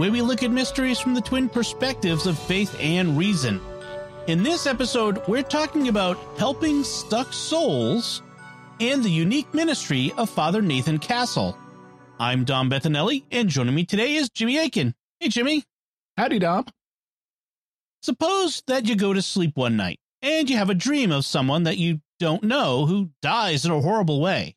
where we look at mysteries from the twin perspectives of faith and reason. In this episode, we're talking about helping stuck souls and the unique ministry of Father Nathan Castle. I'm Dom Bettinelli, and joining me today is Jimmy Akin. Hey, Jimmy. Howdy, Dom. Suppose that you go to sleep one night and you have a dream of someone that you don't know who dies in a horrible way.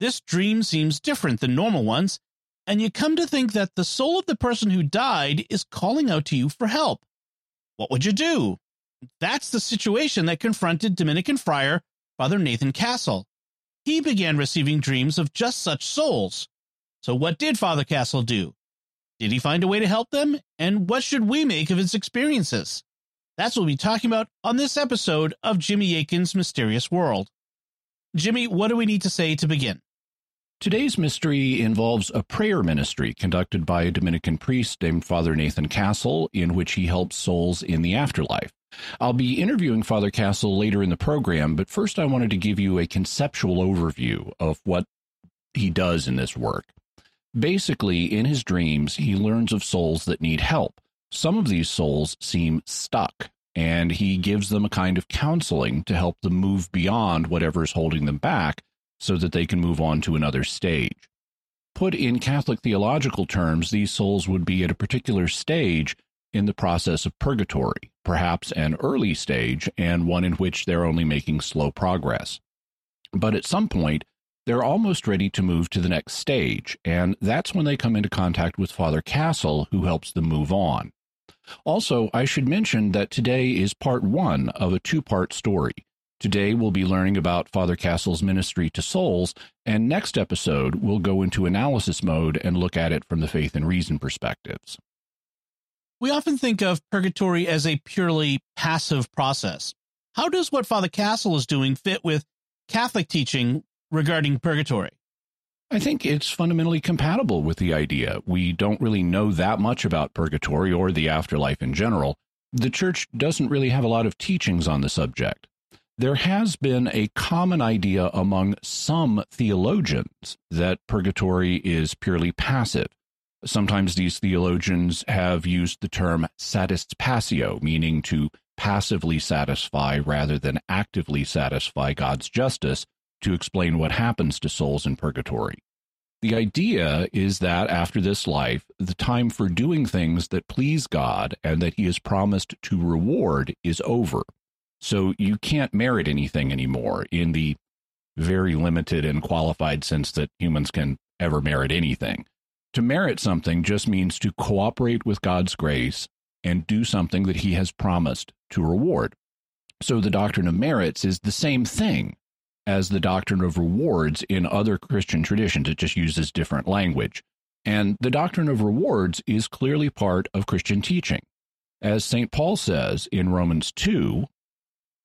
This dream seems different than normal ones, and you come to think that the soul of the person who died is calling out to you for help. What would you do? That's the situation that confronted Dominican friar Father Nathan Castle. He began receiving dreams of just such souls. So, what did Father Castle do? Did he find a way to help them? And what should we make of his experiences? That's what we'll be talking about on this episode of Jimmy Akin's Mysterious World. Jimmy, what do we need to say to begin? Today's mystery involves a prayer ministry conducted by a Dominican priest named Father Nathan Castle, in which he helps souls in the afterlife. I'll be interviewing Father Castle later in the program, but first I wanted to give you a conceptual overview of what he does in this work. Basically, in his dreams, he learns of souls that need help. Some of these souls seem stuck, and he gives them a kind of counseling to help them move beyond whatever is holding them back so that they can move on to another stage. Put in Catholic theological terms, these souls would be at a particular stage in the process of purgatory, perhaps an early stage and one in which they're only making slow progress. But at some point, they're almost ready to move to the next stage, and that's when they come into contact with Father Castle, who helps them move on. Also, I should mention that today is part one of a two part story. Today, we'll be learning about Father Castle's ministry to souls, and next episode, we'll go into analysis mode and look at it from the faith and reason perspectives. We often think of purgatory as a purely passive process. How does what Father Castle is doing fit with Catholic teaching regarding purgatory? I think it's fundamentally compatible with the idea. We don't really know that much about purgatory or the afterlife in general. The church doesn't really have a lot of teachings on the subject there has been a common idea among some theologians that purgatory is purely passive. Sometimes these theologians have used the term satispassio, meaning to passively satisfy rather than actively satisfy God's justice to explain what happens to souls in purgatory. The idea is that after this life, the time for doing things that please God and that He has promised to reward is over. So you can't merit anything anymore in the very limited and qualified sense that humans can ever merit anything. To merit something just means to cooperate with God's grace and do something that he has promised to reward. So the doctrine of merits is the same thing as the doctrine of rewards in other Christian traditions. It just uses different language. And the doctrine of rewards is clearly part of Christian teaching. As St. Paul says in Romans 2,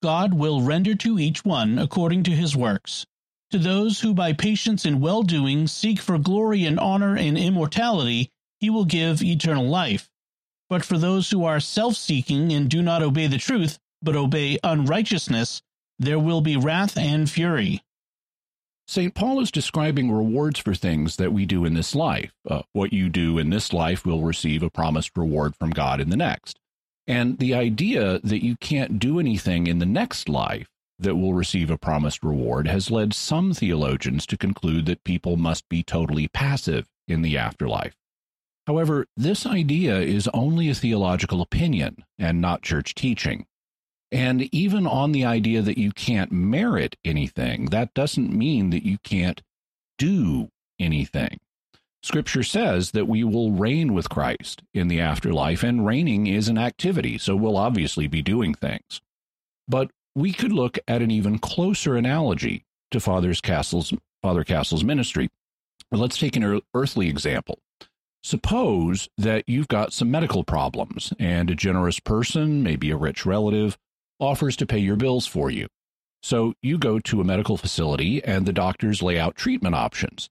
God will render to each one according to his works. To those who by patience and well doing seek for glory and honor and immortality, he will give eternal life. But for those who are self seeking and do not obey the truth, but obey unrighteousness, there will be wrath and fury. St. Paul is describing rewards for things that we do in this life. Uh, what you do in this life will receive a promised reward from God in the next. And the idea that you can't do anything in the next life that will receive a promised reward has led some theologians to conclude that people must be totally passive in the afterlife. However, this idea is only a theological opinion and not church teaching. And even on the idea that you can't merit anything, that doesn't mean that you can't do anything. Scripture says that we will reign with Christ in the afterlife, and reigning is an activity, so we'll obviously be doing things. But we could look at an even closer analogy to Father's Castle's, Father Castle's ministry. Let's take an earthly example. Suppose that you've got some medical problems and a generous person, maybe a rich relative, offers to pay your bills for you. So you go to a medical facility and the doctors lay out treatment options.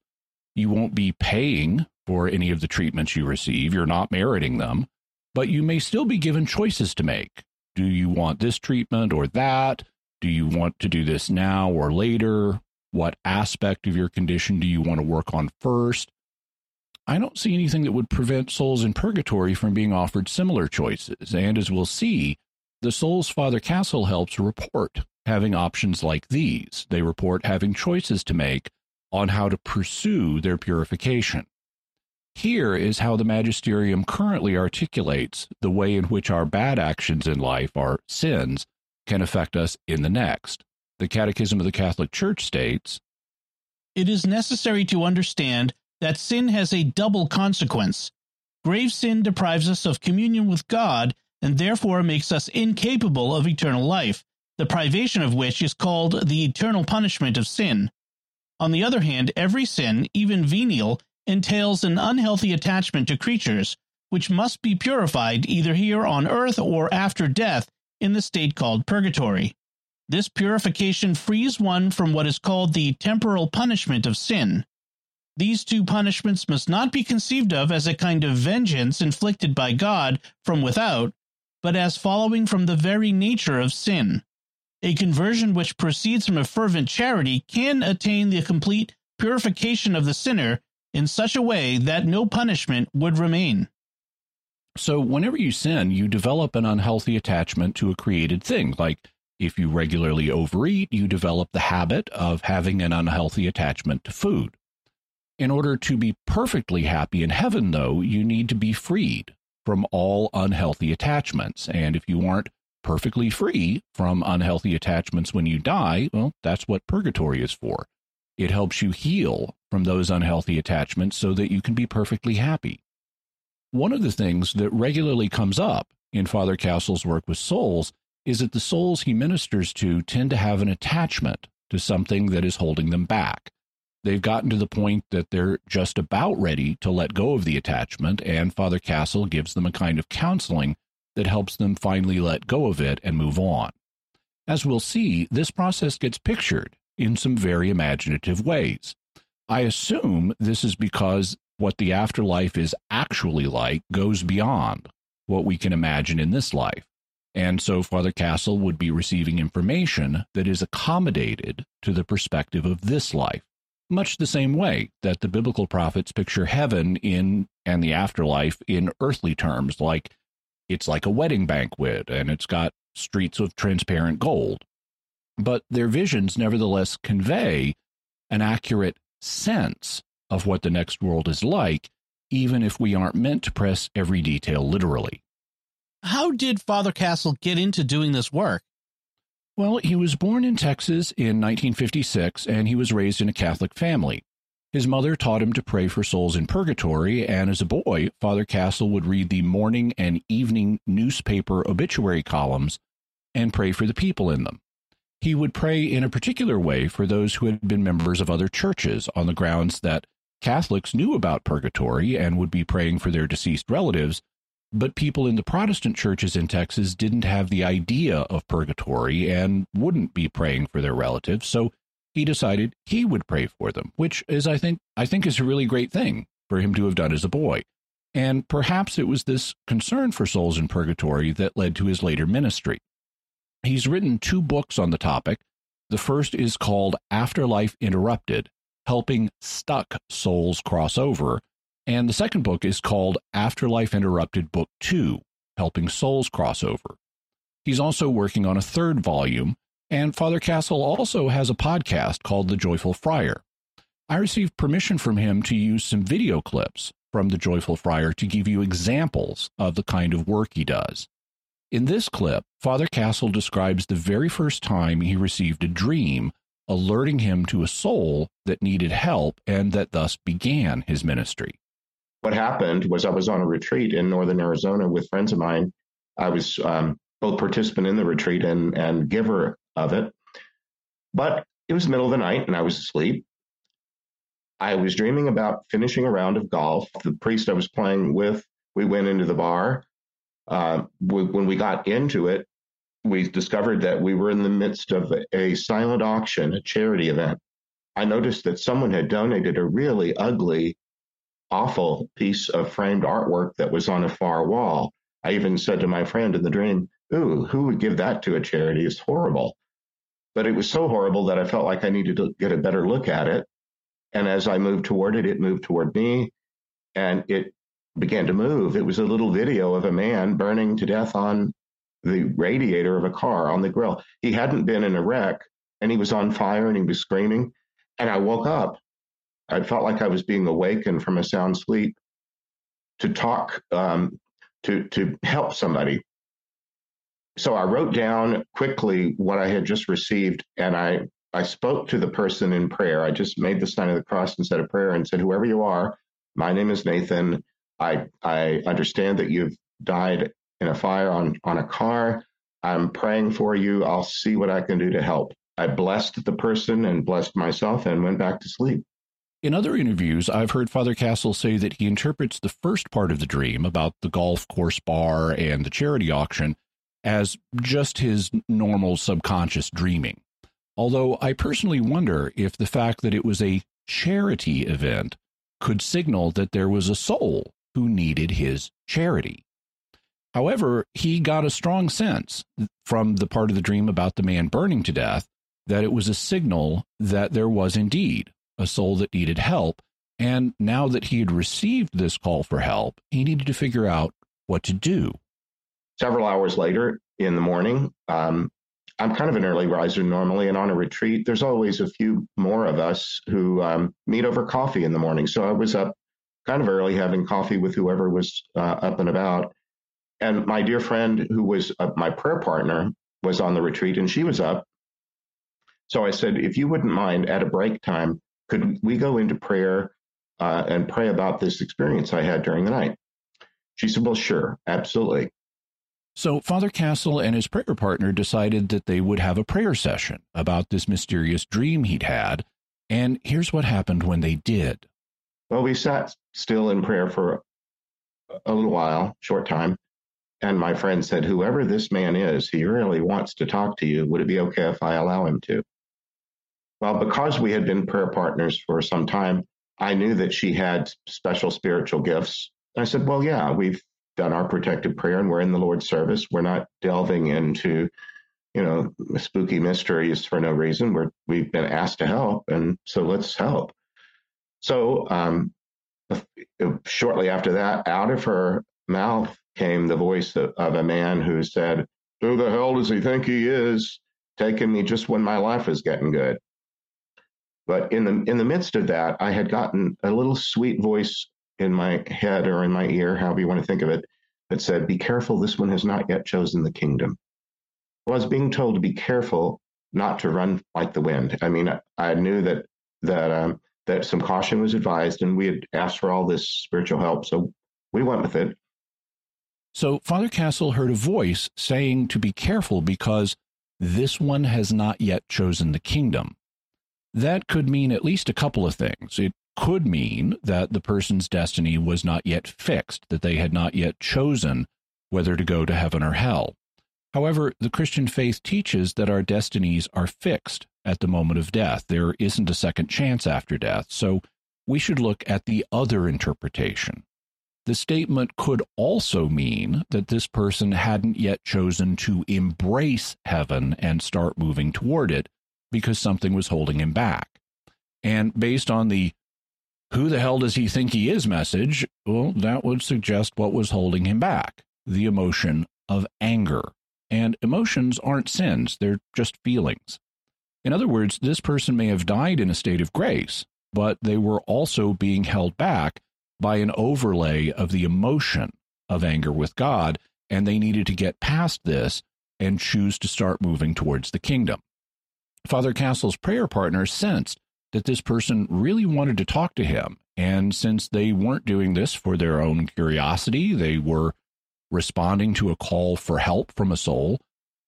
You won't be paying for any of the treatments you receive, you're not meriting them, but you may still be given choices to make. Do you want this treatment or that? Do you want to do this now or later? What aspect of your condition do you want to work on first? I don't see anything that would prevent souls in purgatory from being offered similar choices. And as we'll see, the souls Father Castle helps report having options like these. They report having choices to make on how to pursue their purification. Here is how the magisterium currently articulates the way in which our bad actions in life, our sins, can affect us in the next. The Catechism of the Catholic Church states It is necessary to understand that sin has a double consequence. Grave sin deprives us of communion with God and therefore makes us incapable of eternal life, the privation of which is called the eternal punishment of sin. On the other hand, every sin, even venial, entails an unhealthy attachment to creatures, which must be purified either here on earth or after death in the state called purgatory. This purification frees one from what is called the temporal punishment of sin. These two punishments must not be conceived of as a kind of vengeance inflicted by God from without, but as following from the very nature of sin. A conversion which proceeds from a fervent charity can attain the complete purification of the sinner in such a way that no punishment would remain. So, whenever you sin, you develop an unhealthy attachment to a created thing. Like if you regularly overeat, you develop the habit of having an unhealthy attachment to food. In order to be perfectly happy in heaven, though, you need to be freed from all unhealthy attachments. And if you aren't perfectly free from unhealthy attachments when you die, well, that's what purgatory is for. It helps you heal from those unhealthy attachments so that you can be perfectly happy. One of the things that regularly comes up in Father Castle's work with souls is that the souls he ministers to tend to have an attachment to something that is holding them back. They've gotten to the point that they're just about ready to let go of the attachment, and Father Castle gives them a kind of counseling that helps them finally let go of it and move on. As we'll see, this process gets pictured in some very imaginative ways. I assume this is because what the afterlife is actually like goes beyond what we can imagine in this life. And so Father Castle would be receiving information that is accommodated to the perspective of this life, much the same way that the biblical prophets picture heaven in and the afterlife in earthly terms, like it's like a wedding banquet and it's got streets of transparent gold. But their visions nevertheless convey an accurate sense of what the next world is like, even if we aren't meant to press every detail literally. How did Father Castle get into doing this work? Well, he was born in Texas in 1956 and he was raised in a Catholic family. His mother taught him to pray for souls in purgatory, and as a boy, Father Castle would read the morning and evening newspaper obituary columns and pray for the people in them. He would pray in a particular way for those who had been members of other churches on the grounds that Catholics knew about purgatory and would be praying for their deceased relatives, but people in the Protestant churches in Texas didn't have the idea of purgatory and wouldn't be praying for their relatives, so he decided he would pray for them, which is I think I think is a really great thing for him to have done as a boy. And perhaps it was this concern for souls in purgatory that led to his later ministry. He's written two books on the topic. The first is called Afterlife Interrupted Helping Stuck Souls Cross Over. And the second book is called Afterlife Interrupted Book 2 Helping Souls Cross Over. He's also working on a third volume, and Father Castle also has a podcast called The Joyful Friar. I received permission from him to use some video clips from The Joyful Friar to give you examples of the kind of work he does. In this clip, Father Castle describes the very first time he received a dream alerting him to a soul that needed help and that thus began his ministry. What happened was I was on a retreat in northern Arizona with friends of mine. I was um, both participant in the retreat and, and giver of it. But it was the middle of the night and I was asleep. I was dreaming about finishing a round of golf. The priest I was playing with, we went into the bar. Uh, we, when we got into it, we discovered that we were in the midst of a silent auction, a charity event. I noticed that someone had donated a really ugly, awful piece of framed artwork that was on a far wall. I even said to my friend in the dream, Ooh, who would give that to a charity? It's horrible. But it was so horrible that I felt like I needed to get a better look at it. And as I moved toward it, it moved toward me and it began to move. It was a little video of a man burning to death on the radiator of a car on the grill. He hadn't been in a wreck and he was on fire and he was screaming. And I woke up. I felt like I was being awakened from a sound sleep to talk, um, to, to help somebody. So I wrote down quickly what I had just received and I, I spoke to the person in prayer. I just made the sign of the cross and said a prayer and said, Whoever you are, my name is Nathan. I, I understand that you've died in a fire on, on a car. I'm praying for you. I'll see what I can do to help. I blessed the person and blessed myself and went back to sleep. In other interviews, I've heard Father Castle say that he interprets the first part of the dream about the golf course bar and the charity auction as just his normal subconscious dreaming. Although I personally wonder if the fact that it was a charity event could signal that there was a soul who needed his charity. However, he got a strong sense from the part of the dream about the man burning to death that it was a signal that there was indeed a soul that needed help. And now that he had received this call for help, he needed to figure out what to do. Several hours later in the morning, um, I'm kind of an early riser normally, and on a retreat, there's always a few more of us who um, meet over coffee in the morning. So I was up kind of early having coffee with whoever was uh, up and about. And my dear friend, who was uh, my prayer partner, was on the retreat and she was up. So I said, if you wouldn't mind at a break time, could we go into prayer uh, and pray about this experience I had during the night? She said, well, sure, absolutely. So Father Castle and his prayer partner decided that they would have a prayer session about this mysterious dream he'd had. And here's what happened when they did. Well, we sat still in prayer for a little while, short time. And my friend said, Whoever this man is, he really wants to talk to you. Would it be okay if I allow him to? Well, because we had been prayer partners for some time, I knew that she had special spiritual gifts. I said, Well, yeah, we've done our protective prayer and we're in the Lord's service. We're not delving into, you know, spooky mysteries for no reason. We're we've been asked to help, and so let's help. So um, shortly after that, out of her mouth came the voice of, of a man who said, Who the hell does he think he is? Taking me just when my life is getting good. But in the in the midst of that, I had gotten a little sweet voice in my head or in my ear, however you want to think of it, that said, Be careful, this one has not yet chosen the kingdom. Well, I was being told to be careful not to run like the wind. I mean, I, knew that that um, that some caution was advised, and we had asked for all this spiritual help, so we went with it. So Father Castle heard a voice saying to be careful because this one has not yet chosen the kingdom. That could mean at least a couple of things. It could mean that the person's destiny was not yet fixed, that they had not yet chosen whether to go to heaven or hell. However, the Christian faith teaches that our destinies are fixed at the moment of death. There isn't a second chance after death. So we should look at the other interpretation. The statement could also mean that this person hadn't yet chosen to embrace heaven and start moving toward it because something was holding him back. And based on the who the hell does he think he is message, well, that would suggest what was holding him back the emotion of anger. And emotions aren't sins, they're just feelings. In other words, this person may have died in a state of grace, but they were also being held back by an overlay of the emotion of anger with God, and they needed to get past this and choose to start moving towards the kingdom. Father Castle's prayer partner sensed that this person really wanted to talk to him, and since they weren't doing this for their own curiosity, they were responding to a call for help from a soul,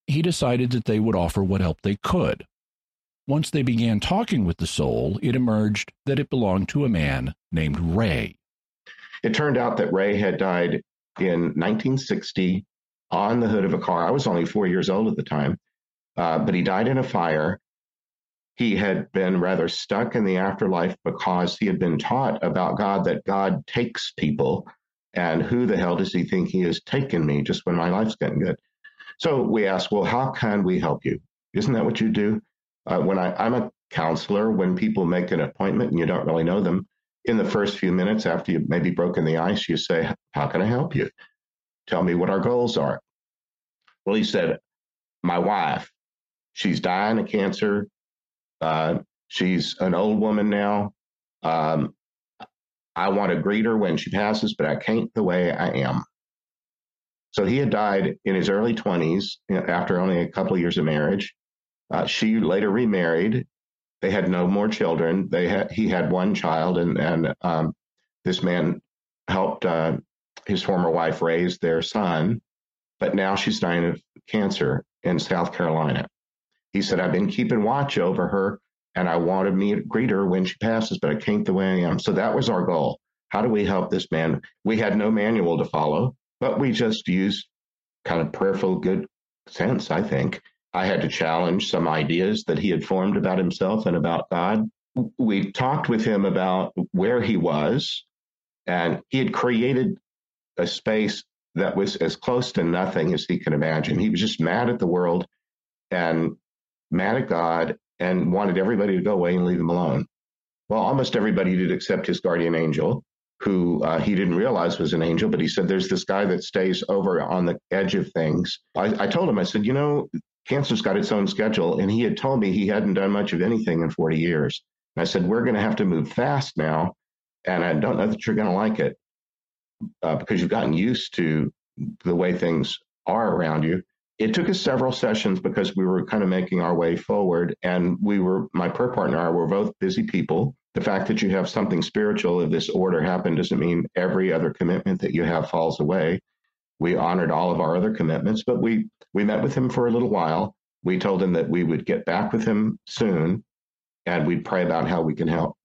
he decided that they would offer what help they could. Once they began talking with the soul, it emerged that it belonged to a man named Ray. It turned out that Ray had died in 1960 on the hood of a car. I was only four years old at the time, uh, but he died in a fire. He had been rather stuck in the afterlife because he had been taught about God that God takes people. And who the hell does he think he has taken me just when my life's getting good? So we asked, well, how can we help you? Isn't that what you do? Uh, when I, I'm a counselor, when people make an appointment and you don't really know them, in the first few minutes after you've maybe broken the ice, you say, How can I help you? Tell me what our goals are. Well, he said, My wife, she's dying of cancer. Uh, she's an old woman now. Um, I want to greet her when she passes, but I can't the way I am. So he had died in his early 20s after only a couple of years of marriage. Uh, she later remarried. They had no more children. They had he had one child, and and um, this man helped uh, his former wife raise their son. But now she's dying of cancer in South Carolina. He said, "I've been keeping watch over her, and I want to meet greet her when she passes, but I can't the way I am." So that was our goal. How do we help this man? We had no manual to follow, but we just used kind of prayerful good sense, I think. I had to challenge some ideas that he had formed about himself and about God. We talked with him about where he was, and he had created a space that was as close to nothing as he could imagine. He was just mad at the world and mad at God and wanted everybody to go away and leave him alone. Well, almost everybody did except his guardian angel, who uh, he didn't realize was an angel, but he said, There's this guy that stays over on the edge of things. I, I told him, I said, You know, cancer's got its own schedule. And he had told me he hadn't done much of anything in 40 years. And I said, We're going to have to move fast now. And I don't know that you're going to like it uh, because you've gotten used to the way things are around you. It took us several sessions because we were kind of making our way forward. And we were, my prayer partner and I were both busy people. The fact that you have something spiritual of this order happen doesn't mean every other commitment that you have falls away. We honored all of our other commitments, but we we met with him for a little while. We told him that we would get back with him soon and we'd pray about how we can help.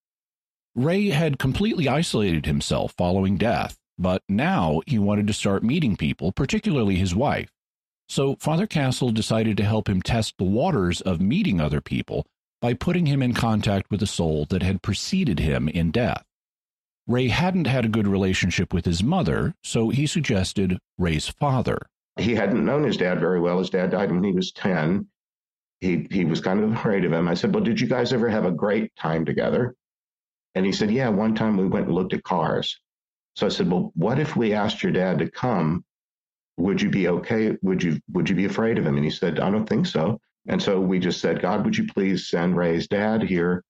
Ray had completely isolated himself following death, but now he wanted to start meeting people, particularly his wife. So Father Castle decided to help him test the waters of meeting other people by putting him in contact with a soul that had preceded him in death. Ray hadn't had a good relationship with his mother, so he suggested Ray's father he hadn't known his dad very well. His dad died when he was 10. He, he was kind of afraid of him. I said, Well, did you guys ever have a great time together? And he said, Yeah, one time we went and looked at cars. So I said, Well, what if we asked your dad to come? Would you be okay? Would you would you be afraid of him? And he said, I don't think so. And so we just said, God, would you please send Ray's dad here?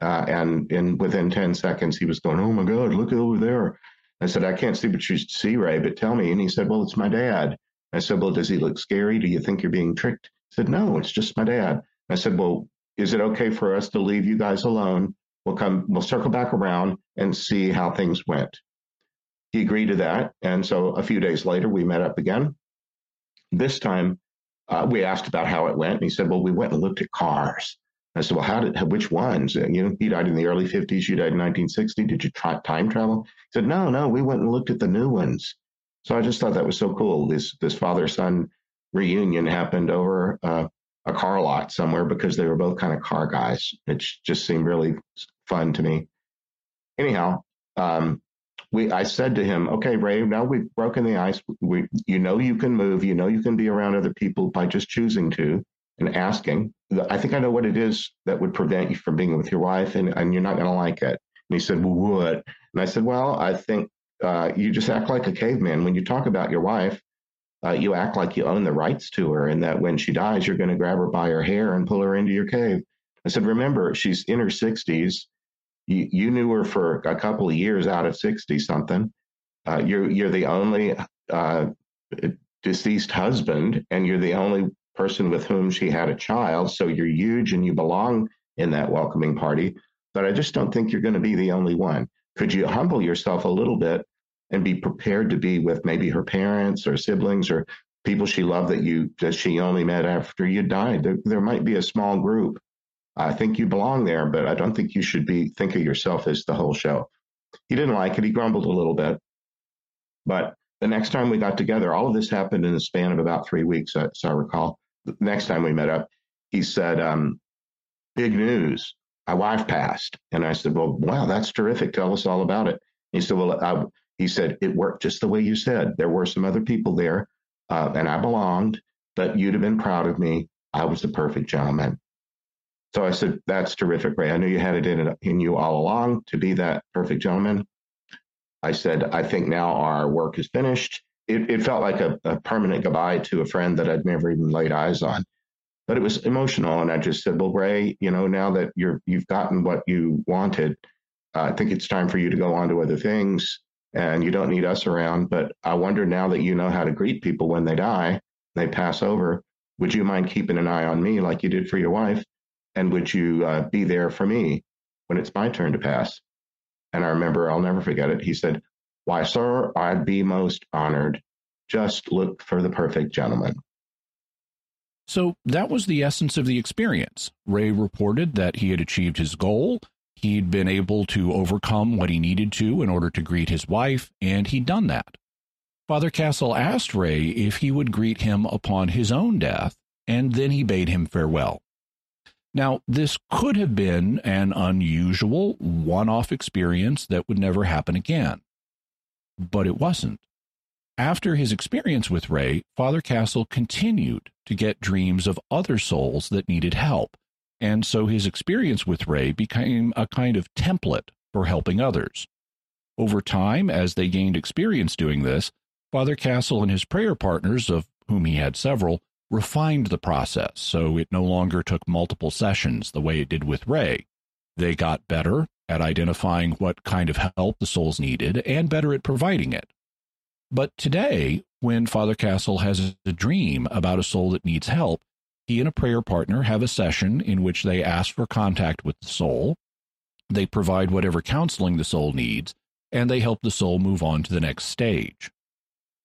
Uh, and in within 10 seconds, he was going, Oh my God, look over there. I said, I can't see what you see, Ray, but tell me. And he said, Well, it's my dad. I said, Well, does he look scary? Do you think you're being tricked? He said, No, it's just my dad. I said, Well, is it okay for us to leave you guys alone? We'll come, we'll circle back around and see how things went. He agreed to that. And so a few days later, we met up again. This time, uh, we asked about how it went. And he said, Well, we went and looked at cars. I said, Well, how did, which ones? And, you know, he died in the early 50s. You died in 1960. Did you try time travel? He said, No, no, we went and looked at the new ones. So I just thought that was so cool. This this father son reunion happened over uh, a car lot somewhere because they were both kind of car guys. It just seemed really fun to me. Anyhow, um, we I said to him, "Okay, Ray, now we've broken the ice. We, you know, you can move. You know, you can be around other people by just choosing to and asking. I think I know what it is that would prevent you from being with your wife, and, and you're not going to like it." And he said, "Well, what?" And I said, "Well, I think uh, you just act like a caveman. When you talk about your wife, uh, you act like you own the rights to her, and that when she dies, you're going to grab her by her hair and pull her into your cave. I said, remember, she's in her 60s. You, you knew her for a couple of years out of 60 something. Uh, you're you're the only uh, deceased husband, and you're the only person with whom she had a child. So you're huge, and you belong in that welcoming party. But I just don't think you're going to be the only one. Could you humble yourself a little bit and be prepared to be with maybe her parents or siblings or people she loved that you that she only met after you died? There, there might be a small group I think you belong there, but I don't think you should be think of yourself as the whole show. He didn't like it. He grumbled a little bit. But the next time we got together, all of this happened in the span of about three weeks, so I recall. The next time we met up, he said, um, Big news. My wife passed. And I said, Well, wow, that's terrific. Tell us all about it. He said, Well, I, he said, It worked just the way you said. There were some other people there, uh, and I belonged, but you'd have been proud of me. I was the perfect gentleman. So I said, That's terrific, Ray. I knew you had it in, in you all along to be that perfect gentleman. I said, I think now our work is finished. It, it felt like a, a, permanent goodbye to a friend that I'd never even laid eyes on. But it was emotional. And I just said, Well, Ray, you know, now that you're you've gotten what you wanted, uh, I think it's time for you to go on to other things. And you don't need us around. But I wonder now that you know how to greet people when they die, they pass over, would you mind keeping an eye on me like you did for your wife? And would you uh, be there for me when it's my turn to pass? And I remember, I'll never forget it. He said, Why, sir, I'd be most honored. Just look for the perfect gentleman. So that was the essence of the experience. Ray reported that he had achieved his goal. He'd been able to overcome what he needed to in order to greet his wife, and he'd done that. Father Castle asked Ray if he would greet him upon his own death, and then he bade him farewell. Now, this could have been an unusual one off experience that would never happen again. But it wasn't. After his experience with Ray, Father Castle continued to get dreams of other souls that needed help, and so his experience with Ray became a kind of template for helping others. Over time, as they gained experience doing this, Father Castle and his prayer partners, of whom he had several, refined the process so it no longer took multiple sessions the way it did with Ray. They got better at identifying what kind of help the souls needed and better at providing it. But today, when Father Castle has a dream about a soul that needs help, he and a prayer partner have a session in which they ask for contact with the soul, they provide whatever counseling the soul needs, and they help the soul move on to the next stage.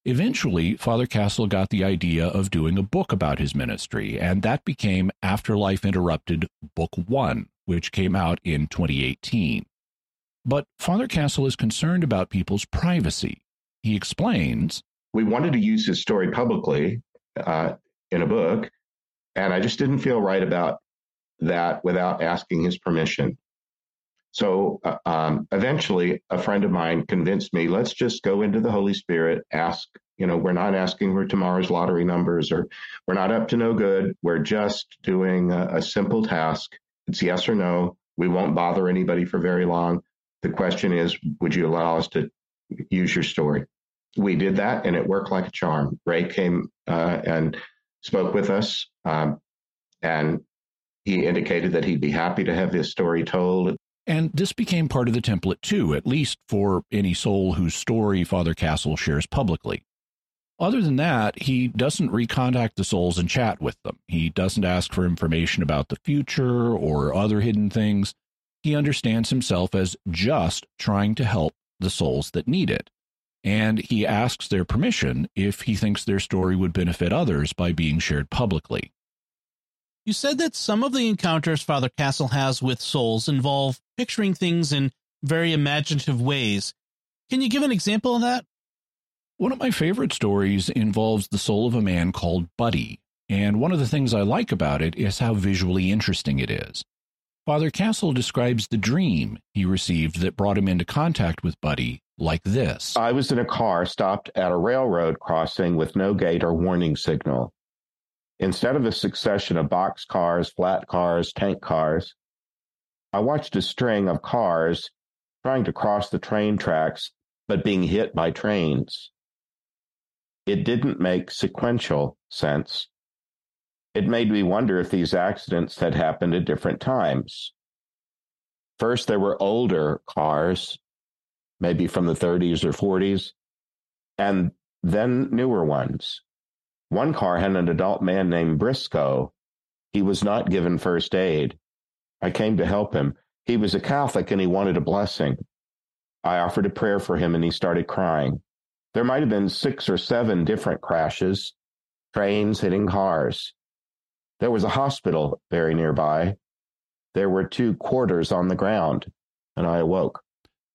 Eventually, Father Castle got the idea of doing a book about his ministry, and that became Afterlife Interrupted Book One, which came out in 2018. But Father Castle is concerned about people's privacy. He explains We wanted to use his story publicly uh, in a book, and I just didn't feel right about that without asking his permission. So uh, um, eventually, a friend of mine convinced me, let's just go into the Holy Spirit, ask, you know, we're not asking for tomorrow's lottery numbers or we're not up to no good. We're just doing a, a simple task. It's yes or no. We won't bother anybody for very long. The question is, would you allow us to use your story? We did that and it worked like a charm. Ray came uh, and spoke with us. Um, and he indicated that he'd be happy to have his story told. And this became part of the template too, at least for any soul whose story Father Castle shares publicly. Other than that, he doesn't recontact the souls and chat with them. He doesn't ask for information about the future or other hidden things. He understands himself as just trying to help the souls that need it. And he asks their permission if he thinks their story would benefit others by being shared publicly. You said that some of the encounters Father Castle has with souls involve picturing things in very imaginative ways. Can you give an example of that? One of my favorite stories involves the soul of a man called Buddy, and one of the things I like about it is how visually interesting it is. Father Castle describes the dream he received that brought him into contact with Buddy like this I was in a car stopped at a railroad crossing with no gate or warning signal. Instead of a succession of box cars, flat cars, tank cars, I watched a string of cars trying to cross the train tracks, but being hit by trains. It didn't make sequential sense. It made me wonder if these accidents had happened at different times. First, there were older cars, maybe from the 30s or 40s, and then newer ones. One car had an adult man named Briscoe. He was not given first aid. I came to help him. He was a Catholic and he wanted a blessing. I offered a prayer for him and he started crying. There might have been six or seven different crashes, trains hitting cars. There was a hospital very nearby. there were two quarters on the ground, and I awoke.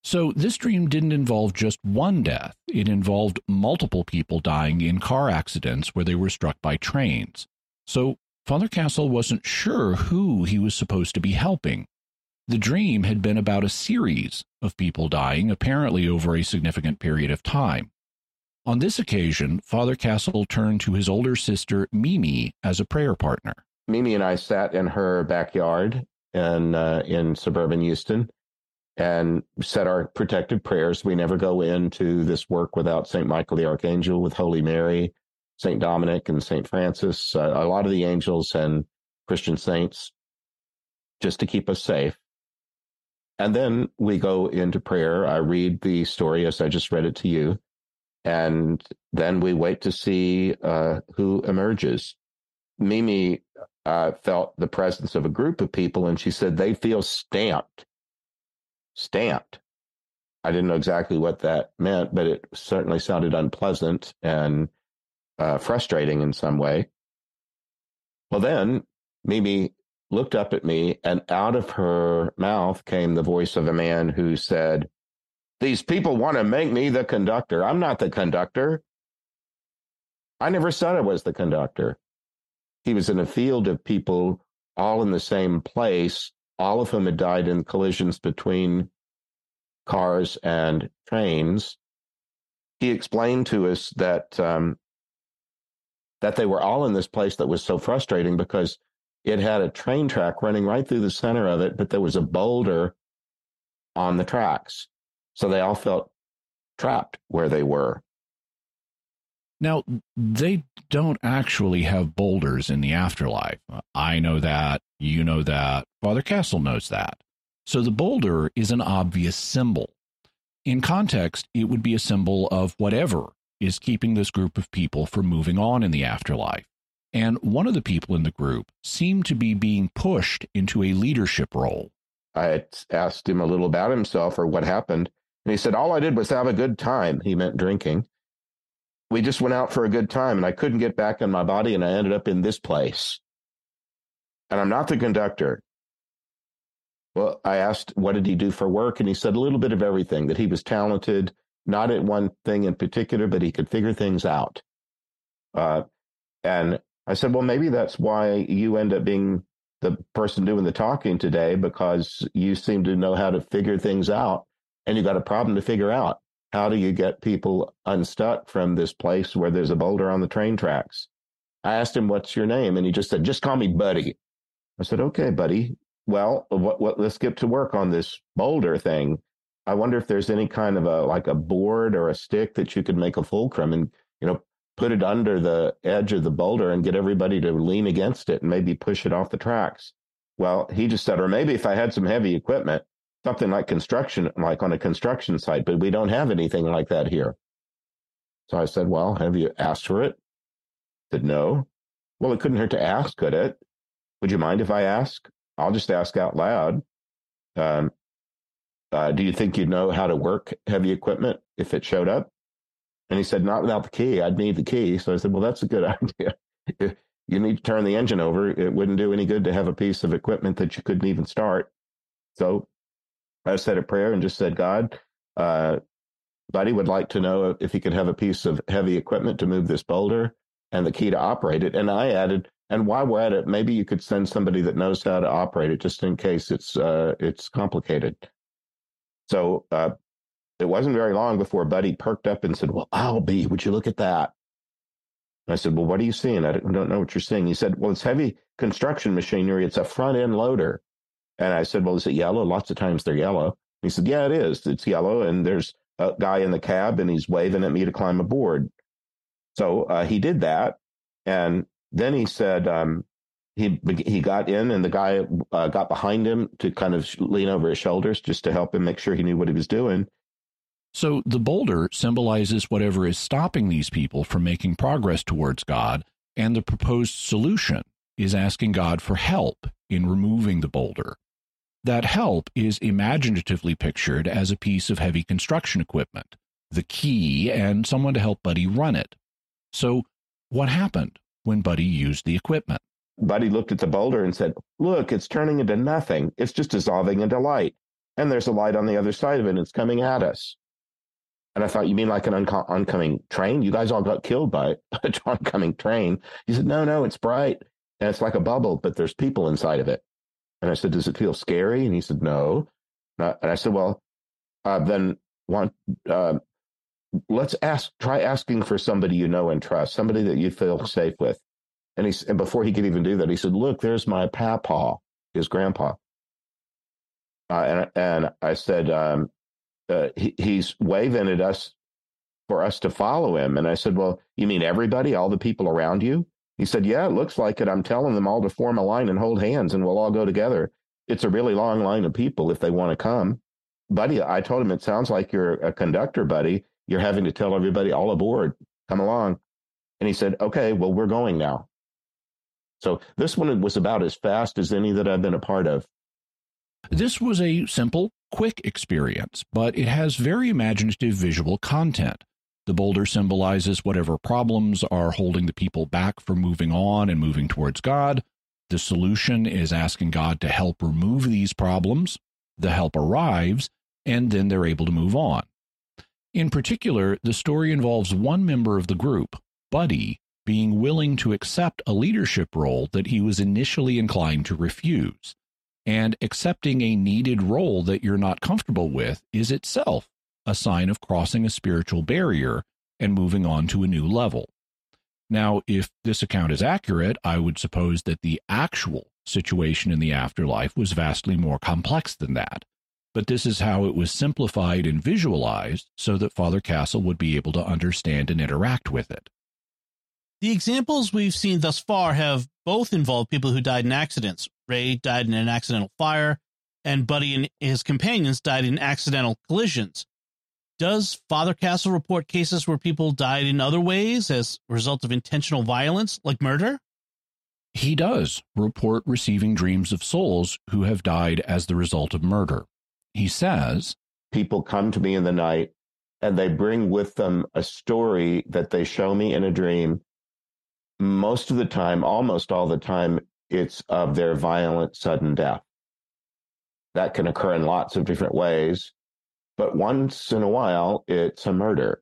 So, this dream didn't involve just one death. It involved multiple people dying in car accidents where they were struck by trains. So, Father Castle wasn't sure who he was supposed to be helping. The dream had been about a series of people dying, apparently over a significant period of time. On this occasion, Father Castle turned to his older sister, Mimi, as a prayer partner. Mimi and I sat in her backyard in, uh, in suburban Houston and said our protective prayers. We never go into this work without St. Michael the Archangel, with Holy Mary, St. Dominic, and St. Francis, uh, a lot of the angels and Christian saints, just to keep us safe. And then we go into prayer. I read the story as I just read it to you. And then we wait to see uh, who emerges. Mimi uh, felt the presence of a group of people, and she said they feel stamped. Stamped. I didn't know exactly what that meant, but it certainly sounded unpleasant and uh, frustrating in some way. Well, then Mimi looked up at me, and out of her mouth came the voice of a man who said, These people want to make me the conductor. I'm not the conductor. I never said I was the conductor. He was in a field of people all in the same place, all of whom had died in collisions between cars and trains. He explained to us that um, that they were all in this place that was so frustrating because it had a train track running right through the center of it, but there was a boulder on the tracks. So they all felt trapped where they were. Now, they don't actually have boulders in the afterlife. I know that. You know that. Father Castle knows that. So the boulder is an obvious symbol. In context, it would be a symbol of whatever is keeping this group of people from moving on in the afterlife. And one of the people in the group seemed to be being pushed into a leadership role. I had asked him a little about himself or what happened. And he said, All I did was have a good time. He meant drinking. We just went out for a good time and I couldn't get back in my body and I ended up in this place. And I'm not the conductor. Well, I asked, What did he do for work? And he said a little bit of everything that he was talented, not at one thing in particular, but he could figure things out. Uh, and I said, well, maybe that's why you end up being the person doing the talking today because you seem to know how to figure things out and you got a problem to figure out. How do you get people unstuck from this place where there's a boulder on the train tracks? I asked him, what's your name? And he just said, just call me Buddy. I said, okay, buddy. Well, what, what, let's get to work on this boulder thing. I wonder if there's any kind of a, like a board or a stick that you could make a fulcrum and, you know, put it under the edge of the boulder and get everybody to lean against it and maybe push it off the tracks. Well, he just said, or maybe if I had some heavy equipment, something like construction, like on a construction site, but we don't have anything like that here. So I said, well, have you asked for it? I said, no. Well, it couldn't hurt to ask, could it? Would you mind if I ask? I'll just ask out loud. Um, uh, do you think you'd know how to work heavy equipment if it showed up? And he said, not without the key. I'd need the key. So I said, well, that's a good idea. you need to turn the engine over, it wouldn't do any good to have a piece of equipment that you couldn't even start. So I said a prayer and just said, God, uh, Buddy would like to know if he could have a piece of heavy equipment to move this boulder and the key to operate it. And I added, and while we're at it, maybe you could send somebody that knows how to operate it just in case it's uh, it's complicated. So uh, it wasn't very long before Buddy perked up and said, Well, I'll be. Would you look at that? I said, Well, what are you seeing? I don't know what you're seeing. He said, Well, it's heavy construction machinery. It's a front end loader. And I said, Well, is it yellow? Lots of times they're yellow. He said, Yeah, it is. It's yellow. And there's a guy in the cab and he's waving at me to climb aboard. So uh, he did that. And then he said, um, he he got in and the guy uh, got behind him to kind of lean over his shoulders just to help him make sure he knew what he was doing. So the boulder symbolizes whatever is stopping these people from making progress towards God, and the proposed solution is asking God for help in removing the boulder. That help is imaginatively pictured as a piece of heavy construction equipment, the key, and someone to help Buddy run it. So, what happened when Buddy used the equipment? Buddy looked at the boulder and said, Look, it's turning into nothing. It's just dissolving into light. And there's a light on the other side of it, and it's coming at us. And I thought, You mean like an unco- oncoming train? You guys all got killed by an oncoming train. He said, No, no, it's bright. And it's like a bubble, but there's people inside of it. And I said, Does it feel scary? And he said, No. And I said, Well, uh, then want, uh, let's ask, try asking for somebody you know and trust, somebody that you feel safe with. And he and before he could even do that, he said, "Look, there's my papa, his grandpa." Uh, and and I said, um, uh, he, "He's waving at us for us to follow him." And I said, "Well, you mean everybody, all the people around you?" He said, "Yeah, it looks like it. I'm telling them all to form a line and hold hands, and we'll all go together. It's a really long line of people if they want to come." Buddy, I told him it sounds like you're a conductor, buddy. You're having to tell everybody all aboard, come along. And he said, "Okay, well, we're going now." So this one was about as fast as any that I've been a part of. This was a simple, quick experience, but it has very imaginative visual content. The boulder symbolizes whatever problems are holding the people back from moving on and moving towards God. The solution is asking God to help remove these problems. The help arrives, and then they're able to move on. In particular, the story involves one member of the group, Buddy, being willing to accept a leadership role that he was initially inclined to refuse. And accepting a needed role that you're not comfortable with is itself a sign of crossing a spiritual barrier and moving on to a new level. Now, if this account is accurate, I would suppose that the actual situation in the afterlife was vastly more complex than that. But this is how it was simplified and visualized so that Father Castle would be able to understand and interact with it. The examples we've seen thus far have both involved people who died in accidents. Ray died in an accidental fire, and Buddy and his companions died in accidental collisions. Does Father Castle report cases where people died in other ways as a result of intentional violence, like murder? He does report receiving dreams of souls who have died as the result of murder. He says, People come to me in the night and they bring with them a story that they show me in a dream most of the time, almost all the time, it's of their violent, sudden death. That can occur in lots of different ways, but once in a while, it's a murder,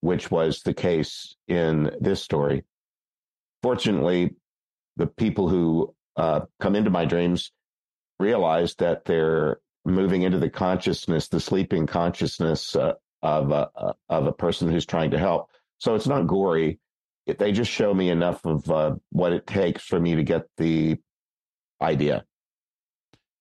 which was the case in this story. Fortunately, the people who uh, come into my dreams realize that they're moving into the consciousness, the sleeping consciousness uh, of a, uh, of a person who's trying to help. So it's not gory they just show me enough of uh, what it takes for me to get the idea.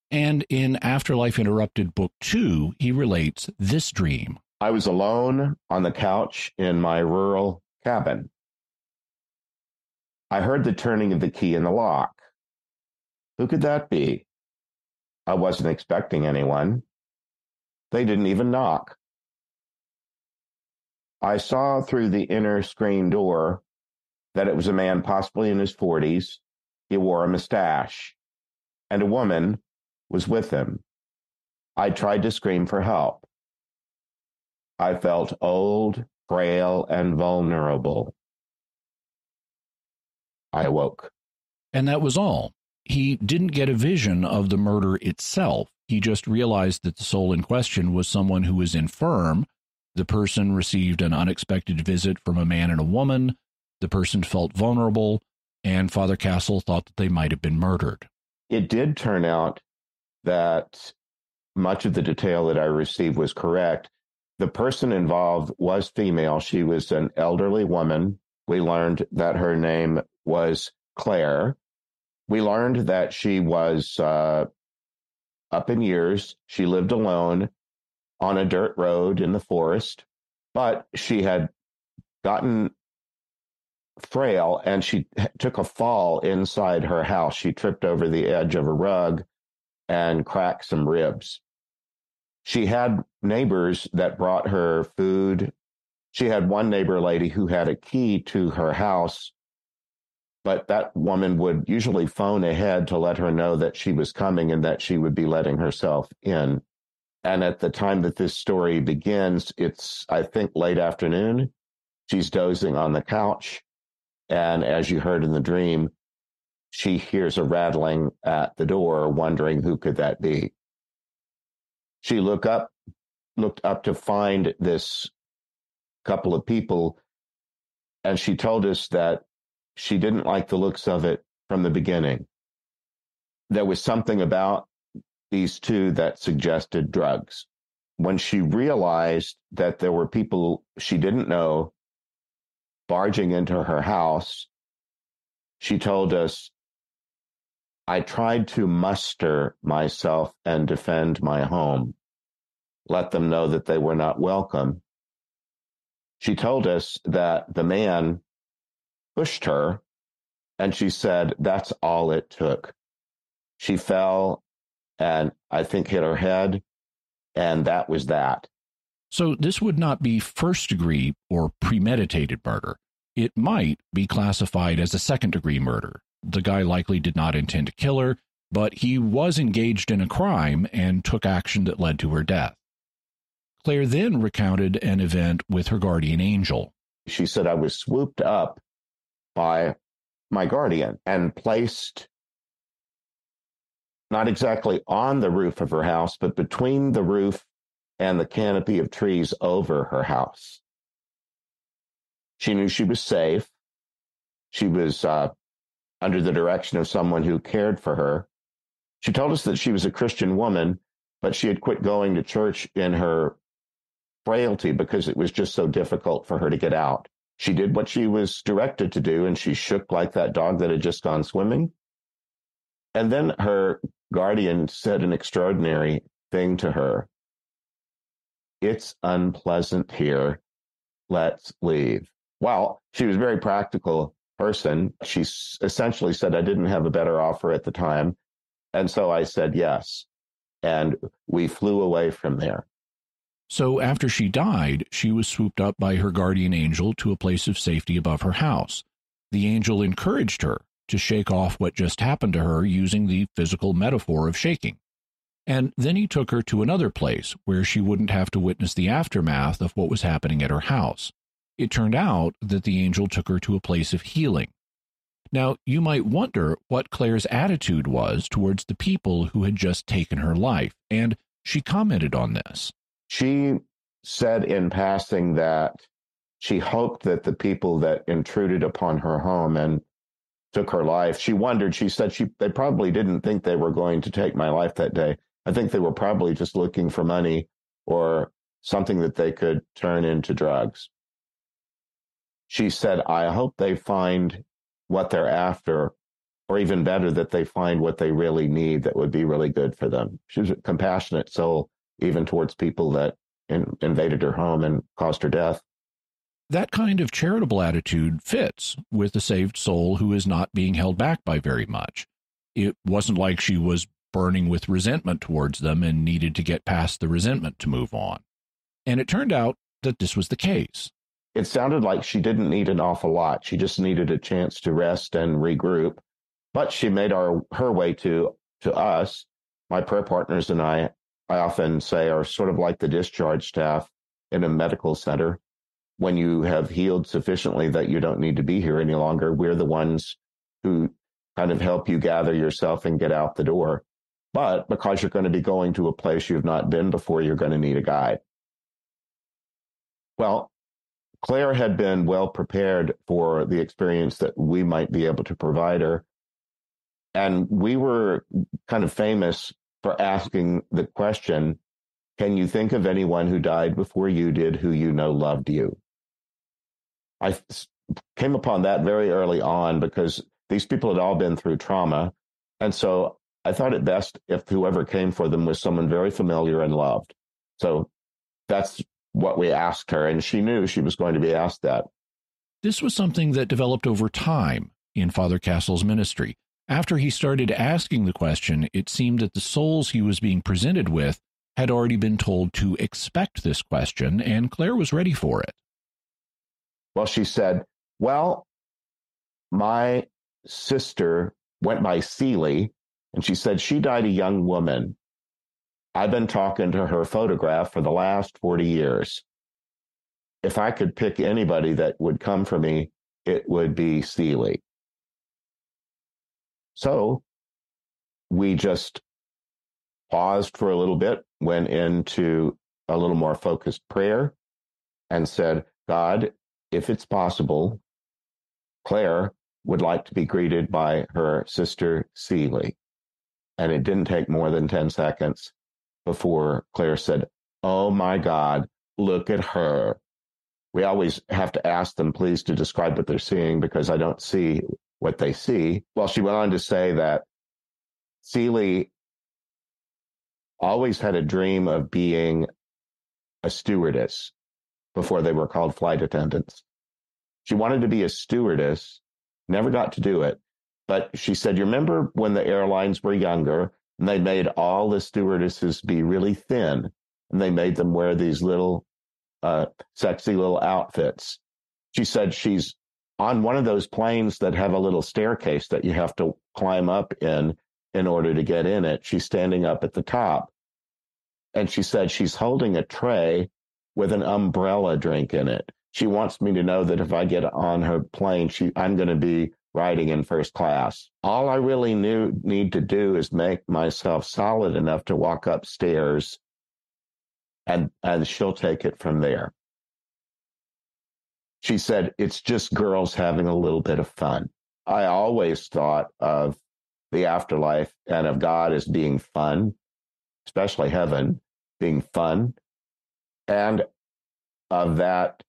And in Afterlife Interrupted Book Two, he relates this dream. I was alone on the couch in my rural cabin. I heard the turning of the key in the lock. Who could that be? I wasn't expecting anyone. They didn't even knock. I saw through the inner screen door that it was a man possibly in his 40s. He wore a mustache, and a woman was with him. I tried to scream for help. I felt old, frail, and vulnerable. I awoke. And that was all. He didn't get a vision of the murder itself. He just realized that the soul in question was someone who was infirm. The person received an unexpected visit from a man and a woman. The person felt vulnerable, and Father Castle thought that they might have been murdered. It did turn out that much of the detail that I received was correct. The person involved was female. She was an elderly woman. We learned that her name was Claire. We learned that she was uh, up in years. She lived alone on a dirt road in the forest, but she had gotten frail and she took a fall inside her house. She tripped over the edge of a rug and cracked some ribs. She had neighbors that brought her food. She had one neighbor lady who had a key to her house, but that woman would usually phone ahead to let her know that she was coming and that she would be letting herself in. And at the time that this story begins, it's, I think, late afternoon. She's dozing on the couch and as you heard in the dream, she hears a rattling at the door, wondering who could that be. She look up, looked up to find this couple of people, and she told us that she didn't like the looks of it from the beginning. There was something about these two that suggested drugs. When she realized that there were people she didn't know barging into her house, she told us, I tried to muster myself and defend my home, let them know that they were not welcome. She told us that the man pushed her, and she said that's all it took. She fell and I think hit her head, and that was that. So this would not be first degree or premeditated murder. It might be classified as a second degree murder. The guy likely did not intend to kill her, but he was engaged in a crime and took action that led to her death. Claire then recounted an event with her guardian angel. She said, I was swooped up by my guardian and placed not exactly on the roof of her house, but between the roof and the canopy of trees over her house. She knew she was safe. She was uh, under the direction of someone who cared for her. She told us that she was a Christian woman, but she had quit going to church in her frailty because it was just so difficult for her to get out. She did what she was directed to do, and she shook like that dog that had just gone swimming. And then her guardian said an extraordinary thing to her. It's unpleasant here. Let's leave. Well, she was very practical person. She essentially said, I didn't have a better offer at the time. And so I said yes. And we flew away from there. So after she died, she was swooped up by her guardian angel to a place of safety above her house. The angel encouraged her to shake off what just happened to her using the physical metaphor of shaking. And then he took her to another place where she wouldn't have to witness the aftermath of what was happening at her house. It turned out that the angel took her to a place of healing. Now, you might wonder what Claire's attitude was towards the people who had just taken her life, and she commented on this. She said in passing that she hoped that the people that intruded upon her home and took her life, she wondered, she said she they probably didn't think they were going to take my life that day. I think they were probably just looking for money or something that they could turn into drugs she said, I hope they find what they're after, or even better, that they find what they really need that would be really good for them. She was a compassionate soul, even towards people that in, invaded her home and caused her death. That kind of charitable attitude fits with a saved soul who is not being held back by very much. It wasn't like she was burning with resentment towards them and needed to get past the resentment to move on. And it turned out that this was the case it sounded like she didn't need an awful lot. She just needed a chance to rest and regroup. But she made our her way to to us. My prayer partners and I, I often say, are sort of like the discharge staff in a medical center. When you have healed sufficiently that you don't need to be here any longer, we're the ones who kind of help you gather yourself and get out the door. But because you're going to be going to a place you've not been before, you're going to need a guide. Well, Claire had been well prepared for the experience that we might be able to provide her. And we were kind of famous for asking the question Can you think of anyone who died before you did who you know loved you? I came upon that very early on because these people had all been through trauma. And so I thought it best if whoever came for them was someone very familiar and loved. So that's what we asked her, and she knew she was going to be asked that. This was something that developed over time in Father Castle's ministry. After he started asking the question, it seemed that the souls he was being presented with had already been told to expect this question, and Claire was ready for it. Well, she said, Well, my sister went by Celie, and she said she died a young woman. I've been talking to her photograph for the last 40 years. If I could pick anybody that would come for me, it would be Celie. So we just paused for a little bit, went into a little more focused prayer, and said, God, if it's possible, Claire would like to be greeted by her sister Celie. And it didn't take more than 10 seconds before Claire said, Oh my God, look at her. We always have to ask them, please, to describe what they're seeing because I don't see what they see. Well, she went on to say that Celie always had a dream of being a stewardess before they were called flight attendants. She wanted to be a stewardess, never got to do it. But she said, You remember when the airlines were younger and they made all the stewardesses be really thin and they made them wear these little uh, sexy little outfits? She said she's on one of those planes that have a little staircase that you have to climb up in in order to get in it. She's standing up at the top. And she said she's holding a tray with an umbrella drink in it. She wants me to know that if I get on her plane, she I'm going to be riding in first class. All I really knew need to do is make myself solid enough to walk upstairs and and she'll take it from there. She said it's just girls having a little bit of fun. I always thought of the afterlife and of God as being fun, especially heaven being fun, and of that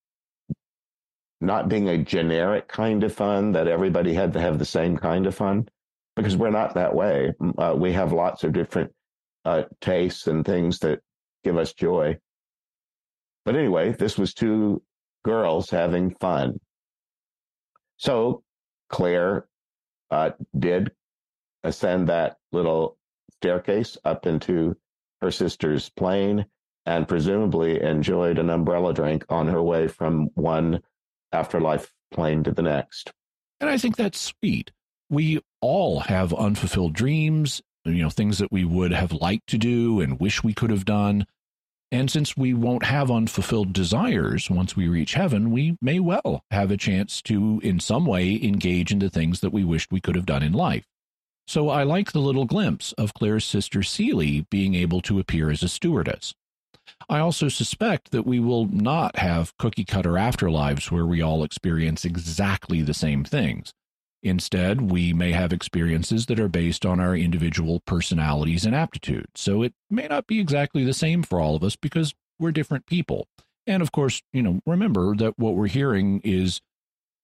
not being a generic kind of fun that everybody had to have the same kind of fun because we're not that way. Uh, we have lots of different uh, tastes and things that give us joy. But anyway, this was two girls having fun. So Claire uh, did ascend that little staircase up into her sister's plane and presumably enjoyed an umbrella drink on her way from one afterlife plane to the next. And I think that's sweet. We all have unfulfilled dreams, you know, things that we would have liked to do and wish we could have done. And since we won't have unfulfilled desires once we reach heaven, we may well have a chance to, in some way, engage in the things that we wished we could have done in life. So I like the little glimpse of Claire's sister Celie being able to appear as a stewardess. I also suspect that we will not have cookie cutter afterlives where we all experience exactly the same things. Instead, we may have experiences that are based on our individual personalities and aptitudes. So it may not be exactly the same for all of us because we're different people. And of course, you know, remember that what we're hearing is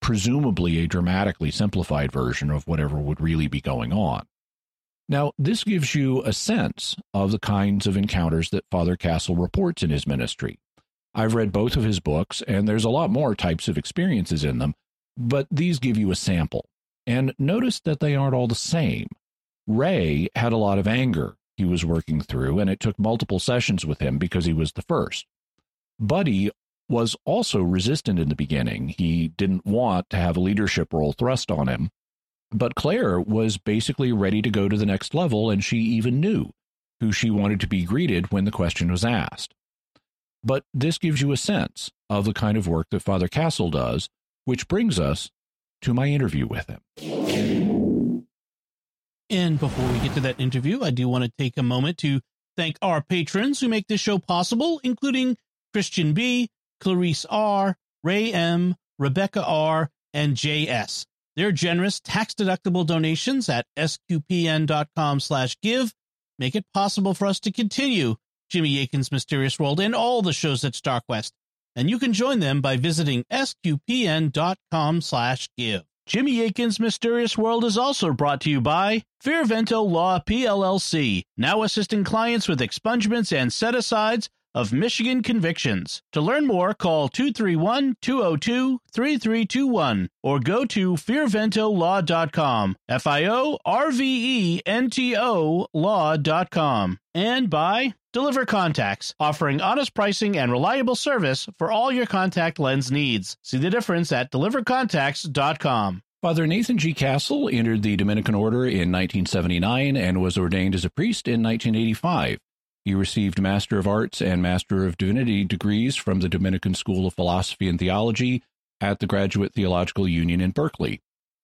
presumably a dramatically simplified version of whatever would really be going on. Now, this gives you a sense of the kinds of encounters that Father Castle reports in his ministry. I've read both of his books, and there's a lot more types of experiences in them, but these give you a sample. And notice that they aren't all the same. Ray had a lot of anger he was working through, and it took multiple sessions with him because he was the first. Buddy was also resistant in the beginning. He didn't want to have a leadership role thrust on him. But Claire was basically ready to go to the next level, and she even knew who she wanted to be greeted when the question was asked. But this gives you a sense of the kind of work that Father Castle does, which brings us to my interview with him. And before we get to that interview, I do want to take a moment to thank our patrons who make this show possible, including Christian B, Clarice R, Ray M, Rebecca R, and JS. Their generous tax-deductible donations at sqpn.com slash give make it possible for us to continue Jimmy Akin's Mysterious World and all the shows at StarQuest and you can join them by visiting sqpn.com slash give. Jimmy Akin's Mysterious World is also brought to you by Fiorvento Law PLLC, now assisting clients with expungements and set-asides of Michigan convictions. To learn more, call 231-202-3321 or go to fiorventolaw.com, F-I-O-R-V-E-N-T-O law.com. And by Deliver Contacts, offering honest pricing and reliable service for all your contact lens needs. See the difference at delivercontacts.com. Father Nathan G. Castle entered the Dominican order in 1979 and was ordained as a priest in 1985. He received Master of Arts and Master of Divinity degrees from the Dominican School of Philosophy and Theology at the Graduate Theological Union in Berkeley.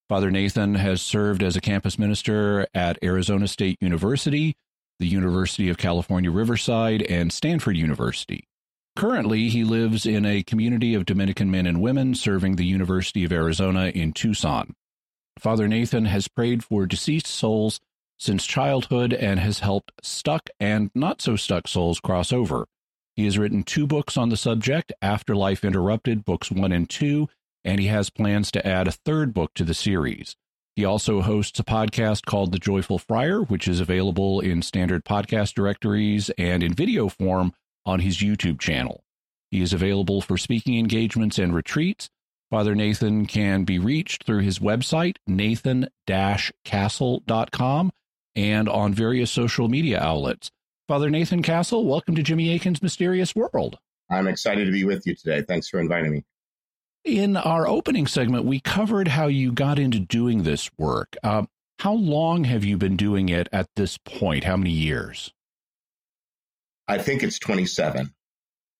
Father Nathan has served as a campus minister at Arizona State University, the University of California, Riverside, and Stanford University. Currently, he lives in a community of Dominican men and women serving the University of Arizona in Tucson. Father Nathan has prayed for deceased souls since childhood and has helped stuck and not so stuck souls cross over. He has written two books on the subject Afterlife Interrupted, books one and two, and he has plans to add a third book to the series. He also hosts a podcast called The Joyful Friar, which is available in standard podcast directories and in video form on his YouTube channel. He is available for speaking engagements and retreats. Father Nathan can be reached through his website, nathan castle.com, and on various social media outlets. Father Nathan Castle, welcome to Jimmy Akin's Mysterious World. I'm excited to be with you today. Thanks for inviting me. In our opening segment, we covered how you got into doing this work. Uh, how long have you been doing it at this point? How many years? I think it's 27.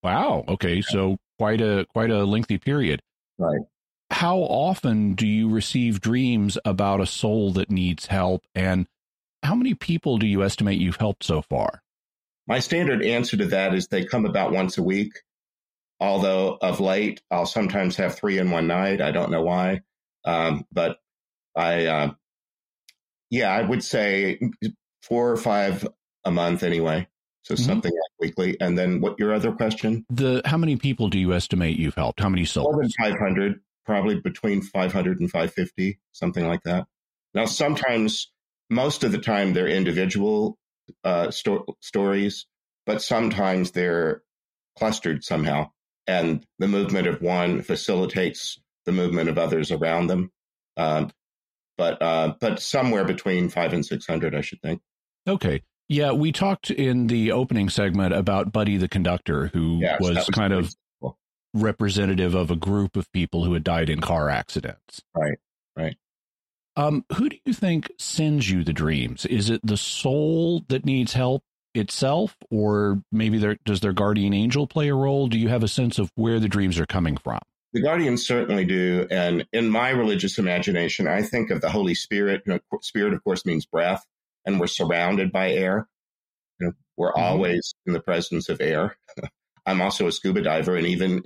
Wow. Okay. So quite a quite a lengthy period. Right. How often do you receive dreams about a soul that needs help and how many people do you estimate you've helped so far? My standard answer to that is they come about once a week. Although of late, I'll sometimes have three in one night. I don't know why. Um, but I, uh, yeah, I would say four or five a month anyway. So mm-hmm. something like weekly. And then what your other question? The how many people do you estimate you've helped? How many souls? More than 500, probably between 500 and 550, something like that. Now, sometimes, most of the time, they're individual uh, sto- stories, but sometimes they're clustered somehow. And the movement of one facilitates the movement of others around them. Um, but uh, but somewhere between five and six hundred, I should think. Okay, yeah, we talked in the opening segment about Buddy the conductor, who yes, was, was, kind of cool. representative of a group of people who had died in car accidents. Right, right. Um, who do you think sends you the dreams? Is it the soul that needs help itself, or maybe there, does their guardian angel play a role? Do you have a sense of where the dreams are coming from? The guardians certainly do, and in my religious imagination, I think of the Holy Spirit. You know, Spirit, of course, means breath and we're surrounded by air. You know, we're mm-hmm. always in the presence of air. I'm also a scuba diver, and even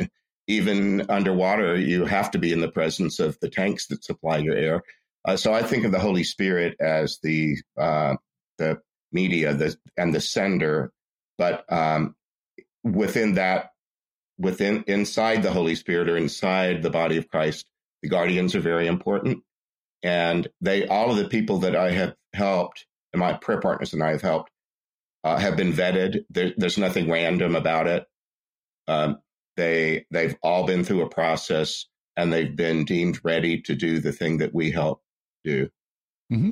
even underwater, you have to be in the presence of the tanks that supply your air. Uh, so I think of the Holy Spirit as the uh, the media, the and the sender, but um, within that, within inside the Holy Spirit or inside the body of Christ, the guardians are very important, and they all of the people that I have helped and my prayer partners and I have helped, uh, have been vetted. There, there's nothing random about it. Um, they they've all been through a process and they've been deemed ready to do the thing that we help do. Mm-hmm.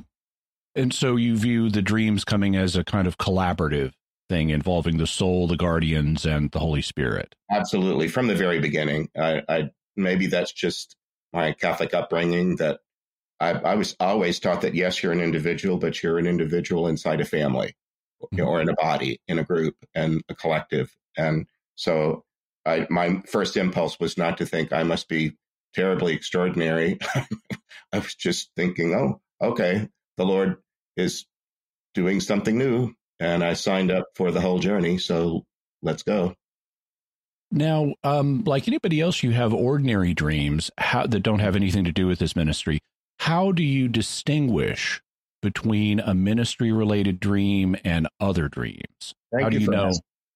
And so you view the dreams coming as a kind of collaborative thing involving the soul, the guardians, and the Holy Spirit. Absolutely, from the very beginning. I, I maybe that's just my Catholic upbringing that I, I, was always taught that yes, you're an individual, but you're an individual inside a family mm-hmm. or in a body, in a group, and a collective. And so, I, my first impulse was not to think I must be terribly extraordinary. I was just thinking, oh, okay, the Lord is doing something new, and I signed up for the whole journey. So let's go. Now, um, like anybody else, you have ordinary dreams how, that don't have anything to do with this ministry how do you distinguish between a ministry related dream and other dreams? Thank how do you, know?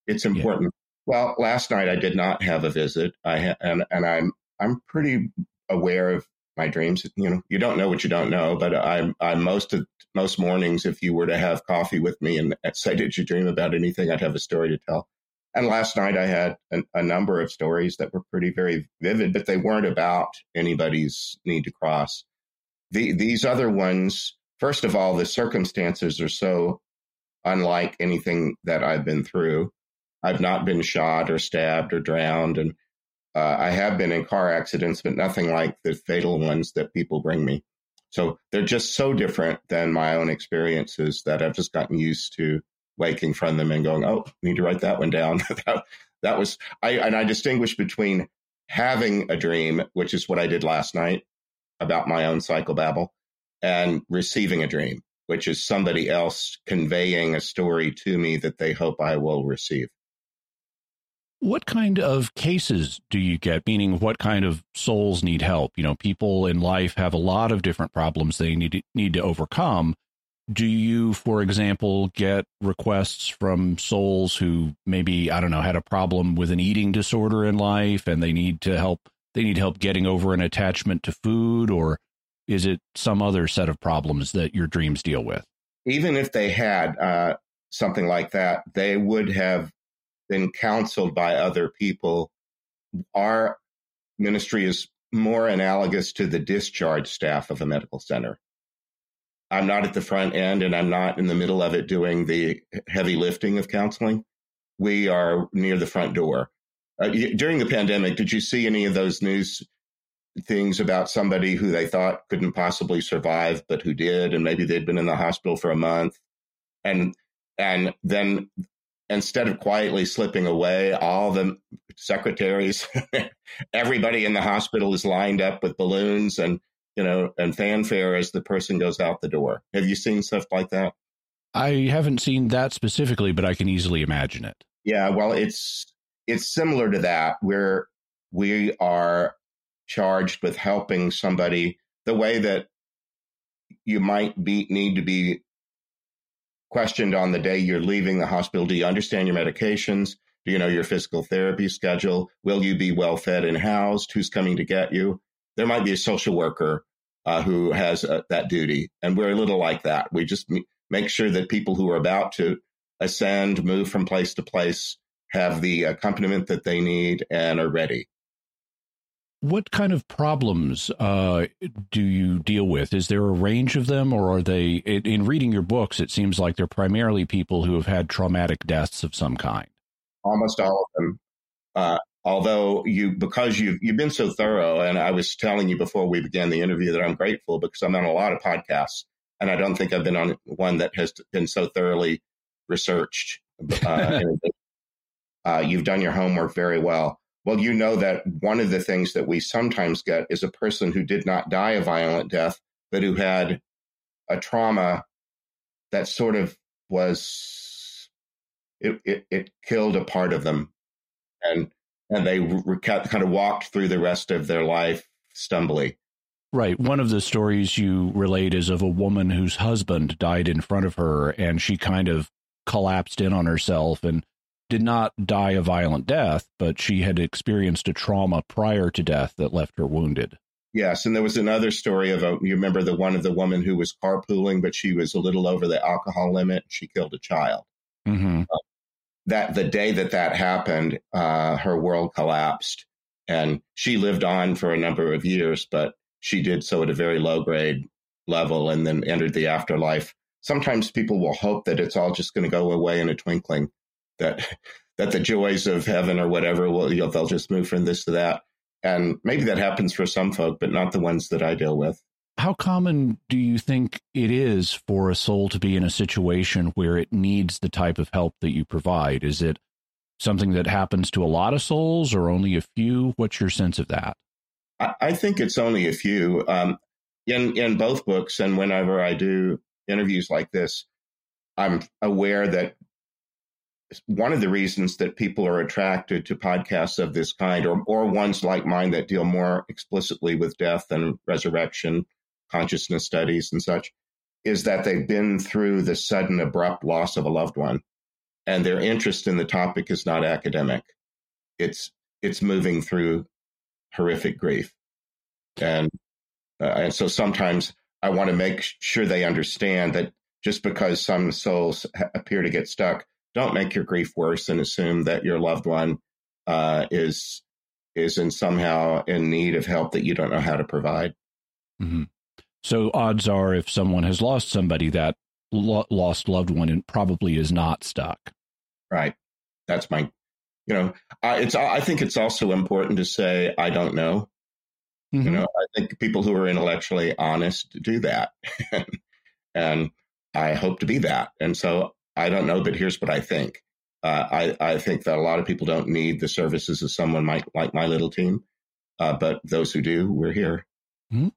It's important. Yeah. Well, last night I did not have a visit. I ha- and and I'm I'm pretty aware of my dreams. You know, you don't know what you don't know, but I'm I'm most of most mornings. If you were to have coffee with me and say, "Did you dream about anything?" I'd have a story to tell. And last night I had a, a number of stories that were pretty very vivid, but they weren't about anybody's need to cross. The, these other ones, first of all, the circumstances are so unlike anything that I've been through. I've not been shot or stabbed or drowned, and uh, I have been in car accidents, but nothing like the fatal ones that people bring me. So they're just so different than my own experiences that I've just gotten used to waking from them and going, "Oh, need to write that one down." that, that was I, and I distinguish between having a dream, which is what I did last night, about my own psychobabble, and receiving a dream, which is somebody else conveying a story to me that they hope I will receive. What kind of cases do you get? Meaning, what kind of souls need help? You know, people in life have a lot of different problems they need to, need to overcome. Do you, for example, get requests from souls who maybe I don't know had a problem with an eating disorder in life and they need to help? They need help getting over an attachment to food, or is it some other set of problems that your dreams deal with? Even if they had uh, something like that, they would have been counseled by other people. Our ministry is more analogous to the discharge staff of a medical center. I'm not at the front end and I'm not in the middle of it doing the heavy lifting of counseling. We are near the front door. Uh, during the pandemic, did you see any of those news things about somebody who they thought couldn't possibly survive, but who did, and maybe they'd been in the hospital for a month, and and then instead of quietly slipping away, all the secretaries, everybody in the hospital is lined up with balloons and you know and fanfare as the person goes out the door. Have you seen stuff like that? I haven't seen that specifically, but I can easily imagine it. Yeah, well, it's it's similar to that where we are charged with helping somebody the way that you might be need to be questioned on the day you're leaving the hospital. Do you understand your medications? Do you know your physical therapy schedule? Will you be well fed and housed? Who's coming to get you? There might be a social worker uh, who has uh, that duty. And we're a little like that. We just m- make sure that people who are about to ascend, move from place to place, have the accompaniment that they need and are ready. What kind of problems uh, do you deal with? Is there a range of them, or are they, in reading your books, it seems like they're primarily people who have had traumatic deaths of some kind? Almost all of them. Uh, although you, because you've, you've been so thorough, and I was telling you before we began the interview that I'm grateful because I'm on a lot of podcasts, and I don't think I've been on one that has been so thoroughly researched. Uh, uh, you've done your homework very well. Well, you know that one of the things that we sometimes get is a person who did not die a violent death, but who had a trauma that sort of was it, it, it killed a part of them, and and they re- kind of walked through the rest of their life stumbly. Right. One of the stories you relate is of a woman whose husband died in front of her, and she kind of collapsed in on herself and did not die a violent death, but she had experienced a trauma prior to death that left her wounded. Yes, and there was another story of a you remember the one of the woman who was carpooling, but she was a little over the alcohol limit. She killed a child. Mm-hmm. Uh, that the day that that happened, uh, her world collapsed, and she lived on for a number of years, but she did so at a very low grade level, and then entered the afterlife. Sometimes people will hope that it's all just going to go away in a twinkling, that that the joys of heaven or whatever will you know, they'll just move from this to that. And maybe that happens for some folk, but not the ones that I deal with. How common do you think it is for a soul to be in a situation where it needs the type of help that you provide? Is it something that happens to a lot of souls or only a few? What's your sense of that? I, I think it's only a few. Um, in in both books, and whenever I do interviews like this, I'm aware that one of the reasons that people are attracted to podcasts of this kind, or, or ones like mine that deal more explicitly with death and resurrection, consciousness studies and such, is that they've been through the sudden, abrupt loss of a loved one. And their interest in the topic is not academic. It's it's moving through horrific grief. And uh, and so sometimes I want to make sure they understand that just because some souls appear to get stuck don't make your grief worse and assume that your loved one uh, is is in somehow in need of help that you don't know how to provide. Mm-hmm. So odds are, if someone has lost somebody, that lo- lost loved one and probably is not stuck. Right. That's my, you know, I, it's. I think it's also important to say I don't know. Mm-hmm. You know, I think people who are intellectually honest do that, and I hope to be that. And so I don't know, but here's what I think. Uh, I, I think that a lot of people don't need the services of someone might, like my little team, uh, but those who do, we're here. Mm-hmm.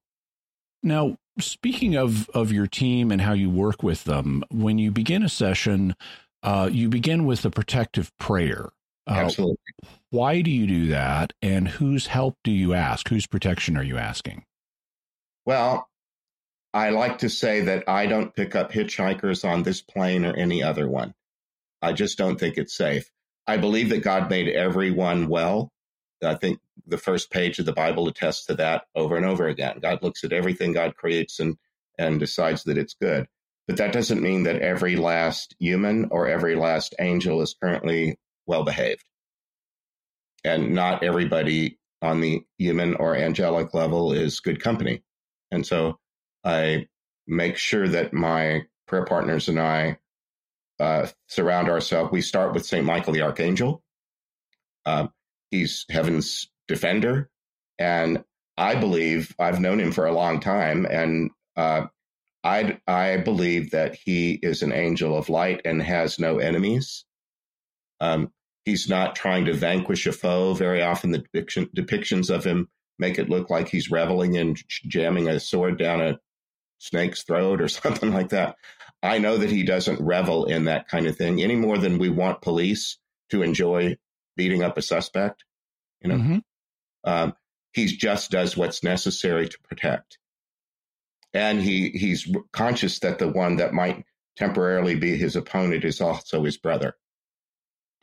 Now, speaking of of your team and how you work with them, when you begin a session, uh, you begin with a protective prayer. Uh, Absolutely. Why do you do that, and whose help do you ask? Whose protection are you asking? Well, I like to say that I don't pick up hitchhikers on this plane or any other one. I just don't think it's safe. I believe that God made everyone well. I think the first page of the Bible attests to that over and over again. God looks at everything God creates and and decides that it's good. But that doesn't mean that every last human or every last angel is currently well behaved. And not everybody on the human or angelic level is good company. And so I make sure that my prayer partners and I uh, surround ourselves. We start with St. Michael the Archangel. Uh, he's heaven's defender. And I believe I've known him for a long time. And uh, I, I believe that he is an angel of light and has no enemies. Um, he's not trying to vanquish a foe. Very often, the depiction, depictions of him make it look like he's reveling in jamming a sword down a snake's throat or something like that. I know that he doesn't revel in that kind of thing any more than we want police to enjoy beating up a suspect. You know, mm-hmm. um, he just does what's necessary to protect, and he he's conscious that the one that might temporarily be his opponent is also his brother.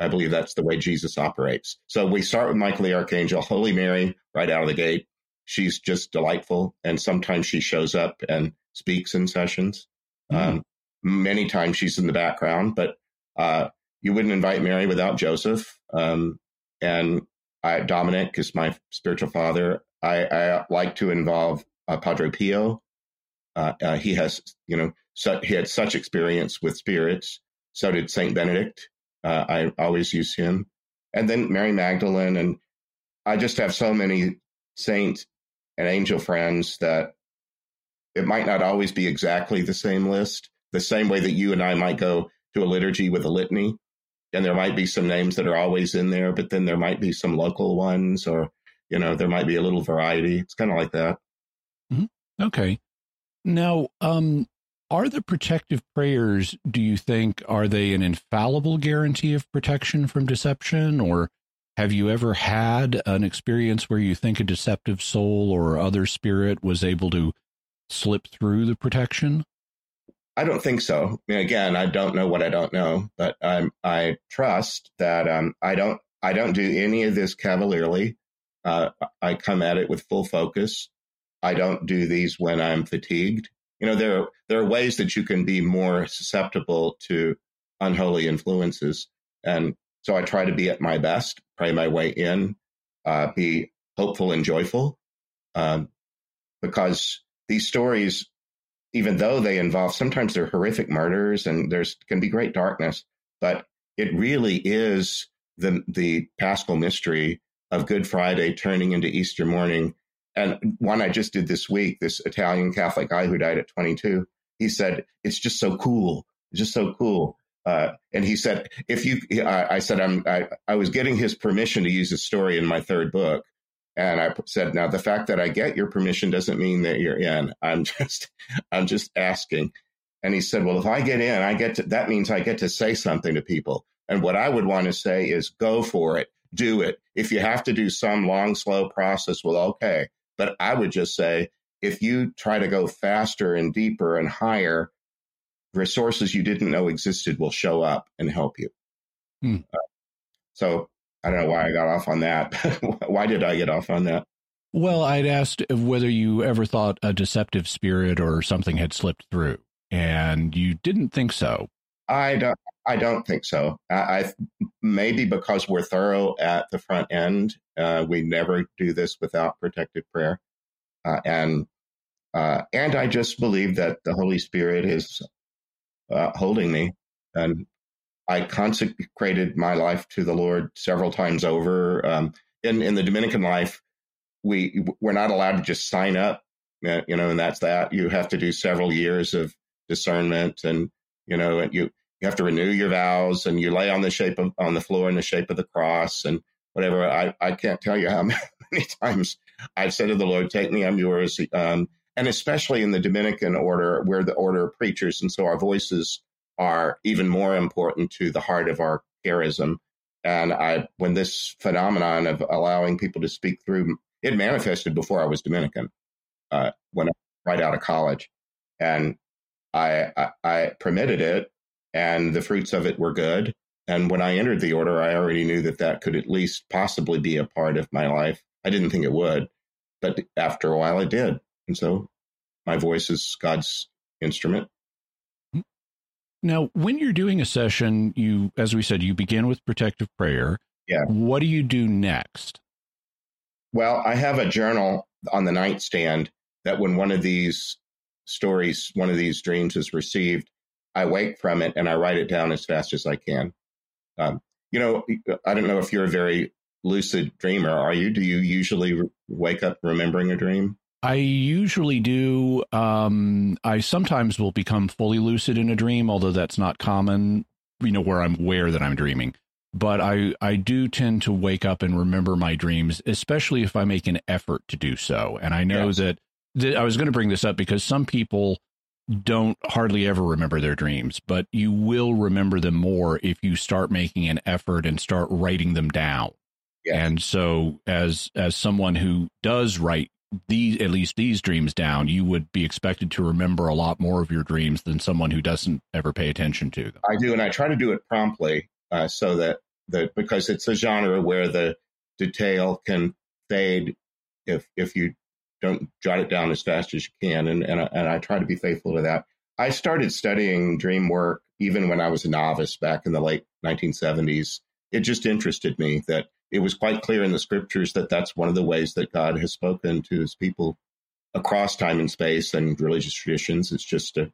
I believe that's the way Jesus operates. So we start with Michael the Archangel, Holy Mary, right out of the gate. She's just delightful, and sometimes she shows up and speaks in sessions. Mm. Um, many times she's in the background, but uh, you wouldn't invite Mary without Joseph. Um, and I, Dominic is my spiritual father. I, I like to involve uh, Padre Pio. Uh, uh, he has, you know, su- he had such experience with spirits. So did Saint Benedict. Uh, I always use him, and then Mary Magdalene, and I just have so many saint and angel friends that it might not always be exactly the same list, the same way that you and I might go to a liturgy with a litany. And there might be some names that are always in there, but then there might be some local ones, or, you know, there might be a little variety. It's kind of like that. Mm-hmm. Okay. Now, um, are the protective prayers, do you think, are they an infallible guarantee of protection from deception? Or have you ever had an experience where you think a deceptive soul or other spirit was able to slip through the protection? I don't think so. Again, I don't know what I don't know, but I'm, I trust that um, I don't I don't do any of this cavalierly. Uh, I come at it with full focus. I don't do these when I'm fatigued. You know, there are, there are ways that you can be more susceptible to unholy influences, and so I try to be at my best, pray my way in, uh, be hopeful and joyful, um, because these stories even though they involve sometimes they're horrific murders and there's can be great darkness, but it really is the the Paschal mystery of Good Friday turning into Easter morning. And one I just did this week, this Italian Catholic guy who died at 22, he said, it's just so cool. It's just so cool. Uh, and he said, if you, I, I said, I'm, I, I was getting his permission to use his story in my third book. And I said, now the fact that I get your permission doesn't mean that you're in. I'm just, I'm just asking. And he said, well, if I get in, I get to, that means I get to say something to people. And what I would want to say is go for it, do it. If you have to do some long, slow process, well, okay. But I would just say, if you try to go faster and deeper and higher, resources you didn't know existed will show up and help you. Hmm. Uh, so I don't know why I got off on that. why did I get off on that? Well, I'd asked whether you ever thought a deceptive spirit or something had slipped through, and you didn't think so. I don't. I don't think so. I, I maybe because we're thorough at the front end, uh, we never do this without protective prayer, uh, and uh, and I just believe that the Holy Spirit is uh, holding me, and I consecrated my life to the Lord several times over. Um, in in the Dominican life, we we're not allowed to just sign up, uh, you know, and that's that. You have to do several years of discernment, and you know, you you have to renew your vows, and you lay on the shape of on the floor in the shape of the cross, and whatever. I I can't tell you how many times I've said to the Lord, "Take me, I'm yours," um, and especially in the Dominican order, we're the order of preachers, and so our voices are even more important to the heart of our charism. And I, when this phenomenon of allowing people to speak through, it manifested before I was Dominican, uh, when I, right out of college, and I, I, I permitted it, and the fruits of it were good. And when I entered the order, I already knew that that could at least possibly be a part of my life. I didn't think it would, but after a while, it did. And so, my voice is God's instrument. Now, when you're doing a session, you, as we said, you begin with protective prayer. Yeah. What do you do next? Well, I have a journal on the nightstand that when one of these stories, one of these dreams is received, I wake from it and I write it down as fast as I can. Um, you know, I don't know if you're a very lucid dreamer. Are you? Do you usually wake up remembering a dream? I usually do. Um, I sometimes will become fully lucid in a dream, although that's not common, you know, where I'm aware that I'm dreaming. But I, I do tend to wake up and remember my dreams, especially if I make an effort to do so. And I know yes. that, that I was going to bring this up because some people don't hardly ever remember their dreams, but you will remember them more if you start making an effort and start writing them down. Yes. And so as as someone who does write these at least these dreams down, you would be expected to remember a lot more of your dreams than someone who doesn't ever pay attention to them. I do, and I try to do it promptly uh, so that that because it's a genre where the detail can fade if if you don't jot it down as fast as you can, and and, and I try to be faithful to that. I started studying dream work even when I was a novice back in the late 1970s. It just interested me that it was quite clear in the scriptures that that's one of the ways that God has spoken to his people across time and space and religious traditions. It's just a,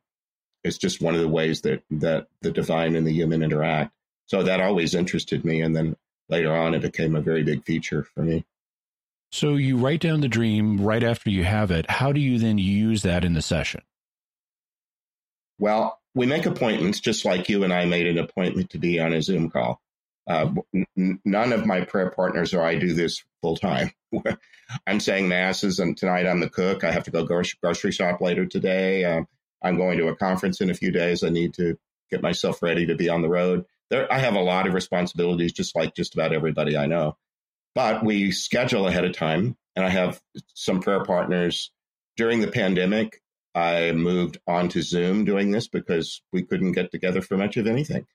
it's just one of the ways that that the divine and the human interact. So that always interested me, and then later on, it became a very big feature for me. So you write down the dream right after you have it. How do you then use that in the session? Well, we make appointments just like you and I made an appointment to be on a Zoom call. Uh, n- none of my prayer partners or I do this full time. I'm saying masses, and tonight I'm the cook. I have to go grocery shop later today. Uh, I'm going to a conference in a few days. I need to get myself ready to be on the road. There, I have a lot of responsibilities, just like just about everybody I know. But we schedule ahead of time, and I have some prayer partners. During the pandemic, I moved on to Zoom doing this because we couldn't get together for much of anything.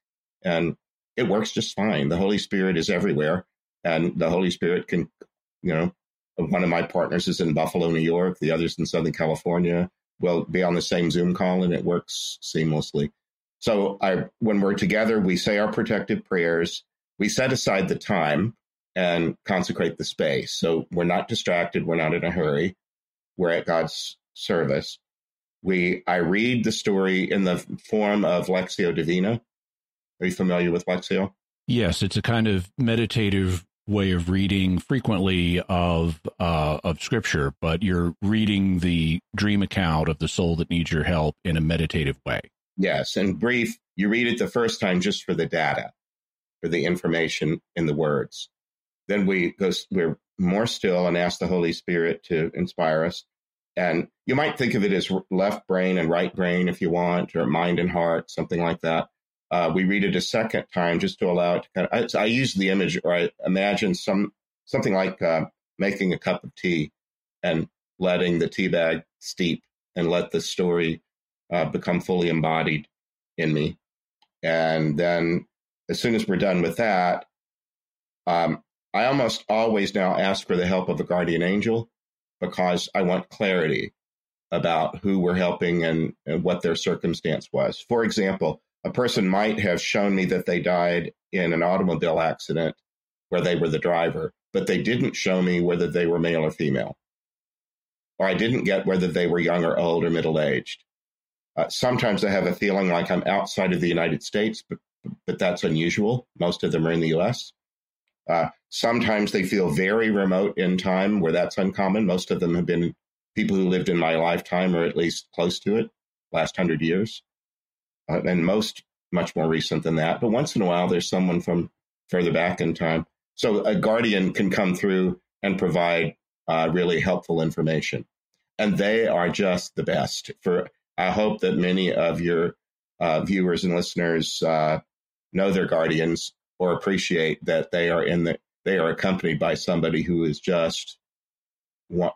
And it works just fine. The Holy Spirit is everywhere, and the Holy Spirit can, you know, one of my partners is in Buffalo, New York. The others in Southern California. will be on the same Zoom call, and it works seamlessly. So, I, when we're together, we say our protective prayers. We set aside the time and consecrate the space. So we're not distracted. We're not in a hurry. We're at God's service. We I read the story in the form of Lectio Divina, are you familiar with Lectio? Yes, it's a kind of meditative way of reading frequently of uh, of scripture, but you're reading the dream account of the soul that needs your help in a meditative way. Yes, in brief, you read it the first time just for the data, for the information in the words. Then we go, we're more still and ask the Holy Spirit to inspire us. And you might think of it as left brain and right brain if you want, or mind and heart, something like that. Uh, we read it a second time just to allow it to kind of. I, I use the image, or I imagine some something like uh, making a cup of tea and letting the tea bag steep and let the story uh, become fully embodied in me. And then, as soon as we're done with that, um, I almost always now ask for the help of a guardian angel because I want clarity about who we're helping and, and what their circumstance was. For example, a person might have shown me that they died in an automobile accident where they were the driver, but they didn't show me whether they were male or female. Or I didn't get whether they were young or old or middle aged. Uh, sometimes I have a feeling like I'm outside of the United States, but, but that's unusual. Most of them are in the US. Uh, sometimes they feel very remote in time, where that's uncommon. Most of them have been people who lived in my lifetime or at least close to it, last hundred years uh, and most much more recent than that. But once in a while, there's someone from further back in time. So a guardian can come through and provide uh, really helpful information. and they are just the best. For I hope that many of your uh, viewers and listeners uh, know their guardians or appreciate that they are in the they are accompanied by somebody who is just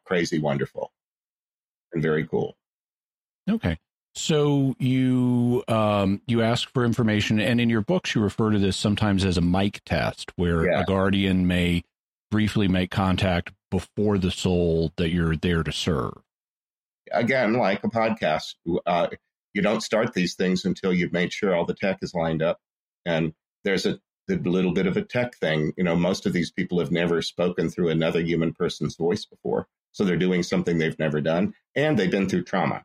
crazy wonderful and very cool. Okay. So you um, you ask for information, and in your books you refer to this sometimes as a mic test, where yeah. a guardian may briefly make contact before the soul that you're there to serve. Again, like a podcast, uh, you don't start these things until you've made sure all the tech is lined up, and there's a, a little bit of a tech thing. You know, most of these people have never spoken through another human person's voice before, so they're doing something they've never done, and they've been through trauma.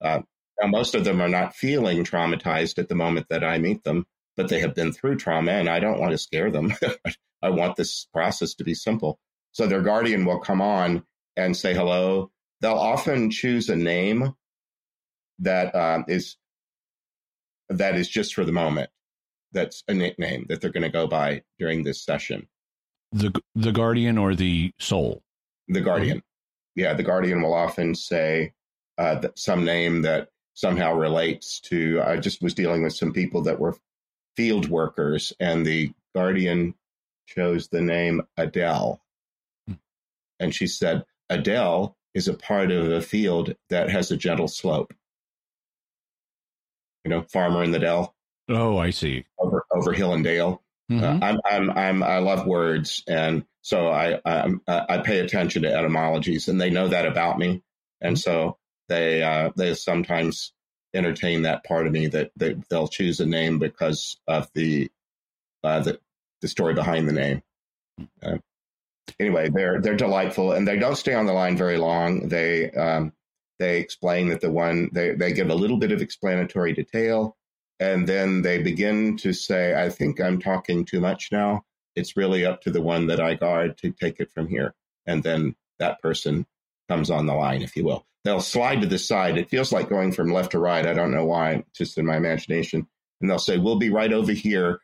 Uh, now, most of them are not feeling traumatized at the moment that I meet them, but they have been through trauma, and I don't want to scare them. I want this process to be simple. So their guardian will come on and say hello. They'll often choose a name that um, is that is just for the moment. That's a nickname that they're going to go by during this session. The the guardian or the soul. The guardian. Yeah, the guardian will often say uh, some name that somehow relates to. I just was dealing with some people that were field workers, and the guardian chose the name Adele. Hmm. And she said, Adele is a part of a field that has a gentle slope. You know, farmer in the dell. Oh, I see. Over over hill and dale. Mm-hmm. Uh, I'm I'm I'm I love words, and so I I I pay attention to etymologies, and they know that about me, and mm-hmm. so they uh, they sometimes entertain that part of me that they, they'll choose a name because of the uh, the the story behind the name. Uh, anyway, they're they're delightful, and they don't stay on the line very long. They um, they explain that the one they they give a little bit of explanatory detail, and then they begin to say, "I think I'm talking too much now. It's really up to the one that I guard to take it from here." And then that person comes on the line, if you will. They'll slide to the side. It feels like going from left to right. I don't know why, just in my imagination. And they'll say, "We'll be right over here,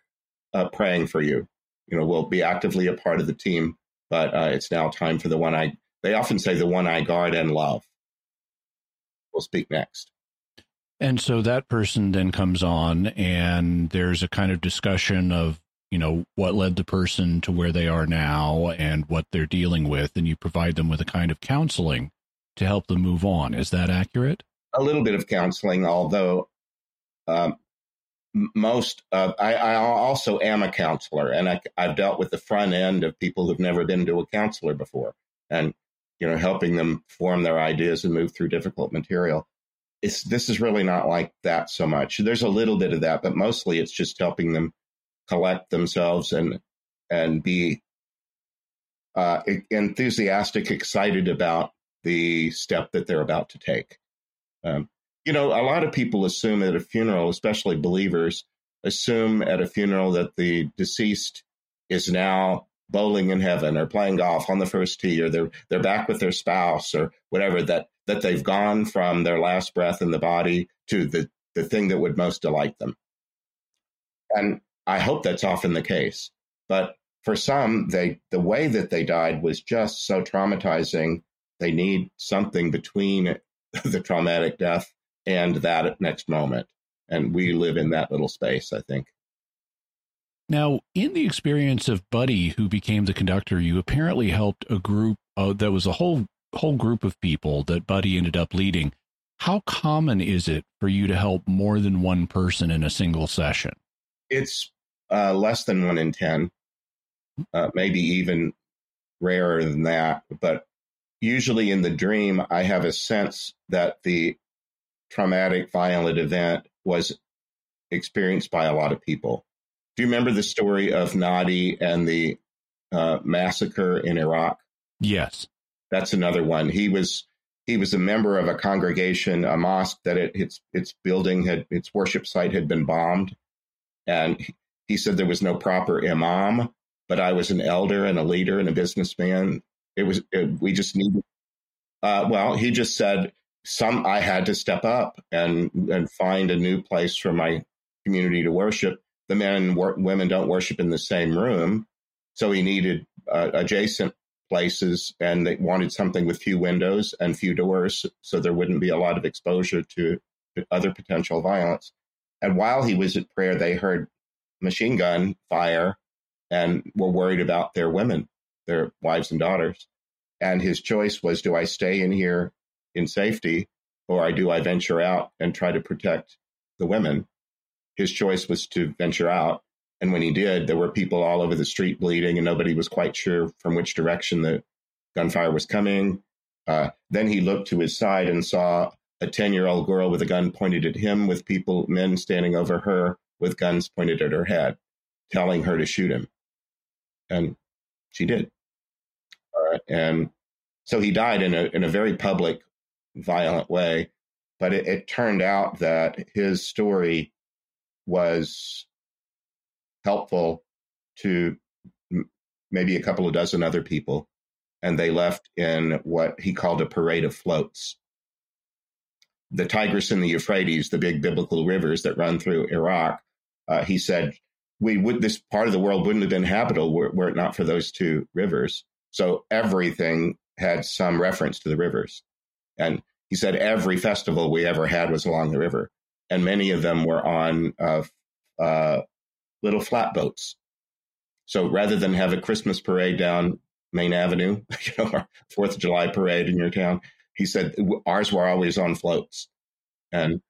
uh, praying for you." You know, we'll be actively a part of the team, but uh, it's now time for the one I. They often say the one I guard and love. We'll speak next. And so that person then comes on, and there's a kind of discussion of you know what led the person to where they are now and what they're dealing with, and you provide them with a kind of counseling to help them move on. Is that accurate? A little bit of counseling, although um, most of I, I, also am a counselor and I, have dealt with the front end of people who've never been to a counselor before and you know helping them form their ideas and move through difficult material it's this is really not like that so much there's a little bit of that but mostly it's just helping them collect themselves and and be uh, enthusiastic excited about the step that they're about to take um, you know, a lot of people assume at a funeral, especially believers, assume at a funeral that the deceased is now bowling in heaven or playing golf on the first tee or they're they're back with their spouse or whatever that that they've gone from their last breath in the body to the the thing that would most delight them. And I hope that's often the case. But for some, they the way that they died was just so traumatizing. They need something between the traumatic death and that next moment. And we live in that little space, I think. Now, in the experience of Buddy, who became the conductor, you apparently helped a group uh, that was a whole whole group of people that Buddy ended up leading. How common is it for you to help more than one person in a single session? It's uh, less than one in ten, uh, maybe even rarer than that. But usually in the dream, I have a sense that the traumatic, violent event was experienced by a lot of people. Do you remember the story of Nadi and the uh, massacre in Iraq? Yes, that's another one. He was he was a member of a congregation, a mosque that it, its its building had its worship site had been bombed, and he said there was no proper imam, but I was an elder and a leader and a businessman. It was it, we just needed. Uh, well, he just said some I had to step up and and find a new place for my community to worship. The men and women don't worship in the same room, so he needed uh, adjacent places and they wanted something with few windows and few doors so there wouldn't be a lot of exposure to, to other potential violence. And while he was at prayer, they heard machine gun fire and were worried about their women, their wives and daughters. And his choice was do I stay in here in safety or do I venture out and try to protect the women? His choice was to venture out. And when he did, there were people all over the street bleeding, and nobody was quite sure from which direction the gunfire was coming. Uh, then he looked to his side and saw a 10 year old girl with a gun pointed at him, with people, men standing over her with guns pointed at her head, telling her to shoot him. And she did. And so he died in a, in a very public, violent way. But it, it turned out that his story was helpful to maybe a couple of dozen other people. And they left in what he called a parade of floats. The Tigris and the Euphrates, the big biblical rivers that run through Iraq, uh, he said, we would this part of the world wouldn't have been habitable were, were it not for those two rivers. So everything had some reference to the rivers. And he said every festival we ever had was along the river. And many of them were on uh, uh, little flatboats. So rather than have a Christmas parade down Main Avenue, you know, or Fourth of July parade in your town, he said ours were always on floats, and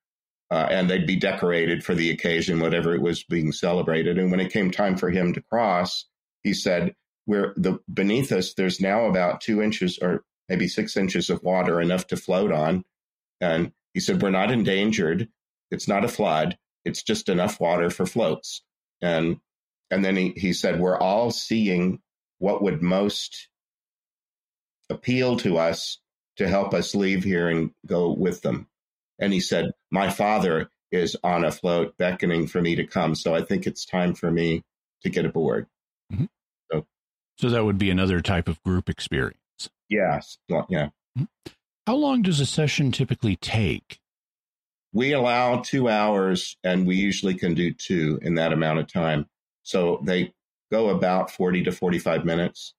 uh, and they'd be decorated for the occasion, whatever it was being celebrated. And when it came time for him to cross, he said, "We're the beneath us. There's now about two inches or maybe six inches of water, enough to float on." And he said, "We're not endangered. It's not a flood. It's just enough water for floats." And and then he, he said, We're all seeing what would most appeal to us to help us leave here and go with them. And he said, My father is on a float beckoning for me to come. So I think it's time for me to get aboard. Mm-hmm. So, so that would be another type of group experience. Yes. Well, yeah. Mm-hmm. How long does a session typically take? We allow two hours, and we usually can do two in that amount of time. So they go about 40 to 45 minutes.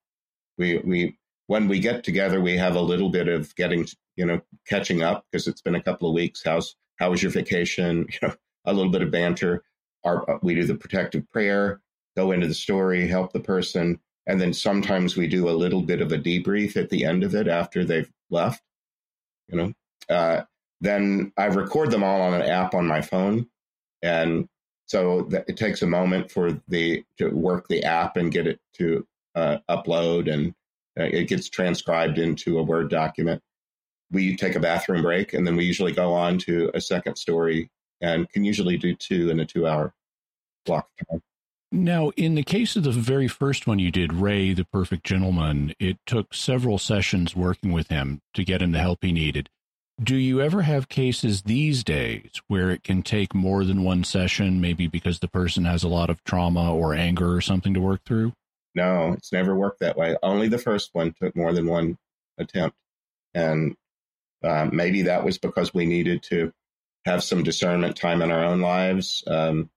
We, we, when we get together, we have a little bit of getting, you know, catching up because it's been a couple of weeks. How's, how was your vacation? You know, a little bit of banter. Our, we do the protective prayer, go into the story, help the person. And then sometimes we do a little bit of a debrief at the end of it after they've left, you know. Uh, then I record them all on an app on my phone. And so it takes a moment for the to work the app and get it to uh, upload and uh, it gets transcribed into a Word document. We take a bathroom break and then we usually go on to a second story and can usually do two in a two hour block of time. Now, in the case of the very first one you did, Ray, the perfect gentleman, it took several sessions working with him to get him the help he needed. Do you ever have cases these days where it can take more than one session, maybe because the person has a lot of trauma or anger or something to work through? No, it's never worked that way. Only the first one took more than one attempt. And uh, maybe that was because we needed to have some discernment time in our own lives. Um,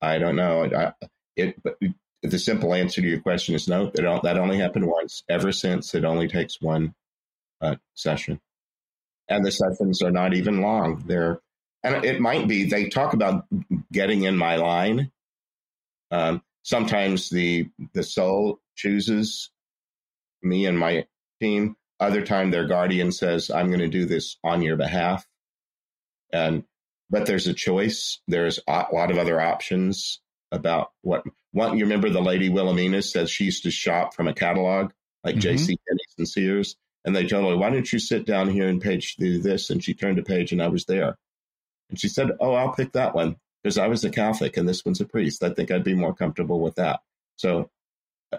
I don't know. I, it, but the simple answer to your question is no. That, that only happened once. Ever since, it only takes one uh, session and the sessions are not even long. They're and it might be they talk about getting in my line. Um, sometimes the the soul chooses me and my team. Other time, their guardian says, "I'm going to do this on your behalf," and but there's a choice. There's a lot of other options about what. One, you remember the lady Wilhelmina says she used to shop from a catalog like mm-hmm. J.C. Penney's and Sears. And they told her, why don't you sit down here and page through this? And she turned a page and I was there. And she said, oh, I'll pick that one because I was a Catholic and this one's a priest. I think I'd be more comfortable with that. So,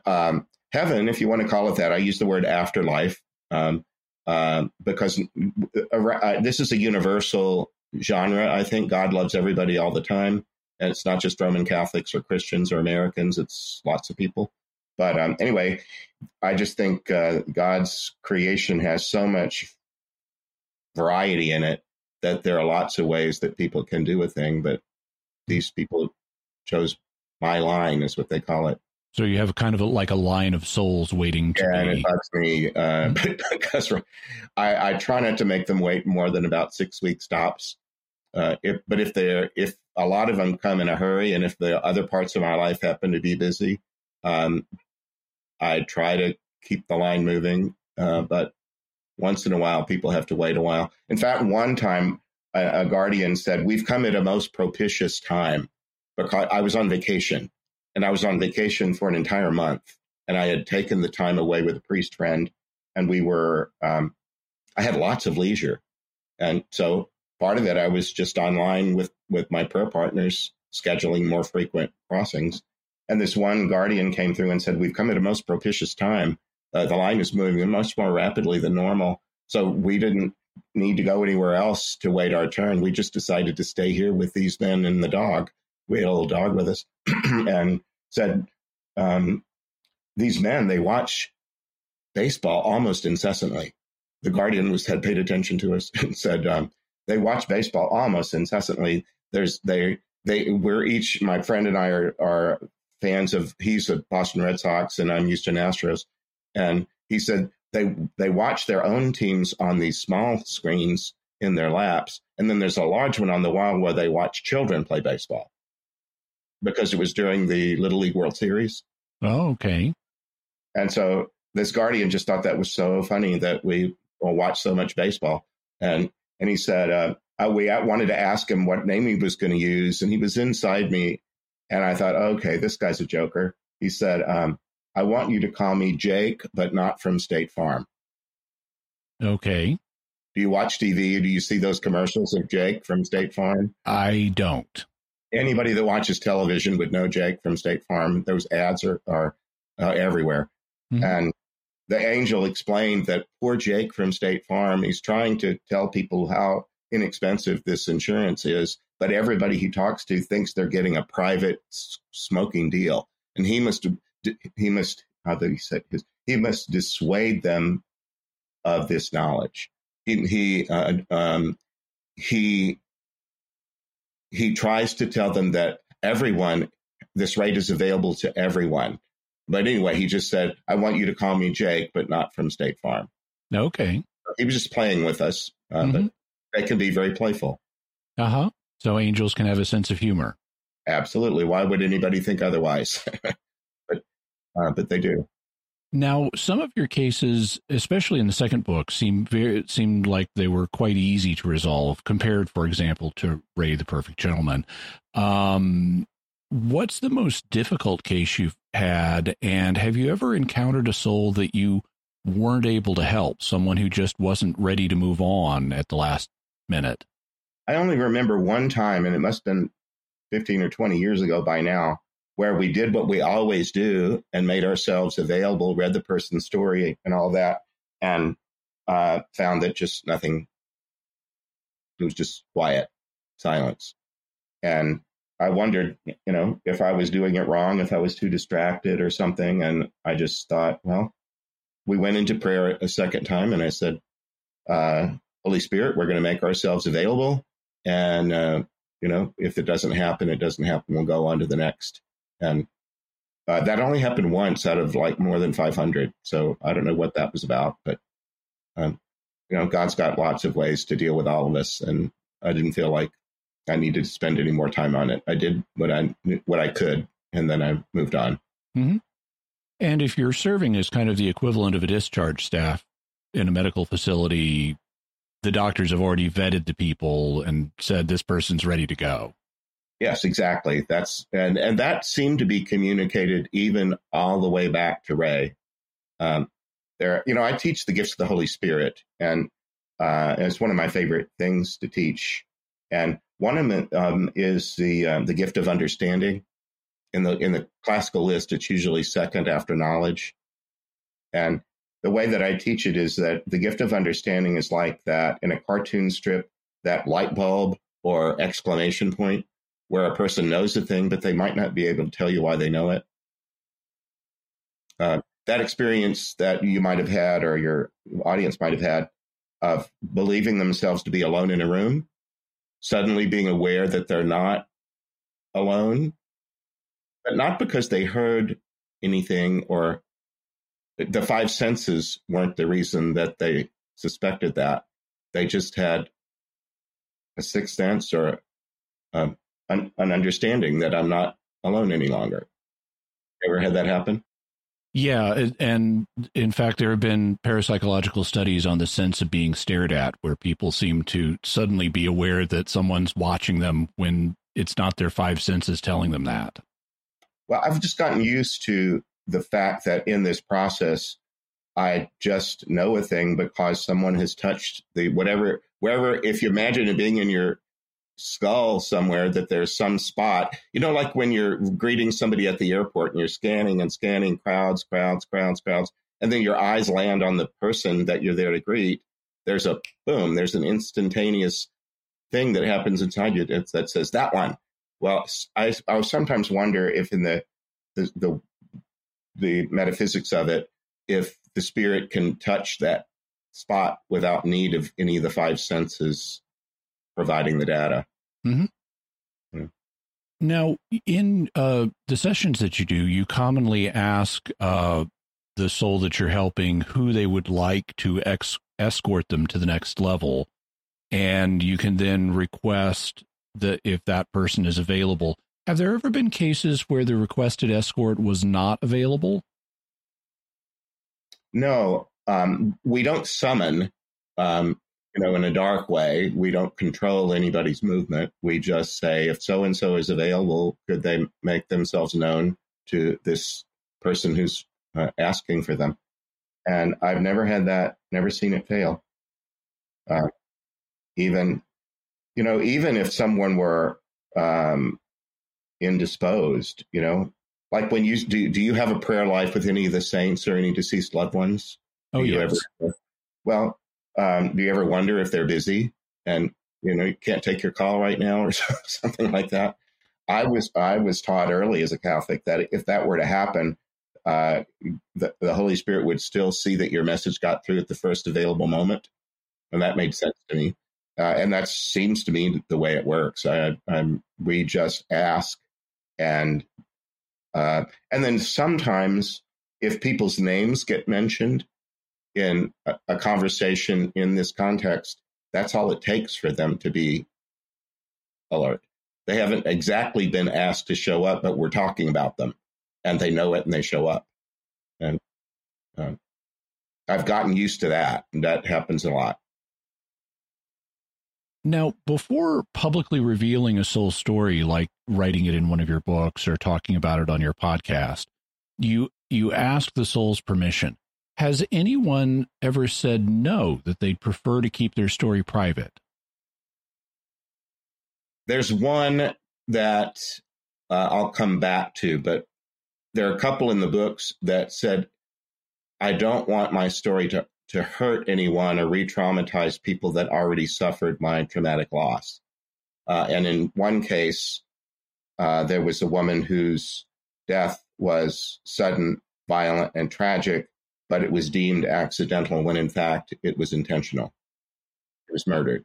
um, heaven, if you want to call it that, I use the word afterlife um, uh, because uh, uh, this is a universal genre. I think God loves everybody all the time. And it's not just Roman Catholics or Christians or Americans, it's lots of people. But um, anyway, I just think uh, God's creation has so much variety in it that there are lots of ways that people can do a thing. But these people chose my line, is what they call it. So you have kind of a, like a line of souls waiting to and be. it bugs me uh, because I, I try not to make them wait more than about six week stops. Uh, if, but if they're if a lot of them come in a hurry, and if the other parts of my life happen to be busy, um, I try to keep the line moving. Uh, but once in a while, people have to wait a while. In fact, one time a, a guardian said, "We've come at a most propitious time," because I was on vacation and I was on vacation for an entire month, and I had taken the time away with a priest friend, and we were. Um, I had lots of leisure, and so part of it I was just online with with my prayer partners, scheduling more frequent crossings. And this one guardian came through and said, "We've come at a most propitious time. Uh, the line is moving much more rapidly than normal, so we didn't." Need to go anywhere else to wait our turn. We just decided to stay here with these men and the dog we had a little dog with us, and said, um, "These men they watch baseball almost incessantly." The Guardian was had paid attention to us and said um, they watch baseball almost incessantly. There's they they we're each my friend and I are are fans of he's a Boston Red Sox and I'm Houston Astros, and he said they they watch their own teams on these small screens in their laps, and then there's a large one on the wall where they watch children play baseball because it was during the Little League World Series. Oh, okay. And so this guardian just thought that was so funny that we will watch so much baseball. And and he said, uh, uh, we wanted to ask him what name he was going to use, and he was inside me, and I thought, okay, this guy's a joker. He said, um, I want you to call me Jake, but not from State Farm. Okay. Do you watch TV? Do you see those commercials of Jake from State Farm? I don't. Anybody that watches television would know Jake from State Farm. Those ads are, are uh, everywhere. Mhm. And the angel explained that poor Jake from State Farm, he's trying to tell people how inexpensive this insurance is, but everybody he talks to thinks they're getting a private s- smoking deal. And he must, he must, how did he say his, he must dissuade them of this knowledge. He, he, uh, um, he, he tries to tell them that everyone, this rate is available to everyone. But anyway, he just said, I want you to call me Jake, but not from State Farm. Okay. He was just playing with us, uh, Mhm. but they can be very playful. Uh huh. So angels can have a sense of humor. Absolutely. Why would anybody think otherwise? but, uh, but they do. Now, some of your cases, especially in the second book, seem very seemed like they were quite easy to resolve compared, for example, to Ray the Perfect Gentleman. Um, what's the most difficult case you've had, and have you ever encountered a soul that you weren't able to help, someone who just wasn't ready to move on at the last minute? I only remember one time, and it must have been 15 or 20 years ago by now, where we did what we always do and made ourselves available, read the person's story and all that, and uh, found that just nothing, it was just quiet, silence. And I wondered, you know, if I was doing it wrong, if I was too distracted or something. And I just thought, well, we went into prayer a second time and I said, uh, Holy Spirit, we're going to make ourselves available. And, uh, you know, if it doesn't happen, it doesn't happen. We'll go on to the next. And uh, that only happened once out of like more than 500. So I don't know what that was about, but, um, you know, God's got lots of ways to deal with all of us. And I didn't feel like I needed to spend any more time on it. I did what I, what I could, and then I moved on. And if you're serving as kind of the equivalent of a discharge staff in a medical facility, the doctors have already vetted the people and said this person's ready to go. Yes, exactly. That's and and that seemed to be communicated even all the way back to Ray. Um, there, you know, I teach the gifts of the Holy Spirit, and uh, it's one of my favorite things to teach. And one of them um, is the um, the gift of understanding. In the in the classical list, it's usually second after knowledge. And the way that I teach it is that the gift of understanding is like that in a cartoon strip, that light bulb or exclamation point where a person knows a thing, but they might not be able to tell you why they know it. Uh, that experience that you might have had or your audience might have had of believing themselves to be alone in a room, suddenly being aware that they're not alone, but not because they heard anything or the five senses weren't the reason that they suspected that. They just had a sixth sense or um, an, an understanding that I'm not alone any longer. Ever had that happen? Yeah, and in fact, there have been parapsychological studies on the sense of being stared at, where people seem to suddenly be aware that someone's watching them when it's not their five senses telling them that. Well, I've just gotten used to the fact that in this process, I just know a thing because someone has touched the whatever, wherever, if you imagine it being in your skull somewhere that there's some spot, you know, like when you're greeting somebody at the airport and you're scanning and scanning crowds, crowds, crowds, crowds, and then your eyes land on the person that you're there to greet. There's a boom, there's an instantaneous thing that happens inside you that, that says that one. Well, I, I sometimes wonder if in the, the, the the metaphysics of it if the spirit can touch that spot without need of any of the five senses providing the data. Mm-hmm. Yeah. Now, in uh, the sessions that you do, you commonly ask uh, the soul that you're helping who they would like to ex- escort them to the next level. And you can then request that if that person is available. Have there ever been cases where the requested escort was not available? No, um, we don't summon, um, you know, in a dark way. We don't control anybody's movement. We just say, if so and so is available, could they make themselves known to this person who's uh, asking for them? And I've never had that, never seen it fail. Uh, even, you know, even if someone were um, indisposed, you know, like when you do, do you have a prayer life with any of the saints or any deceased loved ones? Oh, do yes. Ever, well, um, do you ever wonder if they're busy and you know you can't take your call right now or something like that? I was I was taught early as a Catholic that if that were to happen, uh, the, the Holy Spirit would still see that your message got through at the first available moment, and that made sense to me. Uh, and that seems to me the way it works. I, I'm, we just ask and uh, and then sometimes if people's names get mentioned in a, conversation in this context, that's all it takes for them to be alert. They haven't exactly been asked to show up, but we're talking about them and they know it and they show up. And uh, I've gotten used to that. And that happens a lot. Now, before publicly revealing a soul story, like writing it in one of your books or talking about it on your podcast, you you ask the soul's permission. Has anyone ever said no that they'd prefer to keep their story private? There's one that uh, I'll come back to, but there are a couple in the books that said, I don't want my story to to hurt anyone or re-traumatize people that already suffered my traumatic loss. Uh, and in one case, uh, there was a woman whose death was sudden, violent, and tragic, but it was deemed accidental when in fact it was intentional. It was murdered,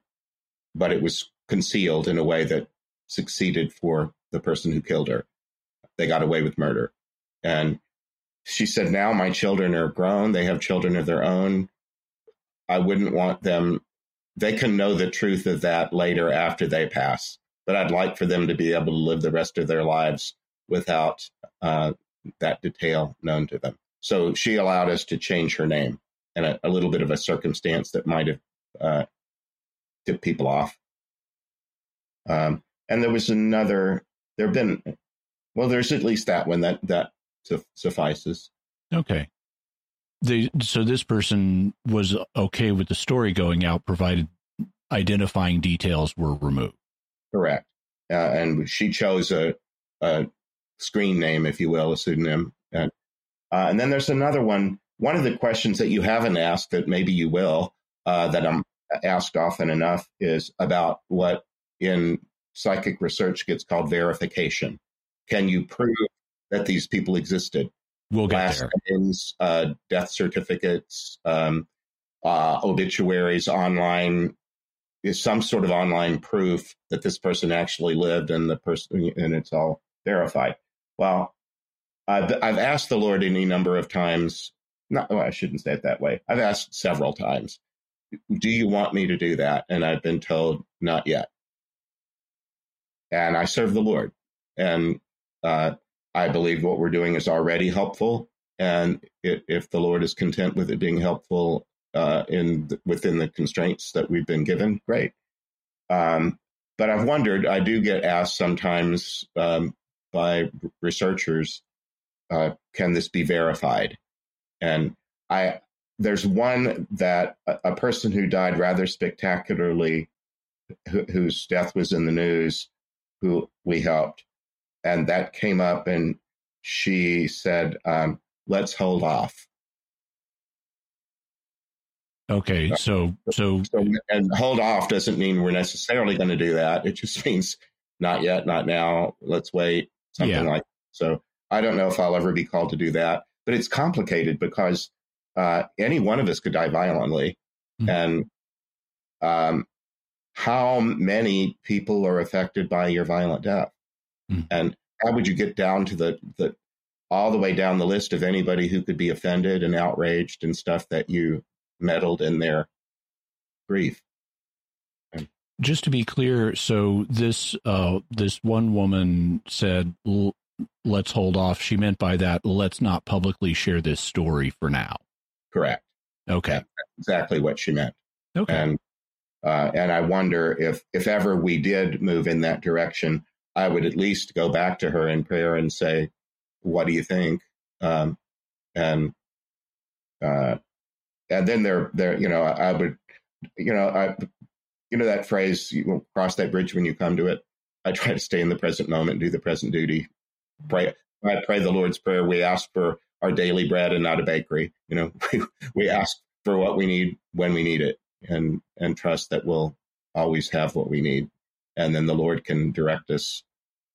but it was concealed in a way that succeeded for the person who killed her. They got away with murder. And she said, Now my children are grown. They have children of their own. I wouldn't want them, they can know the truth of that later after they pass. But I'd like for them to be able to live the rest of their lives without uh, that detail known to them. So she allowed us to change her name and a, a little bit of a circumstance that might have uh, tipped people off. Um, and there was another, there have been, well, there's at least that one that, that suffices. Okay they so this person was okay with the story going out provided identifying details were removed correct uh, and she chose a, a, screen name if you will a pseudonym and, uh, and then there's another one one of the questions that you haven't asked that maybe you will uh, that i'm asked often enough is about what in psychic research gets called verification can you prove that these people existed We'll get last there. names, uh, death certificates, um, uh, obituaries, online is some sort of online proof that this person actually lived and the person and it's all verified. Well, I've, I've asked the Lord any number of times. Not, well, I shouldn't say it that way. I've asked several times, "Do you want me to do that?" And I've been told, "Not yet." And I serve the Lord, and uh, I believe what we're doing is already helpful. And it, if the Lord is content with it being helpful uh, in within the constraints that we've been given, great. Um, but I've wondered. I do get asked sometimes um, by researchers, uh, "Can this be verified?" And I there's one that a, a person who died rather spectacularly, wh- whose death was in the news, who we helped, and that came up, and she said, um, "Let's hold off." Okay, so so So, and hold off doesn't mean we're necessarily going to do that. It just means not yet, not now. Let's wait, something Yeah. like. So I don't know if I'll ever be called to do that, but it's complicated because uh, any one of us could die violently, Mhm. and um, how many people are affected by your violent death, Mhm. and how would you get down to the the all the way down the list of anybody who could be offended and outraged and stuff that you meddled in their grief. just to be clear, so this uh this one woman said "L- let's hold off. She meant by that let's not publicly share this story for now. Correct. Okay. Exactly what she meant. Okay. And uh, and I wonder if if ever we did move in that direction, I would at least go back to her in prayer and say, "What do you think?" Um, and uh, and then there there you know I, I would you know I you know that phrase you cross that bridge when you come to it. I try to stay in the present moment, do the present duty, pray. I pray the Lord's prayer. We ask for our daily bread and not a bakery. You know, we, we ask for what we need when we need it, and and trust that we'll always have what we need, and then the Lord can direct us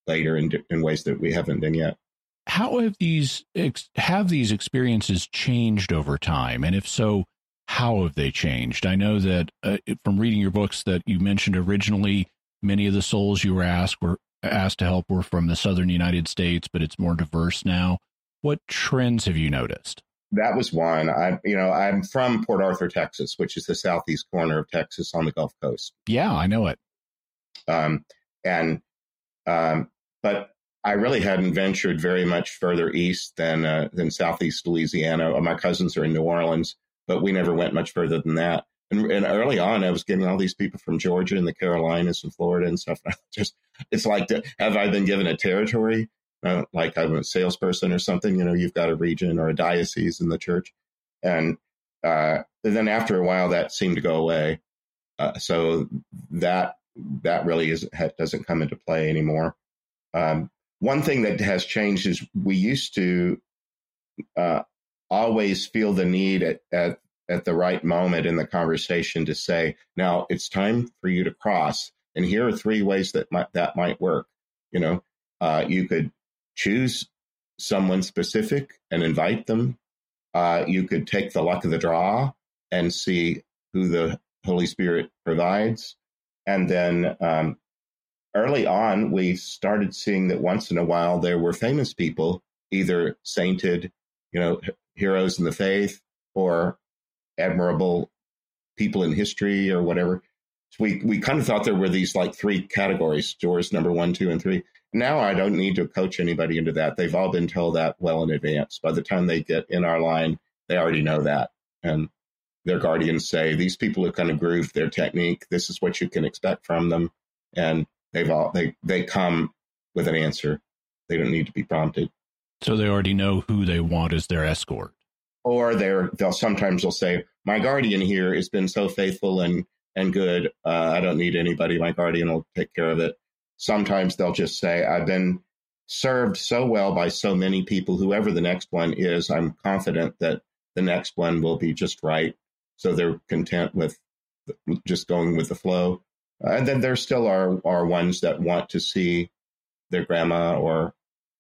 later in in ways that we haven't been yet. How have these have these experiences changed over time, and if so, how have they changed? I know that uh, from reading your books that you mentioned originally, many of the souls you were asked were asked to help were from the southern United States, but it's more diverse now. What trends have you noticed? That was one. I you know I'm from Port Arthur, Texas, which is the southeast corner of Texas on the Gulf Coast. Yeah, I know it. Um, and um, but I really hadn't ventured very much further east than uh, than southeast Louisiana. My cousins are in New Orleans, but we never went much further than that. And, and early on, I was getting all these people from Georgia and the Carolinas and Florida and stuff. And just it's like, have I been given a territory? Uh, like I'm a salesperson or something. You know, you've got a region or a diocese in the church, and uh, then after a while, that seemed to go away. Uh, so that that really is doesn't come into play anymore. Um, one thing that has changed is we used to uh, always feel the need at, at at the right moment in the conversation to say, "Now it's time for you to cross," and here are three ways that might, that might work. You know, uh, you could choose someone specific and invite them. Uh, you could take the luck of the draw and see who the Holy Spirit provides, and then um, early on, we started seeing that once in a while there were famous people, either sainted, you know, heroes in the faith, or admirable people in history, or whatever. So we we kind of thought there were these like three categories: doors number one, two, and three. Now I don't need to coach anybody into that. They've all been told that well in advance. By the time they get in our line, they already know that, and their guardians say these people have kind of grooved their technique. This is what you can expect from them, and they've all they they come with an answer. They don't need to be prompted. So they already know who they want as their escort. Or they're they'll sometimes they'll say, My guardian here has been so faithful and and good, uh, I don't need anybody. My guardian will take care of it. Sometimes they'll just say, I've been served so well by so many people, whoever the next one is, I'm confident that the next one will be just right. So they're content with just going with the flow. And then there still are are ones that want to see their grandma or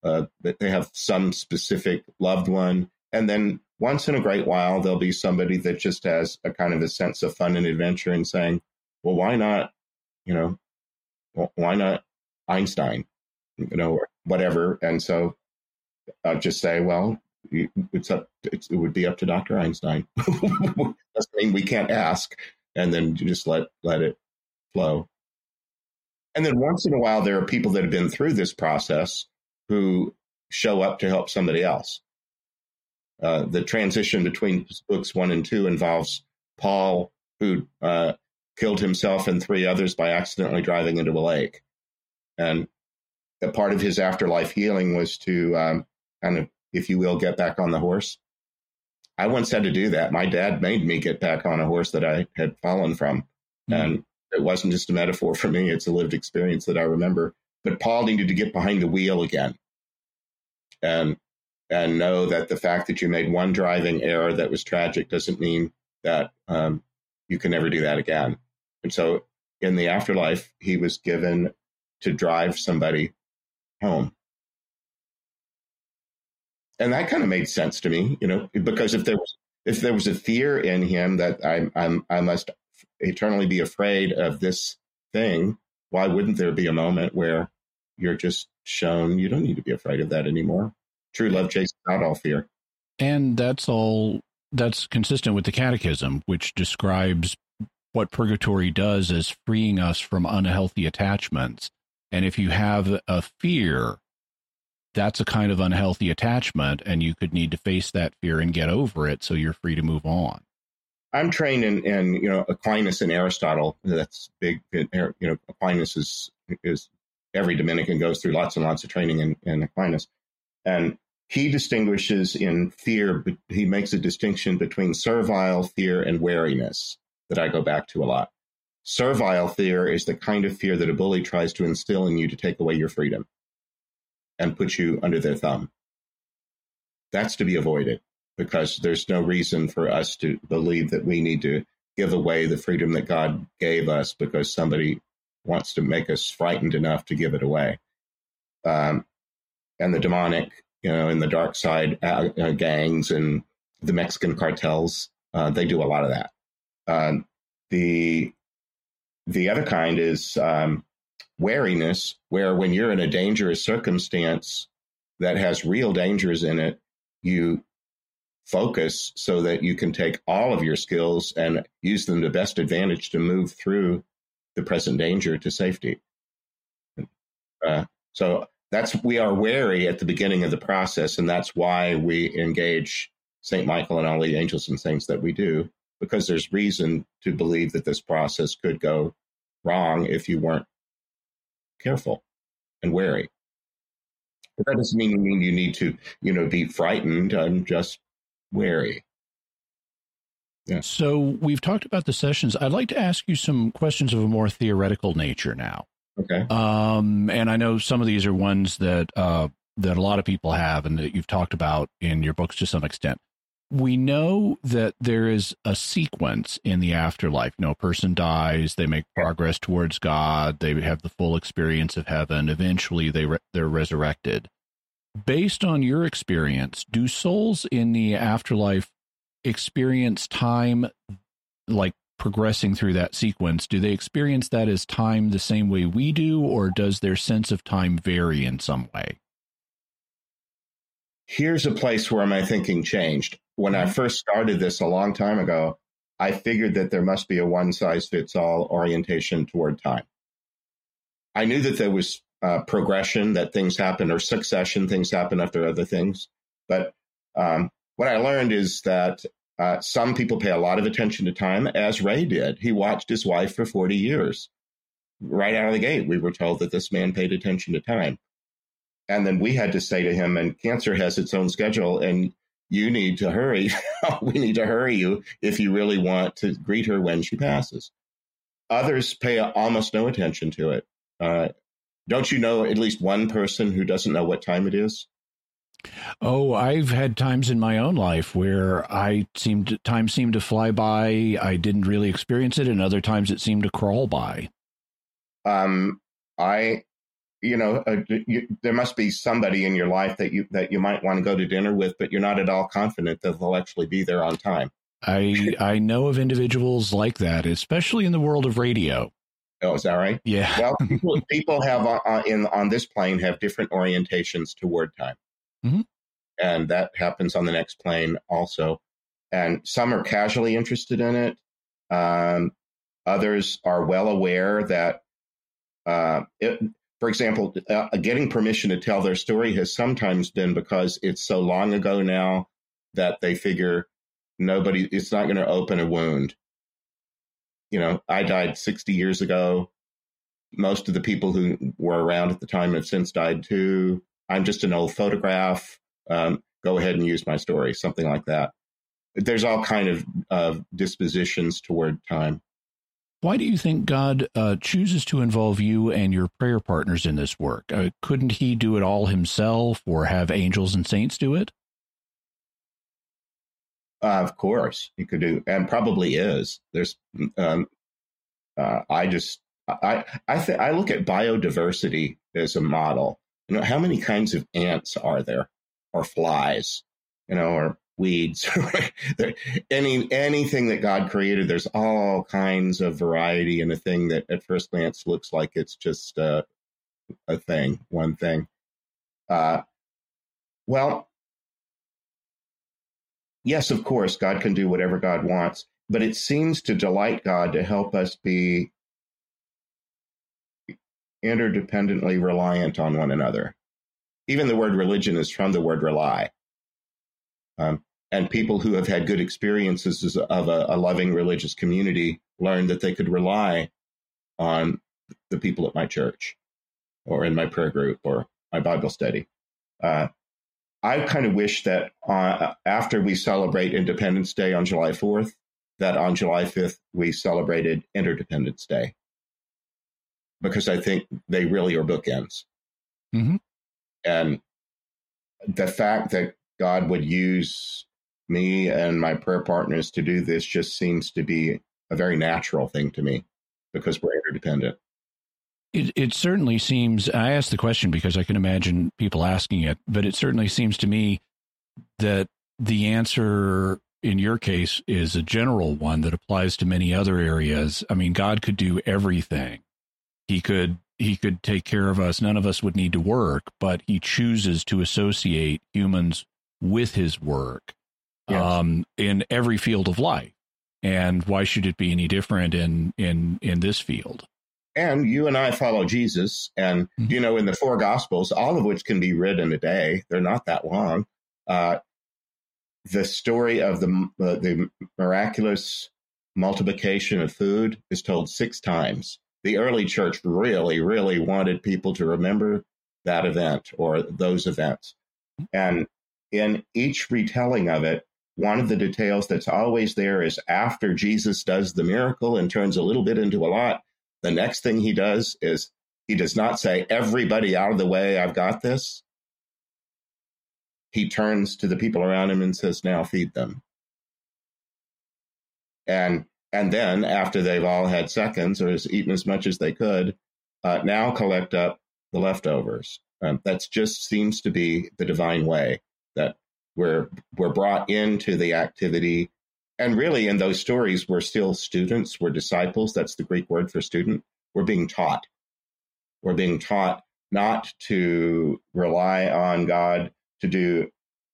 uh, they have some specific loved one. And then once in a great while, there'll be somebody that just has a kind of a sense of fun and adventure and saying, well, why not, you know, why not Einstein, you know, or whatever. And so uh, just say, well, it's up. It's, it would be up to Dr. Einstein. Doesn't mean we can't ask, and then you just let let it flow. And then once in a while, there are people that have been through this process who show up to help somebody else. Uh, the transition between books one and two involves Paul, who uh, killed himself and three others by accidentally driving into a lake. And a part of his afterlife healing was to um, kind of, if you will, get back on the horse. I once had to do that. My dad made me get back on a horse that I had fallen from. Mm-hmm. And it wasn't just a metaphor for me, it's a lived experience that I remember. But Paul needed to get behind the wheel again and and know that the fact that you made one driving error that was tragic doesn't mean that um, you can never do that again. And so in the afterlife, he was given to drive somebody home. And that kind of made sense to me, you know, because if there was if there was a fear in him that I I'm I must eternally be afraid of this thing, why wouldn't there be a moment where you're just shown you don't need to be afraid of that anymore? True love chases out all fear. And that's all that's consistent with the catechism, which describes what purgatory does as freeing us from unhealthy attachments. And if you have a fear, that's a kind of unhealthy attachment, and you could need to face that fear and get over it so you're free to move on. I'm trained in, in you know Aquinas and Aristotle. That's big. You know Aquinas is is every Dominican goes through lots and lots of training in, in Aquinas, and he distinguishes in fear. He makes a distinction between servile fear and wariness that I go back to a lot. Servile fear is the kind of fear that a bully tries to instill in you to take away your freedom and put you under their thumb. That's to be avoided because there's no reason for us to believe that we need to give away the freedom that God gave us because somebody wants to make us frightened enough to give it away. Um, and the demonic, you know, in the dark side uh, uh, gangs and the Mexican cartels, uh, they do a lot of that. Um, the the other kind is um, wariness, where when you're in a dangerous circumstance that has real dangers in it, you focus so that you can take all of your skills and use them to best advantage to move through the present danger to safety. Uh, so that's we are wary at the beginning of the process, and that's why we engage Saint Michael and all the angels and saints that we do, because there's reason to believe that this process could go wrong if you weren't careful and wary. But that doesn't mean, mean you need to, you know, be frightened. and just wary. Yeah. So we've talked about the sessions. I'd like to ask you some questions of a more theoretical nature now. Okay. Um, and I know some of these are ones that uh, that a lot of people have, and that you've talked about in your books to some extent. We know that there is a sequence in the afterlife. You know, a person dies, they make progress towards God, they have the full experience of heaven. Eventually, they re- they're resurrected based on your experience, do souls in the afterlife experience time like progressing through that sequence? Do they experience that as time the same way we do, or does their sense of time vary in some way? Here's a place where my thinking changed. When I mm-hmm. first started this a long time ago, I figured that there must be a one size fits all orientation toward time. I knew that there was uh, progression that things happen or succession things happen after other things. But um, what I learned is that uh, some people pay a lot of attention to time, as Ray did. He watched his wife for 40 years. Right out of the gate, we were told that this man paid attention to time. And then we had to say to him, and cancer has its own schedule, and you need to hurry. we need to hurry you if you really want to greet her when she passes. Others pay almost no attention to it. Uh, don't you know at least one person who doesn't know what time it is? Oh, I've had times in my own life where I seemed time seemed to fly by. I didn't really experience it, and other times it seemed to crawl by. Um, I, you know, uh, you, there must be somebody in your life that you that you might want to go to dinner with, but you're not at all confident that they'll actually be there on time. I I know of individuals like that, especially in the world of radio. Oh, is that right? Yeah. well, people, people have uh, uh, in on this plane have different orientations toward time. Mm-hmm. and that happens on the next plane also. And some are casually interested in it. Um, others are well aware that, uh, it, for example, uh, getting permission to tell their story has sometimes been because it's so long ago now that they figure nobody, it's not going to open a wound. You know, I died 60 years ago. Most of the people who were around at the time have since died too. I'm just an old photograph. Um, go ahead and use my story, something like that. There's all kind of uh, dispositions toward time. Why do you think God uh, chooses to involve you and your prayer partners in this work? Uh, couldn't He do it all Himself, or have angels and saints do it? Uh, of course, He could do, and probably is. There's, um, uh, I just, I, I, th- I look at biodiversity as a model. You know, how many kinds of ants are there, or flies, you know, or weeds, any anything that God created. There's all kinds of variety in a thing that at first glance looks like it's just uh, a thing, one thing. Uh, well, yes, of course, God can do whatever God wants, but it seems to delight God to help us be interdependently reliant on one another. Even the word religion is from the word rely. Um, and people who have had good experiences of a, a, loving religious community learned that they could rely on the people at my church or in my prayer group or my Bible study. Uh, I kind of wish that uh, after we celebrate Independence Day on July 4th, that on July 5th we celebrated Interdependence Day because I think they really are bookends. Mm-hmm. And the fact that God would use me and my prayer partners to do this just seems to be a very natural thing to me because we're interdependent. It, it certainly seems, I asked the question because I can imagine people asking it, but it certainly seems to me that the answer in your case is a general one that applies to many other areas. I mean, God could do everything. He could he could take care of us. None of us would need to work, but he chooses to associate humans with his work yes. um, in every field of life. And why should it be any different in in in this field? And you and I follow Jesus, and mm-hmm. you know, in the four Gospels, all of which can be read in a day. They're not that long. Uh, the story of the uh, the miraculous multiplication of food is told six times. The early church really, really wanted people to remember that event or those events, and in each retelling of it, one of the details that's always there is after Jesus does the miracle and turns a little bit into a lot, the next thing he does is he does not say, Everybody out of the way, I've got this. He turns to the people around him and says, Now feed them. And and then after they've all had seconds or has eaten as much as they could, uh, now collect up the leftovers. Um, that just seems to be the divine way that we're we're brought into the activity. And really in those stories we're still students we're disciples. That's the greek word for student. We're being taught. We're being taught not to rely on god to do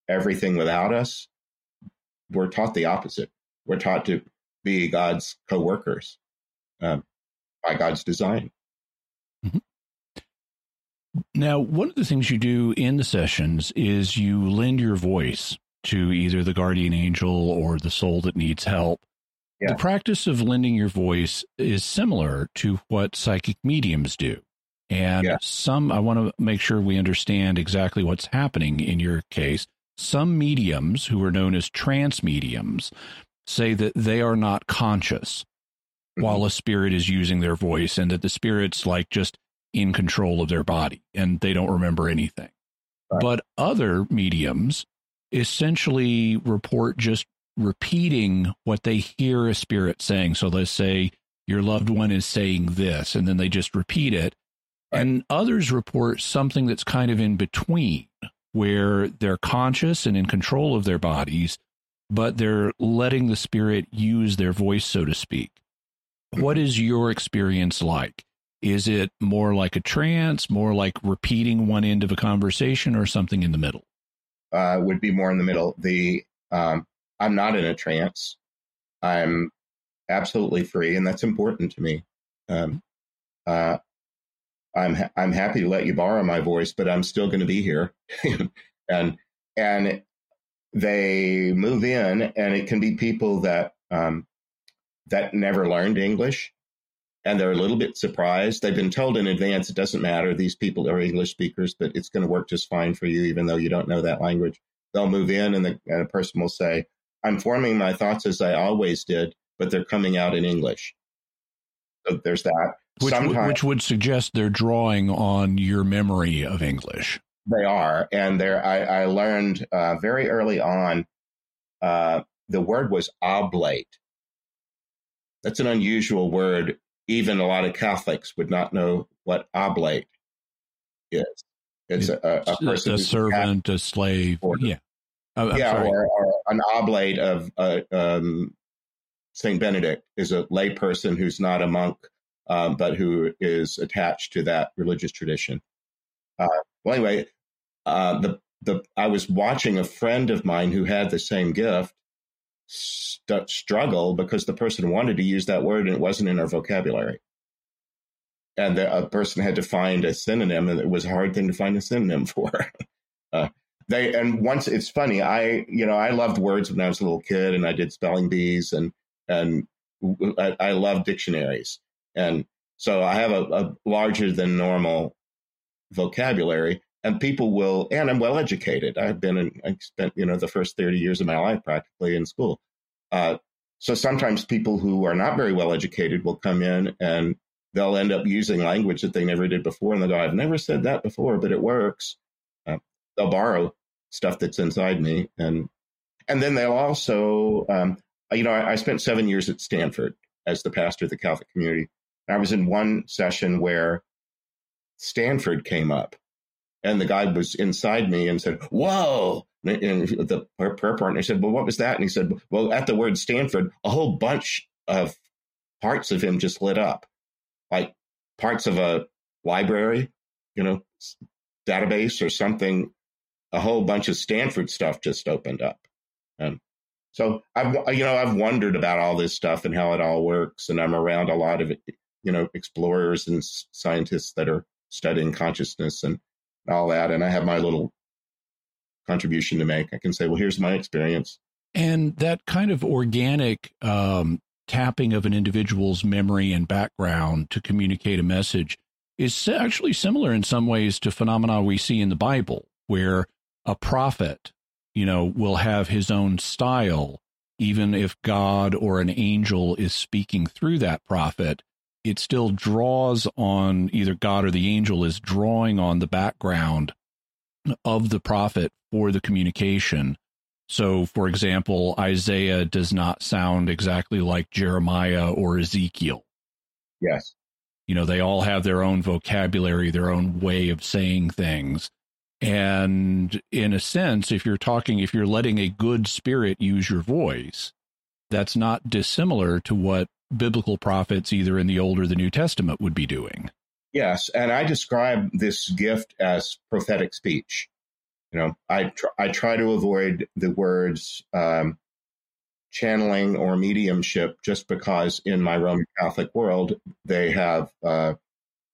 everything without us. We're taught the opposite. We're taught to be god's co-workers um, by god's design mm-hmm. Now, one of the things you do in the sessions is you lend your voice to either the guardian angel or the soul that needs help. Yeah. The practice of lending your voice is similar to what psychic mediums do. And yeah. some, I want to make sure we understand exactly what's happening in your case. Some mediums who are known as trance mediums say that they are not conscious mm-hmm. while a spirit is using their voice and that the spirit's like just in control of their body and they don't remember anything. Right. But other mediums essentially report just repeating what they hear a spirit saying. So let's say your loved one is saying this, and then they just repeat it. Right. And others report something that's kind of in between, where they're conscious and in control of their bodies, but they're letting the spirit use their voice, so to speak. What mm-hmm. your experience like? Is it more like a trance, more like repeating one end of a conversation, or something in the middle? uh, would be more in the middle. The um, I'm not in a trance. I'm absolutely free, and that's important to me. Um, uh, I'm ha- I'm happy to let you borrow my voice, but I'm still going to be here, and and they move in, and it can be people that um, that never learned English, and they're a little bit surprised. They've been told in advance it doesn't matter; these people are English speakers, but it's going to work just fine for you, even though you don't know that language. They'll move in, and, the, and a person will say, "I'm forming my thoughts as I always did, but they're coming out in English." So there's that. Which, which would suggest they're drawing on your memory of English. They are, and there I, I learned uh, very early on. Uh, the word was oblate. That's an unusual word. Even a lot of Catholics would not know what oblate is. It's a, a person, a servant, a slave. Or, yeah, oh, yeah, or, or, an oblate of uh, um, Saint Benedict is a layperson who's not a monk, um, but who is attached to that religious tradition. Uh, well, anyway, uh, the the I was watching a friend of mine who had the same gift st- struggle because the person wanted to use that word and it wasn't in her vocabulary, and the, a person had to find a synonym, and it was a hard thing to find a synonym for. uh, they and once it's funny, I you know I loved words when I was a little kid, and I did spelling bees, and and I, I love dictionaries, and so I have a, a larger than normal vocabulary and people will and i'm well educated. I've been in i spent you know the first 30 years of my life practically in school. Uh, so sometimes people who are not very well educated will come in and they'll end up using language that they never did before and they'll go i've never said that before but it works. Uh, they'll borrow stuff that's inside me and and then they'll also um, you know I, I spent seven years at stanford as the pastor of the catholic community. I was in one session where stanford came up and the guy was inside me and said, Whoa. And the prayer partner said, Well, what was that? And he said, Well, at the word Stanford, a whole bunch of parts of him just lit up, like parts of a library, you know, database or something. A whole bunch of Stanford stuff just opened up. And so I've, you know, I've wondered about all this stuff and how it all works. And I'm around a lot of, you know, explorers and scientists that are studying consciousness. And all that. And I have my little contribution to make. I can say, well, here's my experience. And that kind of organic um, tapping of an individual's memory and background to communicate a message is actually similar in some ways to phenomena we see in the Bible, where a prophet, you know, will have his own style, even if God or an angel is speaking through that prophet it still draws on either God or the angel is drawing on the background of the prophet for the communication. So, for example, Isaiah does not sound exactly like Jeremiah or Ezekiel. Yes. You know, they all have their own vocabulary, their own way of saying things. And in a sense, if you're talking, if you're letting a good spirit use your voice, that's not dissimilar to what biblical prophets, either in the Old or the New Testament, would be doing. Yes, and I describe this gift as prophetic speech. You know, I tr- I try to avoid the words um, channeling or mediumship just because in my Roman Catholic world they have uh,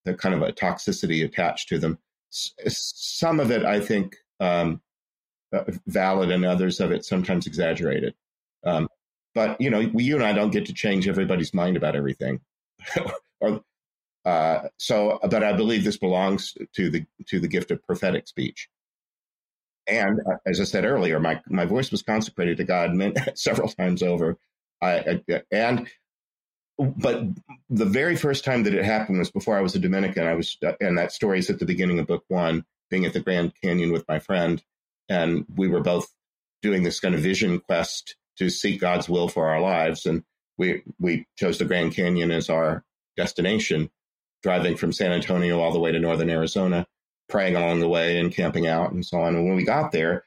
the kind of a toxicity attached to them. S- some of it, I think, um, uh, valid, and others of it sometimes exaggerated. Um, but you know, we, you and I don't get to change everybody's mind about everything. or, uh, so, but I believe this belongs to the to the gift of prophetic speech. And uh, as I said earlier, my my voice was consecrated to God several times over. I, I, and but the very first time that it happened was before I was a Dominican. I was, uh, and that story is at the beginning of book one, being at the Grand Canyon with my friend, and we were both doing this kind of vision quest to seek God's will for our lives. And we, we chose the Grand Canyon as our destination, driving from San Antonio all the way to northern Arizona, praying along the way and camping out and so on. And when we got there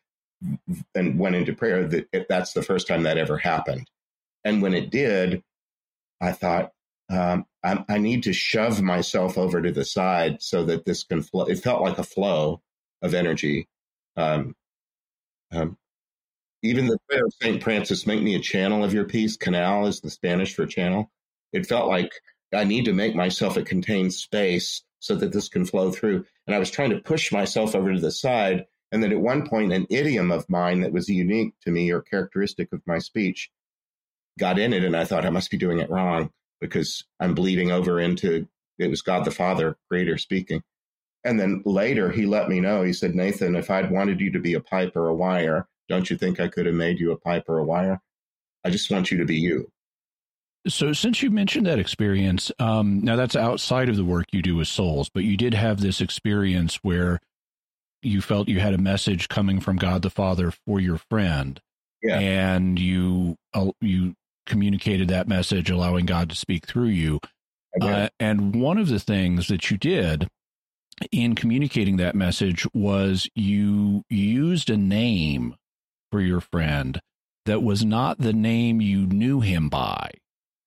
and went into prayer, that that's the first time that ever happened. And when it did, I thought, um, I, I, need to shove myself over to the side so that this can flow. It felt like a flow of energy. Um, Um, even the prayer of St. Francis, make me a channel of your peace. Canal is the Spanish for channel. It felt like I need to make myself a contained space so that this can flow through. And I was trying to push myself over to the side. And then at one point, an idiom of mine that was unique to me or characteristic of my speech got in it. And I thought I must be doing it wrong because I'm bleeding over into it was God the Father, creator speaking. And then later he let me know, he said, Nathan, if I'd wanted you to be a pipe or a wire, don't you think I could have made you a pipe or a wire? I just want you to be you. So, since you mentioned that experience, um, now that's outside of the work you do with souls, but you did have this experience where you felt you had a message coming from God the Father for your friend, yeah. and you uh, you communicated that message, allowing God to speak through you. Uh, and one of the things that you did in communicating that message was you used a name for your friend that was not the name you knew him by.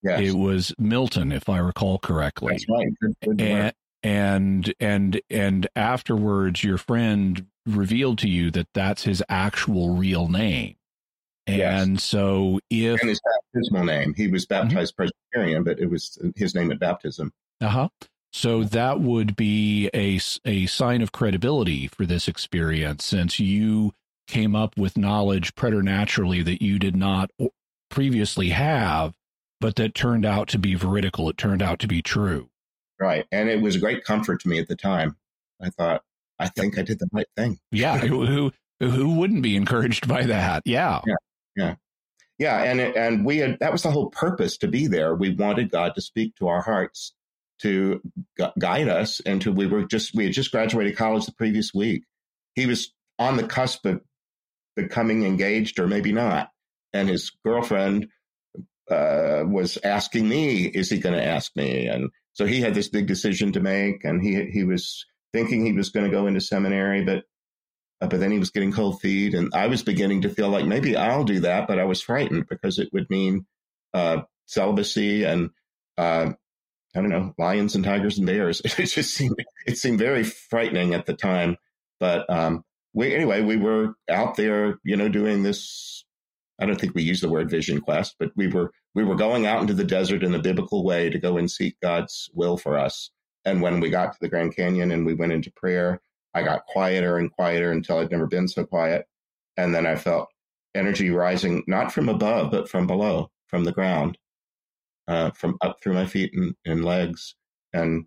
Yes. It was Milton, if I recall correctly. That's right. Good, good and, and and and afterwards, your friend revealed to you that that's his actual real name. And yes. so, if and his baptismal name, he was mm-hmm. baptized mm-hmm. Presbyterian, but it was his name at baptism. Uh huh. So that would be a a sign of credibility for this experience, since you came up with knowledge preternaturally that you did not previously have, but that turned out to be veridical. It turned out to be true. Right. And it was a great comfort to me at the time. I thought, I think I did the right thing. Yeah. who, who wouldn't be encouraged by that? Yeah. Yeah. Yeah. Yeah. And, it, and we had, that was the whole purpose to be there. We wanted God to speak to our hearts, to gu- guide us. And to, we were just, we had just graduated college the previous week. He was on the cusp of becoming engaged or maybe not. And his girlfriend uh, was asking me, "Is he going to ask me?" And so he had this big decision to make, and he he was thinking he was going to go into seminary, but uh, but then he was getting cold feet, and I was beginning to feel like maybe I'll do that, but I was frightened because it would mean uh, celibacy and uh, I don't know lions and tigers and bears. It just seemed it seemed very frightening at the time, but um, we anyway we were out there, you know, doing this. I don't think we used the word vision quest, but we were we were going out into the desert in a biblical way to go and seek God's will for us. And when we got to the Grand Canyon and we went into prayer, I got quieter and quieter until I'd never been so quiet. And then I felt energy rising, not from above, but from below, from the ground, uh, from up through my feet and, and legs. And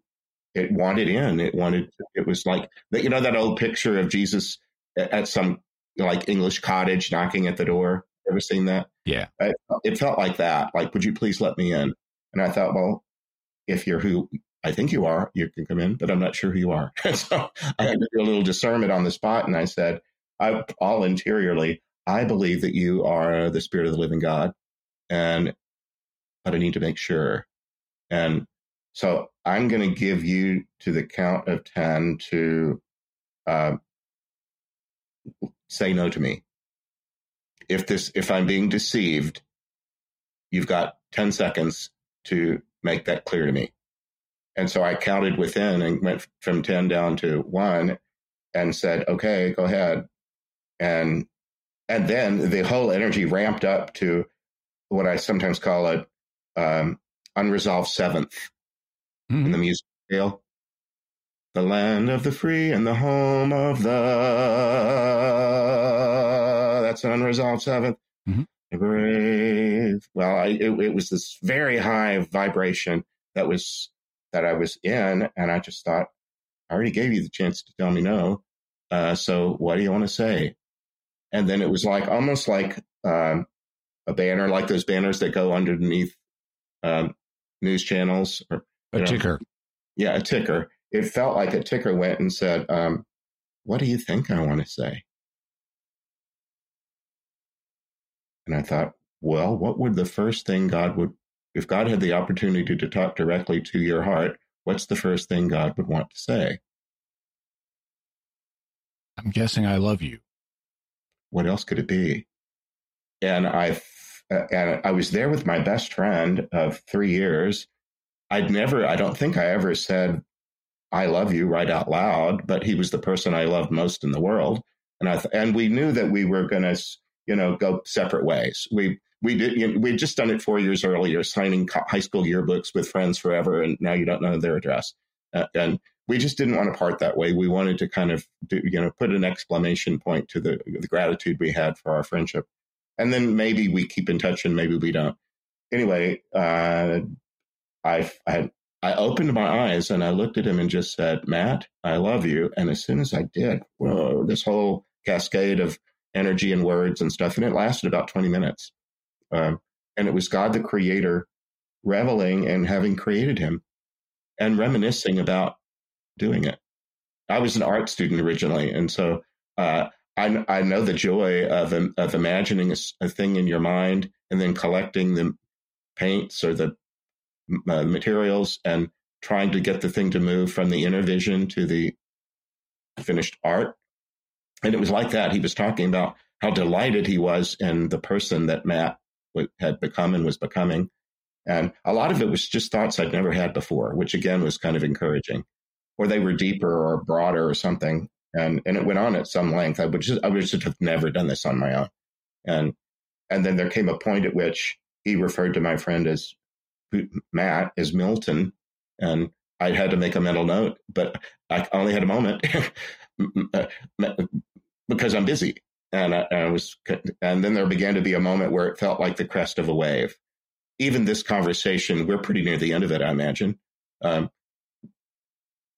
it wanted in. It wanted, it was like that, you know, that old picture of Jesus at some like English cottage knocking at the door. Ever seen that? Yeah. It, it felt like that. Like, would you please let me in? And I thought, well, if you're who I think you are, you can come in, but I'm not sure who you are. so I had to do a little discernment on the spot. And I said, I, all interiorly, I believe that you are the spirit of the living God. And, but I need to make sure. And so I'm going to give you to the count of 10 to uh, say no to me. If this, if I'm being deceived, you've got 10 seconds to make that clear to me. And so I counted within and went from 10 down to one and said, okay, go ahead. And, and then the whole energy ramped up to what I sometimes call a um, unresolved 7th mm-hmm. in the music scale the land of the free and the home of the that's an unresolved 7th mm-hmm. brave well I, it, it, was this very high vibration that was that i was in and i just thought i already gave you the chance to tell me no. Uh, so what do you want to say? And then it was like almost like um, a banner like those banners that go underneath um, news channels or a ticker know. yeah a ticker it felt like a ticker went and said, um, What do you think I want to say? And I thought, well, what would the first thing God would, if God had the opportunity to talk directly to your heart, what's the first thing God would want to say? I'm guessing I love you. What else could it be? And I, and I was there with my best friend of three years. I'd never, I don't think I ever said I love you right out loud, but he was the person I loved most in the world. and I th- and we knew that we were going to, you know, go separate ways. We we did you know, we'd just done it four years earlier, signing high school yearbooks with friends forever, and now you don't know their address. Uh, and we just didn't want to part that way. We wanted to kind of, do, you know, put an exclamation point to the, the gratitude we had for our friendship. And then maybe we keep in touch and maybe we don't. Anyway, uh, I, I, I opened my eyes and I looked at him and just said, Matt, I love you. And as soon as I did, whoa, this whole cascade of energy and words and stuff. And it lasted about 20 minutes. Um, and it was God, the creator, reveling and having created him and reminiscing about doing it. I was an art student originally, and so uh, I, I know the joy of of imagining a, a, thing in your mind and then collecting the paints or the uh, materials and trying to get the thing to move from the inner vision to the finished art. And it was like that. He was talking about how delighted he was in the person that Matt had become and was becoming. And a lot of it was just thoughts I'd never had before, which again was kind of encouraging or they were deeper or broader or something. And and it went on at some length. I would just I would just have never done this on my own. And and then there came a point at which he referred to my friend as Matt is Milton, and I had to make a mental note, but I only had a moment because I'm busy. And I, I, was, and then there began to be a moment where it felt like the crest of a wave. Even this conversation, we're pretty near the end of it, I imagine. Um,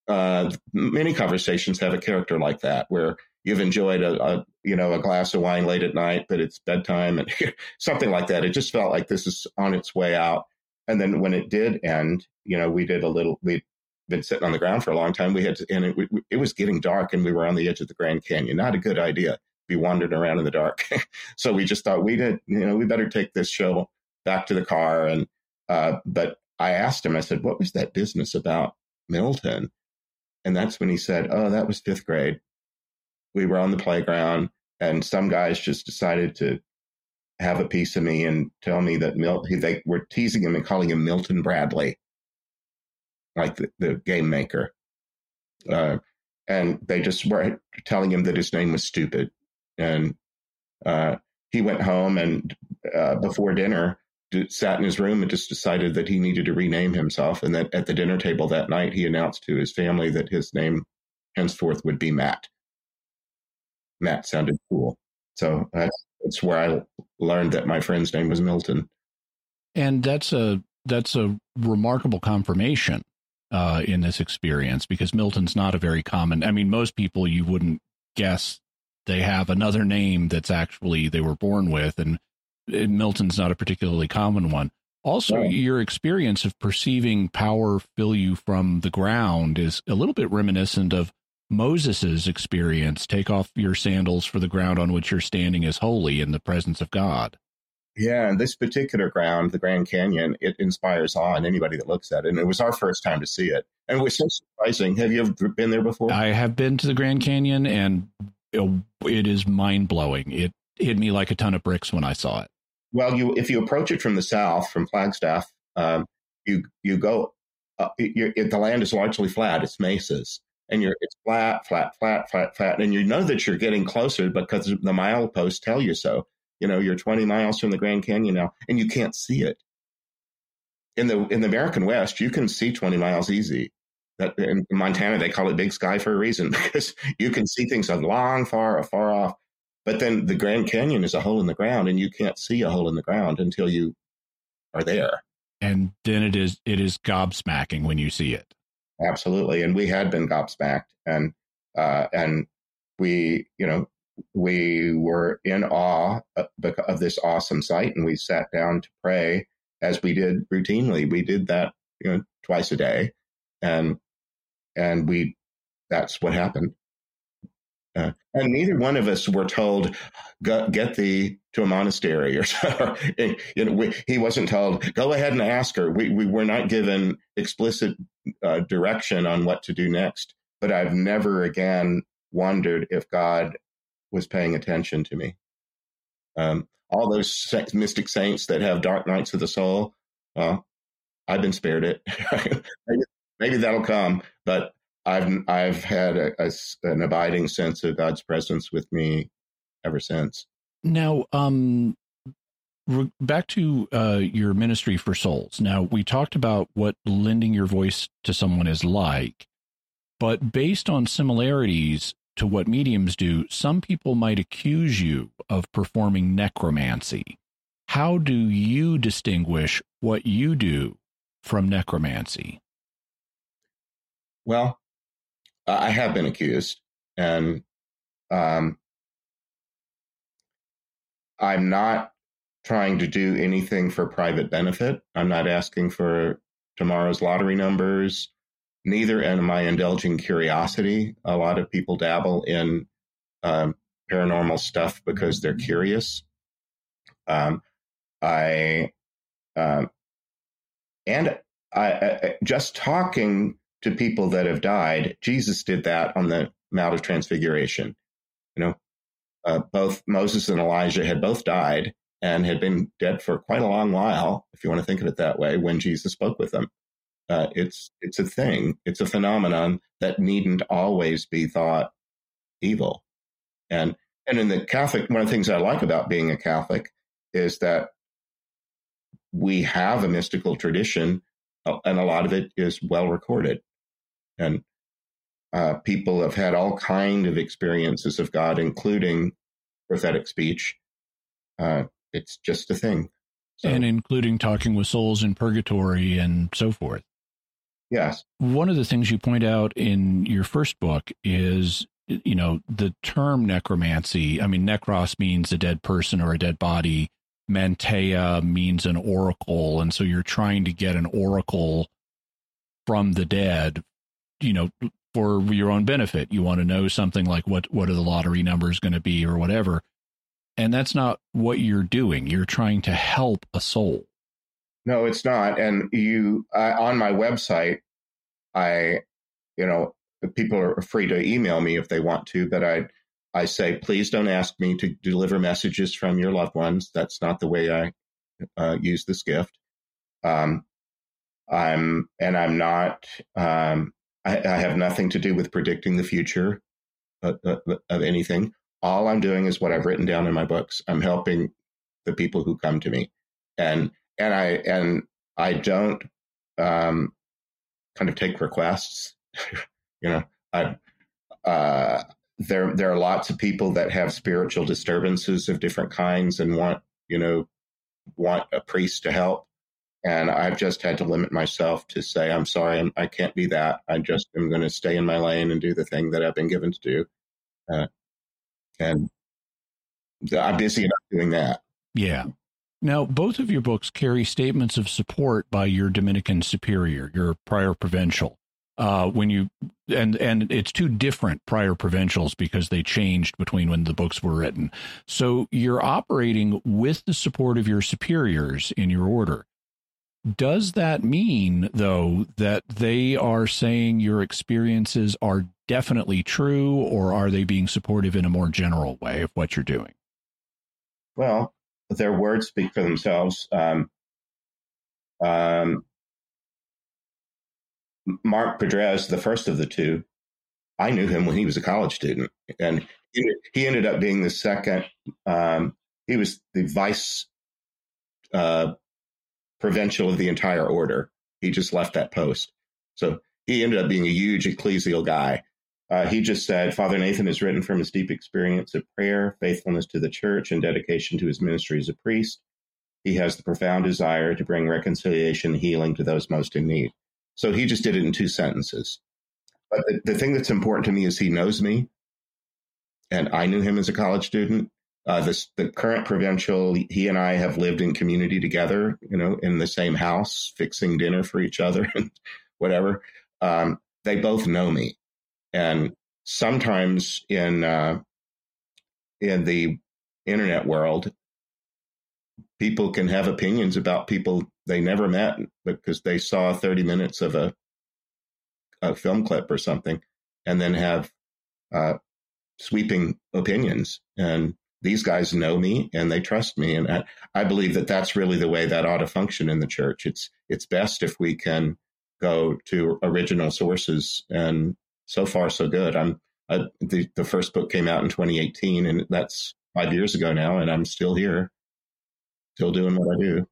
uh, many conversations have a character like that, where you've enjoyed a, a, you know a glass of wine late at night, but it's bedtime and something like that. It just felt like this is on its way out. And then when it did end, you know, we did a little. We'd been sitting on the ground for a long time. We had to, and it, it was getting dark, and we were on the edge of the Grand Canyon. Not a good idea. Be wandering around in the dark. so we just thought we did. You know, we better take this show back to the car. And uh, but I asked him. I said, "What was that business about Milton?" And that's when he said, Oh, that was fifth grade. We were on the playground, and some guys just decided to have a piece of me and tell me that Mil- they were teasing him and calling him Milton Bradley, like the, the game maker. Uh, and they just were telling him that his name was stupid. And uh, he went home and uh, before dinner, sat in his room and just decided that he needed to rename himself. And that at the dinner table that night, he announced to his family that his name henceforth would be Matt. Matt sounded cool. So that's, that's where I learned that my friend's name was Milton. And that's a that's a remarkable confirmation uh, in this experience because Milton's not a very common. I mean, most people you wouldn't guess they have another name that's actually they were born with, and Milton's not a particularly common one. Also, yeah. your experience of perceiving power fill you from the ground is a little bit reminiscent of Moses's experience. Take off your sandals, for the ground on which you're standing is holy in the presence of God. Yeah, and this particular ground, the Grand Canyon, it inspires awe in anybody that looks at it. And it was our first time to see it. And it was so surprising. Have you ever been there before? I have been to the Grand Canyon, and it is mind blowing. It hit me like a ton of bricks when I saw it. Well, you if you approach it from the south, from Flagstaff, um, you you go. Uh, it, the land is largely flat. It's mesas, and you're it's flat, flat, flat, flat, flat, and you know that you're getting closer because the mileposts tell you so. You know, you're 20 miles from the Grand Canyon now, and you can't see it. In the in the American West, you can see 20 miles easy. That in Montana they call it Big Sky for a reason because you can see things a long, far, far off. But then the Grand Canyon is a hole in the ground, and you can't see a hole in the ground until you are there. And then it is it is gobsmacking when you see it. Absolutely, and we had been gobsmacked, and uh, and we, you know, we were in awe of, of this awesome sight, and we sat down to pray as we did routinely. We did that, you know, twice a day, and and we that's what happened. Uh, and neither one of us were told, get thee to a monastery or, so. you know, we, he wasn't told, go ahead and ask her. We, we were not given explicit uh, direction on what to do next. But I've never again wondered if God was paying attention to me. Um, all those mystic saints that have dark nights of the soul, well, I've been spared it. maybe, maybe that'll come, but I've I've had a, a, an abiding sense of God's presence with me ever since. Now, um, re- back to uh, your ministry for souls. Now, we talked about what lending your voice to someone is like, but based on similarities to what mediums do, some people might accuse you of performing necromancy. How do you distinguish what you do from necromancy? Well, I have been accused, and um, I'm not trying to do anything for private benefit. I'm not asking for tomorrow's lottery numbers. Neither am I indulging curiosity. A lot of people dabble in um, paranormal stuff because they're curious. Um, I um, and I, I, just talking to people that have died. Jesus did that on the Mount of Transfiguration. You know, uh, both Moses and Elijah had both died and had been dead for quite a long while, if you want to think of it that way, when Jesus spoke with them. Uh, it's it's a thing. It's a phenomenon that needn't always be thought evil. And and in the Catholic, one of the things I like about being a Catholic is that we have a mystical tradition, uh, and a lot of it is well recorded. And uh, people have had all kind of experiences of God, including prophetic speech. Uh, it's just a thing. So, and including talking with souls in purgatory and so forth. Yes. One of the things you point out in your first book is, you know, the term necromancy. I mean, necros means a dead person or a dead body. Mantia means an oracle. And so you're trying to get an oracle from the dead you know, for your own benefit. You want to know something like what what are the lottery numbers going to be or whatever. And that's not what you're doing. You're trying to help a soul. No, it's not. And you I, on my website, I, you know, people are free to email me if they want to, but I I say please don't ask me to deliver messages from your loved ones. That's not the way I uh, use this gift. Um, I'm and I'm not um, I, I have nothing to do with predicting the future of, of, of anything. All I'm doing is what I've written down in my books. I'm helping the people who come to me, and and I and I don't um, kind of take requests. you know, I uh, there there are lots of people that have spiritual disturbances of different kinds and want you know want a priest to help and I've just had to limit myself to say, I'm sorry, I'm, I can not be that. I just am going to stay in my lane and do the thing that I've been given to do. Uh, and I'm busy enough doing that. Yeah. Now, both of your books carry statements of support by your Dominican superior, your prior provincial. Uh, when you and and it's two different prior provincials because they changed between when the books were written. So you're operating with the support of your superiors in your order. Does that mean, though, that they are saying your experiences are definitely true, or are they being supportive in a more general way of what you're doing? Well, their words speak for themselves. Um, um, Mark Padrez, the first of the two, I knew him when he was a college student, and he ended up being the second. Um, he was the vice uh, provincial of the entire order. He just left that post. So he ended up being a huge ecclesial guy. Uh, he just said, Father Nathan has written from his deep experience of prayer, faithfulness to the church, and dedication to his ministry as a priest. He has the profound desire to bring reconciliation and healing to those most in need. So he just did it in two sentences. But the, the thing that's important to me is he knows me, and I knew him as a college student, uh, this, the current provincial, he and I have lived in community together, you know, in the same house, fixing dinner for each other and whatever. Um, they both know me, and sometimes in uh, in the internet world, people can have opinions about people they never met because they saw 30 minutes of a, a film clip or something, and then have uh, sweeping opinions and these guys know me and they trust me and I, I, believe that that's really the way that ought to function in the church it's it's best if we can go to original sources and so far so good. I'm uh, the the first book came out in 2018, and that's five years ago now, and I'm still here, still doing what I do.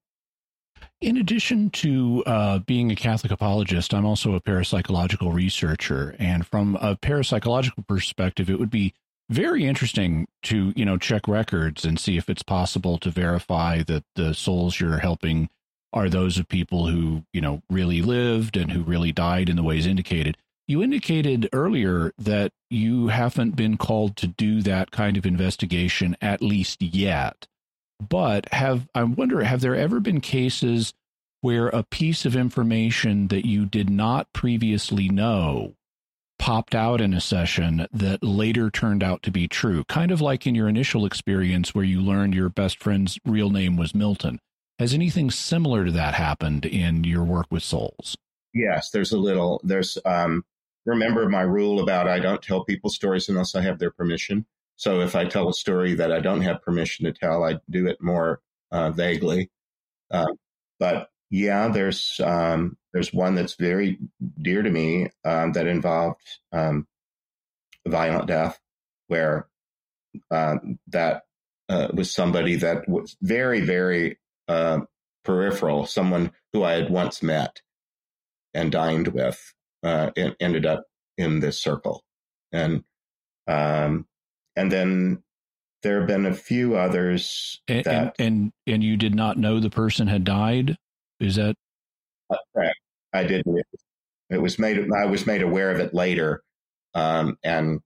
In addition to uh, being a Catholic apologist, I'm also a parapsychological researcher, and from a parapsychological perspective, it would be very interesting to you know check records and see if it's possible to verify that the souls you're helping are those of people who you know really lived and who really died in the ways indicated. You indicated earlier that you haven't been called to do that kind of investigation at least yet. But have i wonder have there ever been cases where a piece of information that you did not previously know popped out in a session that later turned out to be true, kind of like in your initial experience where you learned your best friend's real name was Milton. Has anything similar to that happened in your work with souls? Yes, there's a little. There's um, remember my rule about I don't tell people stories unless I have their permission. So if I tell a story that I don't have permission to tell, I do it more uh, vaguely. Uh, but yeah, there's um, there's one that's very dear to me um, that involved um, violent death, where uh, that uh, was somebody that was very very uh, peripheral, someone who I had once met and dined with, uh, and ended up in this circle, and um, and then there have been a few others and, that, and, and and you did not know the person had died is that correct? I did. It was made. I was made aware of it later, um, and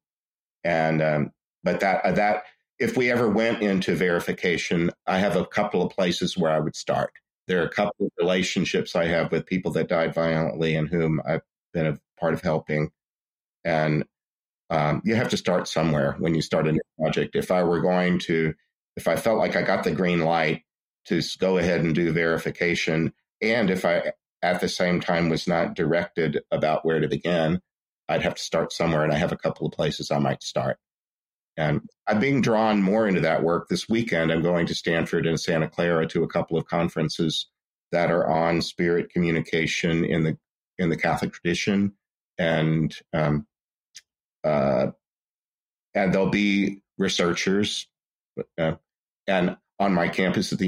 and um, but that uh, that if we ever went into verification, I have a couple of places where I would start. There are a couple of relationships I have with people that died violently and whom I've been a part of helping, and um, you have to start somewhere when you start a new project. If I were going to, if I felt like I got the green light to go ahead and do verification, and if I at the same time was not directed about where to begin, I'd have to start somewhere. And I have a couple of places I might start. And I'm being drawn more into that work this weekend. I'm going to Stanford and Santa Clara to a couple of conferences that are on spirit communication in the in the Catholic tradition, and um, uh, and there'll be researchers, uh, and on my campus at the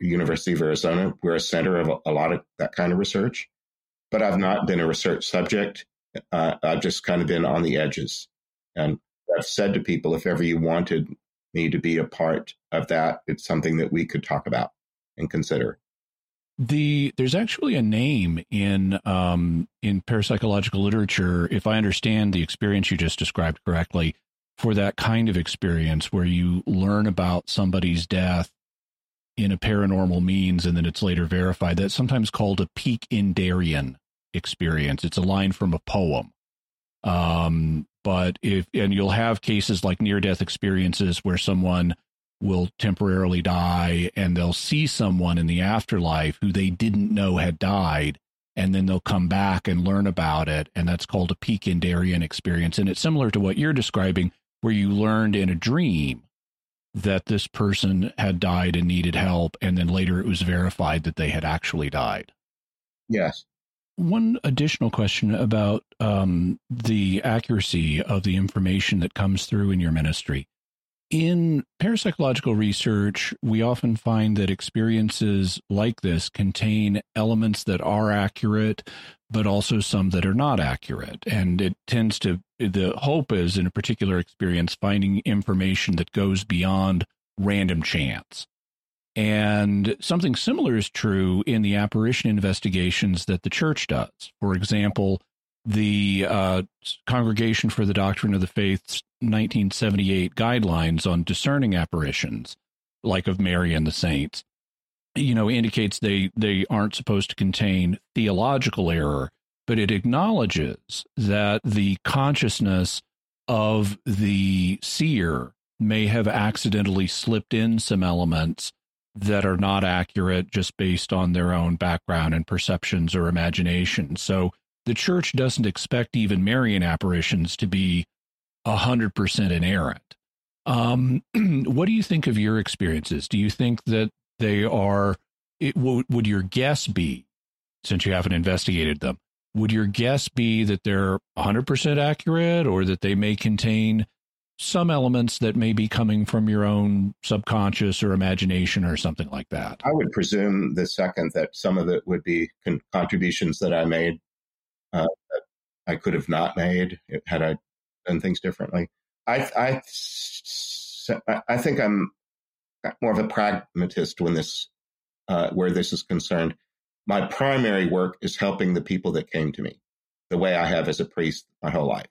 University of Arizona. We're a center of a lot of that kind of research, but I've not been a research subject. Uh, I've just kind of been on the edges. And I've said to people, if ever you wanted me to be a part of that, it's something that we could talk about and consider. The there's actually a name in um, in parapsychological literature, if I understand the experience you just described correctly, for that kind of experience where you learn about somebody's death in a paranormal means and then it's later verified. That's sometimes called a Peak-in-Darien experience. It's a line from a poem. Um, but if, and you'll have cases like near death experiences where someone will temporarily die and they'll see someone in the afterlife who they didn't know had died and then they'll come back and learn about it and that's called a Peak-in-Darien experience and it's similar to what you're describing where you learned in a dream that this person had died and needed help, and then later it was verified that they had actually died. Yes. One additional question about um, the accuracy of the information that comes through in your ministry. In parapsychological research, we often find that experiences like this contain elements that are accurate, but also some that are not accurate. And it tends to, the hope is in a particular experience, finding information that goes beyond random chance. And something similar is true in the apparition investigations that the church does. For example, the uh, Congregation for the Doctrine of the Faith's 1978 guidelines on discerning apparitions, like of Mary and the saints, you know, indicates they they aren't supposed to contain theological error, but it acknowledges that the consciousness of the seer may have accidentally slipped in some elements that are not accurate just based on their own background and perceptions or imagination. So the church doesn't expect even Marian apparitions to be 100% inerrant. Um, what do you think of your experiences? Do you think that they are, it, would your guess be, since you haven't investigated them, would your guess be that they're 100% accurate or that they may contain some elements that may be coming from your own subconscious or imagination or something like that? I would presume the second that some of it would be con- contributions that I made uh, that I could have not made it had I done things differently. I, I, I think I'm more of a pragmatist when this, uh, where this is concerned. My primary work is helping the people that came to me, the way I have as a priest my whole life.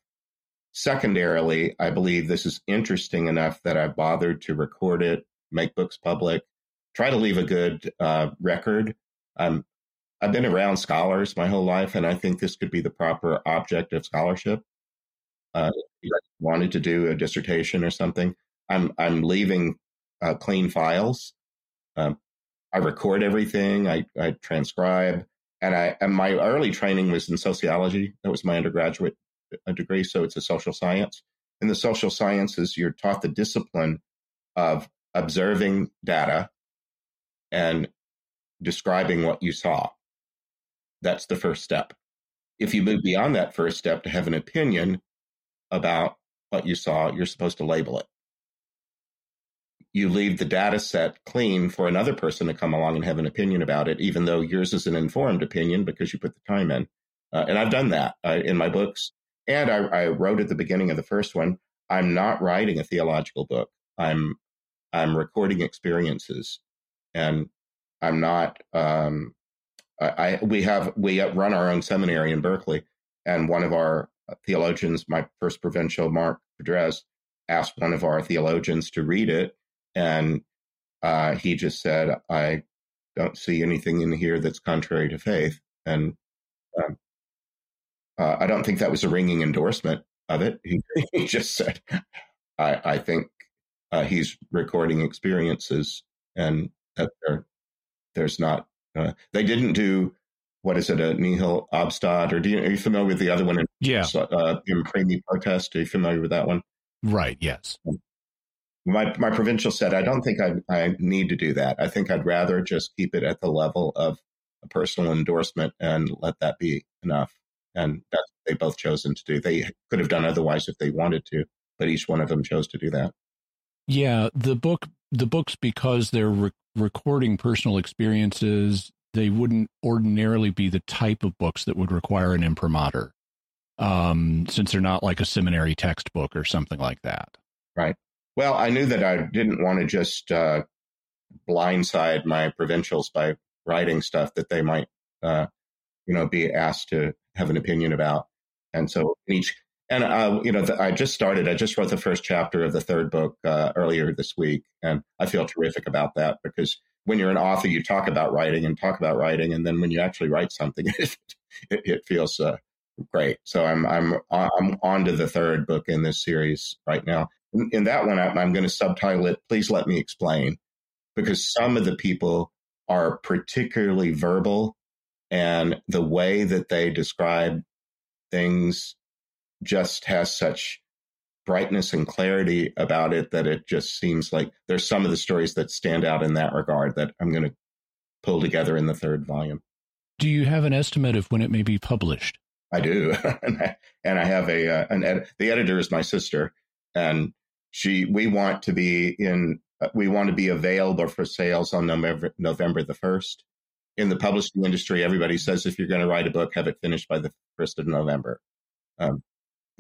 Secondarily, I believe this is interesting enough that I've bothered to record it, make books public, try to leave a good uh, record. I'm I've been around scholars my whole life, and I think this could be the proper object of scholarship. Uh, if wanted to do a dissertation or something, I'm I'm leaving uh, clean files. Um, I record everything. I, I transcribe, and I and my early training was in sociology. That was my undergraduate uh, degree, so it's a social science. In the social sciences, you're taught the discipline of observing data and describing what you saw. That's the first step. If you move beyond that first step to have an opinion about what you saw, you're supposed to label it. You leave the data set clean for another person to come along and have an opinion about it, even though yours is an informed opinion because you put the time in. Uh, and I've done that uh, in my books. And I, I wrote at the beginning of the first one, I'm not writing a theological book. I'm I'm recording experiences, and I'm not um, I, we have we run our own seminary in Berkeley, and one of our theologians, my first provincial, Mark Padrez, asked one of our theologians to read it, and uh, he just said, "I don't see anything in here that's contrary to faith," and um, uh, I don't think that was a ringing endorsement of it. He, he just said, "I, I think uh, he's recording experiences, and that there, there's not uh, they didn't do what is it a nihil obstat or do you, are you familiar with the other one? In, yeah, uh, imprimi potest. Are you familiar with that one? Right. Yes. My my provincial said I don't think I I need to do that. I think I'd rather just keep it at the level of a personal endorsement and let that be enough. And that's they both chosen to do. They could have done otherwise if they wanted to, but each one of them chose to do that. Yeah, the book the books because they're re- recording personal experiences, they wouldn't ordinarily be the type of books that would require an imprimatur, um, since they're not like a seminary textbook or something like that. Right. Well, I knew that I didn't want to just uh, blindside my provincials by writing stuff that they might, uh, you know, be asked to have an opinion about. And so each and uh, you know, the, I just started. I just wrote the first chapter of the third book uh, earlier this week, and I feel terrific about that because when you're an author, you talk about writing and talk about writing, and then when you actually write something, it, it, it feels uh, great. So I'm I'm I'm on to the third book in this series right now. In, in that one, I'm, I'm going to subtitle it "Please Let Me Explain," because some of the people are particularly verbal, and the way that they describe things just has such brightness and clarity about it that it just seems like there's some of the stories that stand out in that regard that I'm going to pull together in the third volume. Do you have an estimate of when it may be published? I do, and, I, and I have a uh, an ed- the editor is my sister, and she we want to be in uh, we want to be available for sales on November November the first. In the publishing industry, everybody says if you're going to write a book, have it finished by the first of November. Um,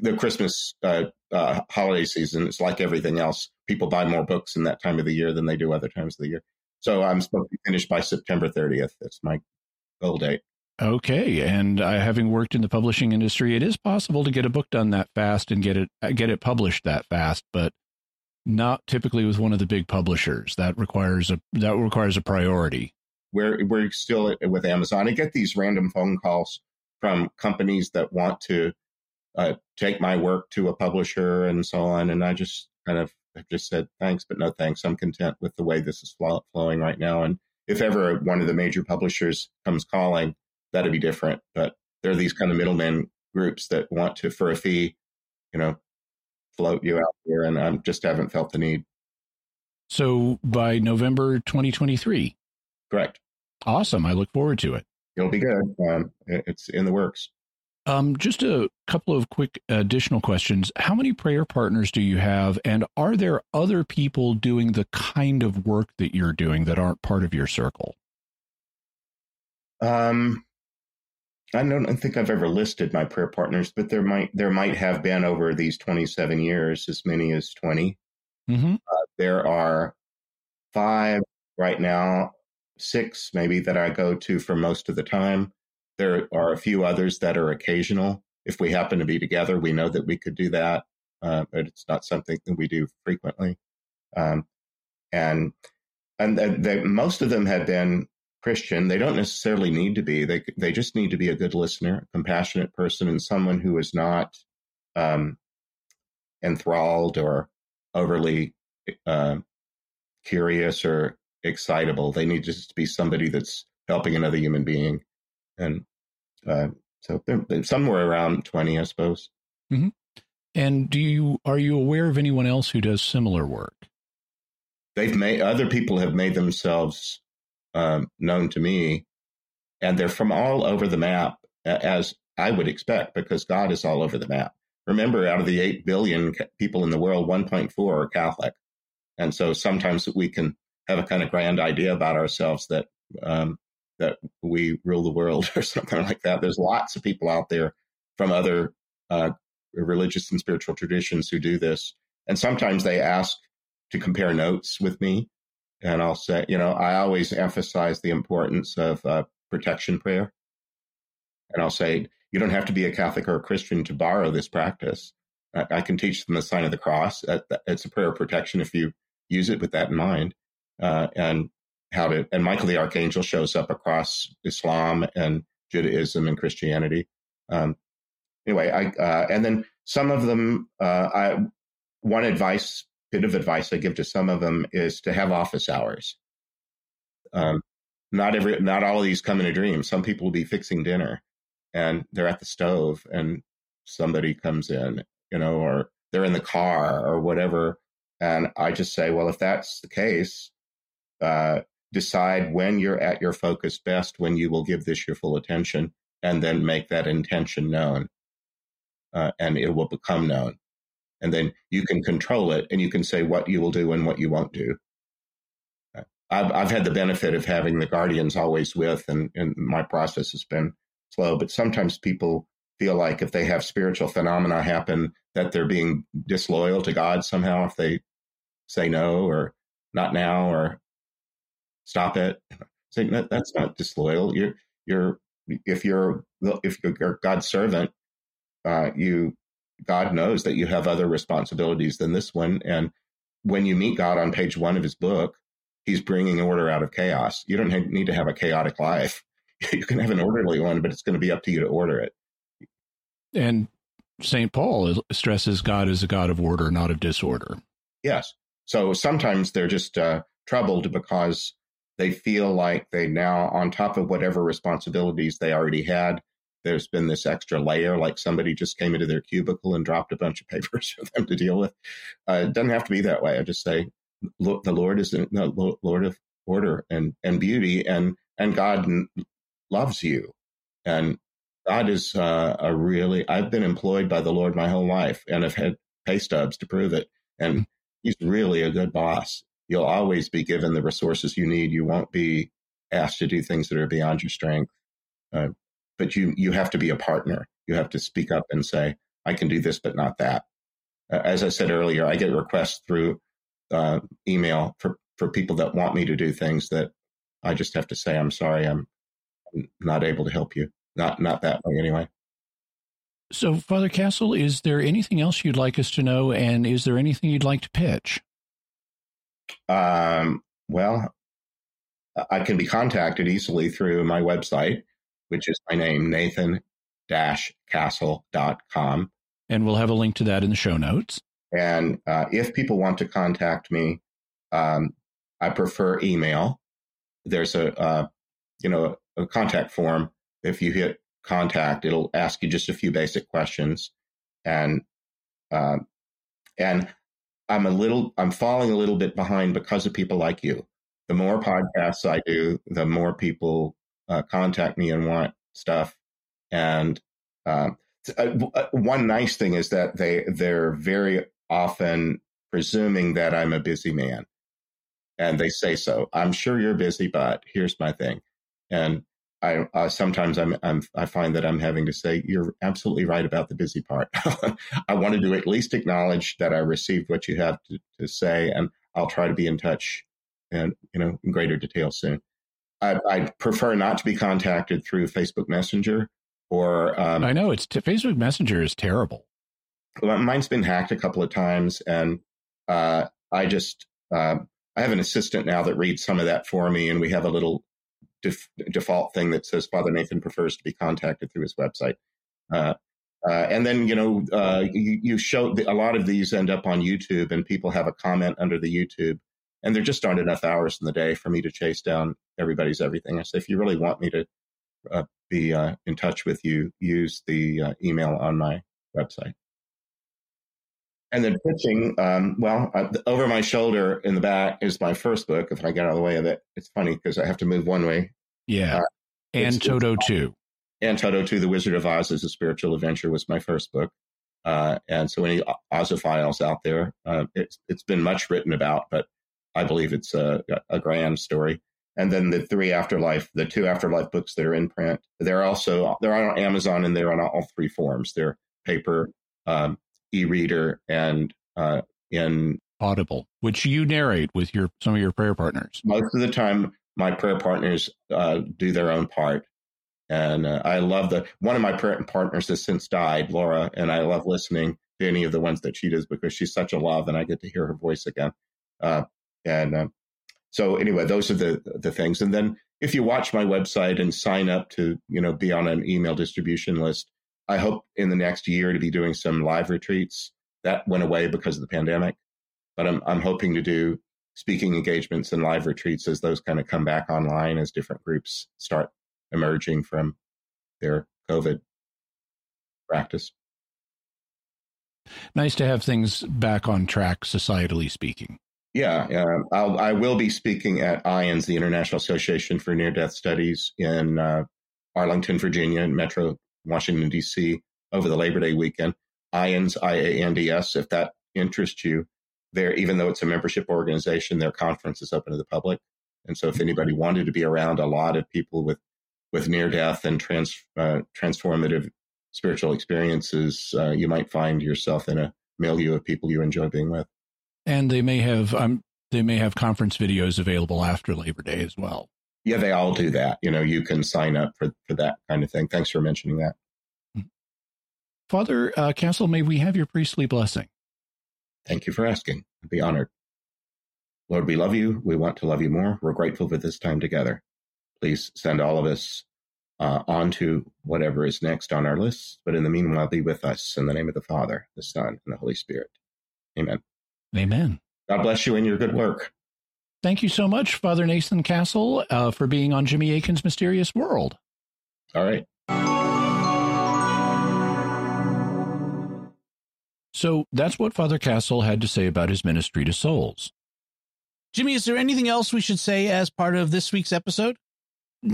the Christmas uh, uh, holiday season, it's like everything else. People buy more books in that time of the year than they do other times of the year. So I'm supposed to be finished by September 30th. That's my goal date. Okay, and uh, having worked in the publishing industry, it is possible to get a book done that fast and get it uh, get it published that fast, but not typically with one of the big publishers. That requires a that requires a priority. We're we're still with Amazon. I get these random phone calls from companies that want to uh, take my work to a publisher and so on. And I just kind of have just said thanks, but no thanks. I'm content with the way this is flow- flowing right now. And if ever one of the major publishers comes calling, that'd be different. But there are these kind of middlemen groups that want to, for a fee, you know, float you out there. And I just haven't felt the need. So by November 2023. Correct. Awesome. I look forward to it. It'll be good. Um, it's in the works. Um, just a couple of quick additional questions. How many prayer partners do you have? And are there other people doing the kind of work that you're doing that aren't part of your circle? Um, I don't think I've ever listed my prayer partners, but there might there might have been over these 27 years as many as 20. Mm-hmm. Uh, there are five right now, six maybe that I go to for most of the time. There are a few others that are occasional. If we happen to be together, we know that we could do that, uh, but it's not something that we do frequently. Um, and and the, most of them have been Christian. They don't necessarily need to be. They they just need to be a good listener, a compassionate person, and someone who is not um, enthralled or overly uh, curious or excitable. They need just to be somebody that's helping another human being, and uh, so they're, they're, somewhere around twenty, I suppose. Mm-hmm. And do you are you aware of anyone else who does similar work? They've made other people have made themselves um, known to me, and they're from all over the map, as I would expect, because God is all over the map. Remember, out of the 8 billion people in the world, 1.4 are Catholic. And so sometimes we can have a kind of grand idea about ourselves that um, that we rule the world or something like that. There's lots of people out there from other uh, religious and spiritual traditions who do this. And sometimes they ask to compare notes with me and I'll say, you know, I always emphasize the importance of uh, protection prayer. And I'll say, you don't have to be a Catholic or a Christian to borrow this practice. I, I can teach them the sign of the cross. It's a prayer of protection if you use it with that in mind. Uh, and how to, and Michael the Archangel shows up across Islam and Judaism and Christianity. Um, anyway, I, uh, and then some of them, uh, I, one advice bit of advice I give to some of them is to have office hours. Um, not every, not all of these come in a dream. Some people will be fixing dinner, and they're at the stove, and somebody comes in, you know, or they're in the car or whatever. And I just say, well, if that's the case, uh, decide when you're at your focus best, when you will give this your full attention, and then make that intention known, uh, and it will become known and then you can control it and you can say what you will do and what you won't do. I've, I've had the benefit of having the guardians always with, and, and my process has been slow. But sometimes people feel like if they have spiritual phenomena happen, that they're being disloyal to God somehow if they say no or not now or stop it. Say that's not disloyal. You're you're if you're if you're God's servant, uh, you God knows that you have other responsibilities than this one. And when you meet God on page one of his book, he's bringing order out of chaos. You don't need to have a chaotic life. You can have an orderly one, but it's going to be up to you to order it. And St. Paul stresses God is a God of order, not of disorder. Yes. So sometimes they're just uh, troubled because they feel like they now, on top of whatever responsibilities they already had, there's been this extra layer, like somebody just came into their cubicle and dropped a bunch of papers for them to deal with. Uh, it doesn't have to be that way. I just say, the Lord is the Lord of order and, and beauty, and and God loves you, and God is uh, a really. I've been employed by the Lord my whole life, and I've had pay stubs to prove it. And He's really a good boss. You'll always be given the resources you need. You won't be asked to do things that are beyond your strength. Uh, but you you have to be a partner. You have to speak up and say, I can do this, but not that. Uh, as I said earlier, I get requests through uh, email for, for people that want me to do things that I just have to say, I'm sorry, I'm not able to help you. Not not that way anyway. So, Father Castle, is there anything else you'd like us to know, and is there anything you'd like to pitch? Um, well, I can be contacted easily through my website, which is my name, Nathan castle.com. And we'll have a link to that in the show notes. And uh, if people want to contact me, um, I prefer email. There's a, uh, you know, a contact form. If you hit contact, it'll ask you just a few basic questions. And, uh, and I'm a little, I'm falling a little bit behind because of people like you. The more podcasts I do, the more people uh, contact me and want stuff. And Um, uh, uh, one nice thing is that they they're very often presuming that I'm a busy man, and they say so. I'm sure you're busy, but here's my thing, and I uh, sometimes I'm, I'm I find that I'm having to say you're absolutely right about the busy part. I wanted to at least acknowledge that I received what you have to, to say, and I'll try to be in touch and you know in greater detail soon. I, I prefer not to be contacted through Facebook Messenger or um, I know it's t- Facebook Messenger is terrible. Mine's been hacked a couple of times, and uh, I just uh, I have an assistant now that reads some of that for me, and we have a little def- default thing that says Father Nathan prefers to be contacted through his website. Uh, uh and then you know uh, you, you show a lot of these end up on YouTube, and people have a comment under the YouTube, and there just aren't enough hours in the day for me to chase down everybody's everything. I say if you really want me to uh, be uh, in touch with you, use the uh, email on my website. And then pitching, um, well, uh, over my shoulder in the back is my first book. If I get out of the way of it, it's funny because I have to move one way. Yeah. Uh, and Toto Too. And Toto Too, The Wizard of Oz is a Spiritual Adventure was my first book. Uh, and so any Ozophiles out there, uh, it's, it's been much written about, but I believe it's a, a grand story and then the three afterlife, the two afterlife books that are in print. They're also they're on Amazon and they're on all three forms. They're paper, um, e-reader, and uh, in Audible, which you narrate with your some of your prayer partners. Most of the time, my prayer partners uh, do their own part, and uh, I love the one of my prayer partners has since died, Laura, and I love listening to any of the ones that she does because she's such a love, and I get to hear her voice again. Uh, and um, so anyway, those are the the things. And then if you watch my website and sign up to you know be on an email distribution list, I hope in the next year to be doing some live retreats. That went away because of the pandemic, but I'm I'm hoping to do speaking engagements and live retreats as those kind of come back online as different groups start emerging from their COVID practice. Nice to have things back on track, societally speaking. Yeah, uh, I'll, I will be speaking at IANDS, the International Association for Near Death Studies, in uh, Arlington, Virginia, in Metro Washington D.C. over the Labor Day weekend. IANDS, I-A-N-D-S. If that interests you, there, even though it's a membership organization, their conference is open to the public. And so, if anybody wanted to be around a lot of people with with near death and trans uh, transformative spiritual experiences, uh, you might find yourself in a milieu of people you enjoy being with. And they may have um, they may have conference videos available after Labor Day as well. Yeah, they all do that. You know, you can sign up for, for that kind of thing. Thanks for mentioning that. Father uh, Castle, may we have your priestly blessing? Thank you for asking. I'd be honored. Lord, we love you. We want to love you more. We're grateful for this time together. Please send all of us uh, on to whatever is next on our list. But in the meanwhile, be with us in the name of the Father, the Son, and the Holy Spirit. Amen. Amen. God bless you in your good work. Thank you so much, Father Nathan Castle, uh, for being on Jimmy Akin's Mysterious World. All right. So that's what Father Castle had to say about his ministry to souls. Jimmy, is there anything else we should say as part of this week's episode?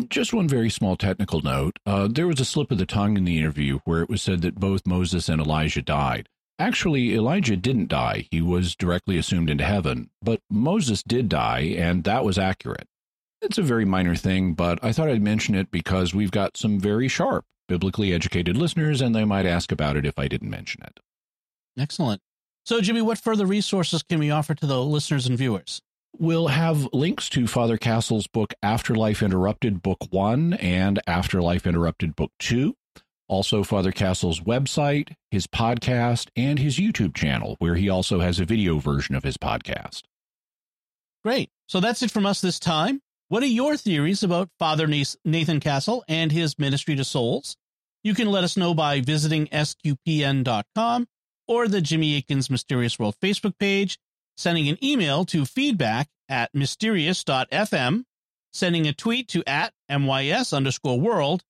Just one very small technical note. Uh, there was a slip of the tongue in the interview where it was said that both Moses and Elijah died. Actually, Elijah didn't die. He was directly assumed into heaven. But Moses did die, and that was accurate. It's a very minor thing, but I thought I'd mention it because we've got some very sharp, biblically educated listeners, and they might ask about it if I didn't mention it. Excellent. So, Jimmy, what further resources can we offer to the listeners and viewers? We'll have links to Father Castle's book Afterlife Interrupted, Book One, and Afterlife Interrupted, Book Two. Also, Father Castle's website, his podcast, and his YouTube channel, where he also has a video version of his podcast. Great. So that's it from us this time. What are your theories about Father Nathan Castle and his ministry to souls? You can let us know by visiting sqpn.com or the Jimmy Akin's Mysterious World Facebook page, sending an email to feedback at mysterious.fm, sending a tweet to at mys underscore world,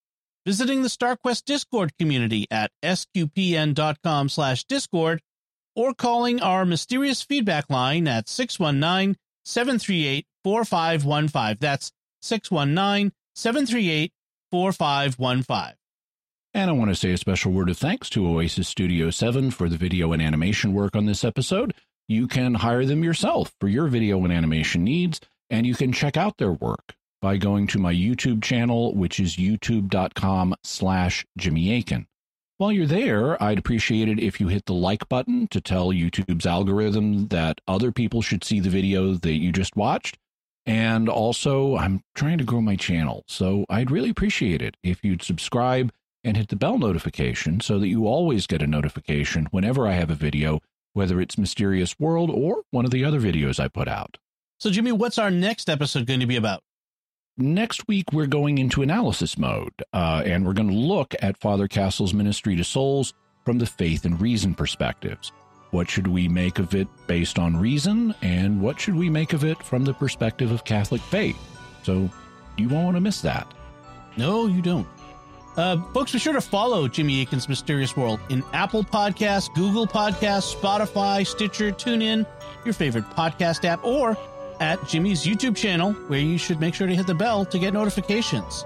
visiting the StarQuest Discord community at sqpn.com slash discord, or calling our mysterious feedback line at 619 738 4515. That's 619 738 4515. And I want to say a special word of thanks to Oasis Studio 7 for the video and animation work on this episode. You can hire them yourself for your video and animation needs, and you can check out their work by going to my YouTube channel, which is youtube.com slash Jimmy Akin. While you're there, I'd appreciate it if you hit the like button to tell YouTube's algorithm that other people should see the video that you just watched. And also, I'm trying to grow my channel, so I'd really appreciate it if you'd subscribe and hit the bell notification so that you always get a notification whenever I have a video, whether it's Mysterious World or one of the other videos I put out. So, Jimmy, what's our next episode going to be about? Next week we're going into analysis mode uh, and we're going to look at father castle's ministry to souls from the faith and reason perspectives. What should we make of it based on reason and what should we make of it from the perspective of catholic faith? So you won't want to miss that. No you don't. Uh, folks be sure to follow jimmy Akin's mysterious world in apple podcasts google podcasts spotify stitcher tunein your favorite podcast app or at Jimmy's YouTube channel, where you should make sure to hit the bell to get notifications.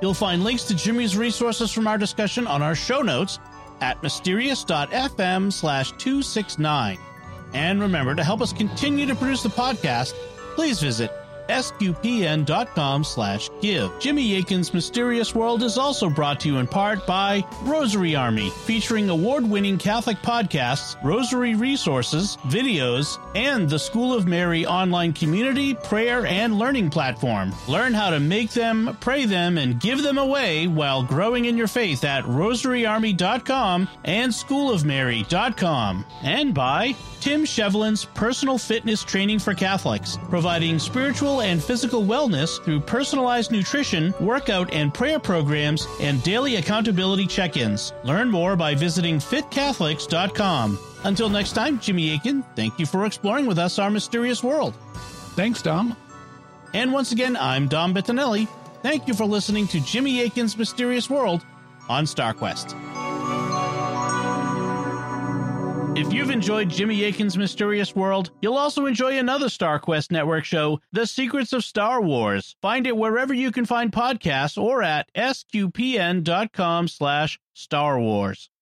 You'll find links to Jimmy's resources from our discussion on our show notes at mysterious.fm slash 269. And remember, to help us continue to produce the podcast, please visit sqpn.com slash give. Jimmy Akin's Mysterious World is also brought to you in part by Rosary Army, featuring award-winning Catholic podcasts, rosary resources, videos, and the School of Mary online community, prayer, and learning platform. Learn how to make them, pray them, and give them away while growing in your faith at rosaryarmy.com and schoolofmary.com. And by Tim Shevlin's Personal Fitness Training for Catholics, providing spiritual and physical wellness through personalized nutrition, workout and prayer programs, and daily accountability check ins. Learn more by visiting fitcatholics.com. Until next time, Jimmy Akin, thank you for exploring with us our mysterious world. Thanks, Dom. And once again, I'm Dom Bettinelli. Thank you for listening to Jimmy Akin's Mysterious World on StarQuest. If you've enjoyed Jimmy Akin's Mysterious World, you'll also enjoy another StarQuest Network show, The Secrets of Star Wars. Find it wherever you can find podcasts or at sqpn.com slash Star Wars.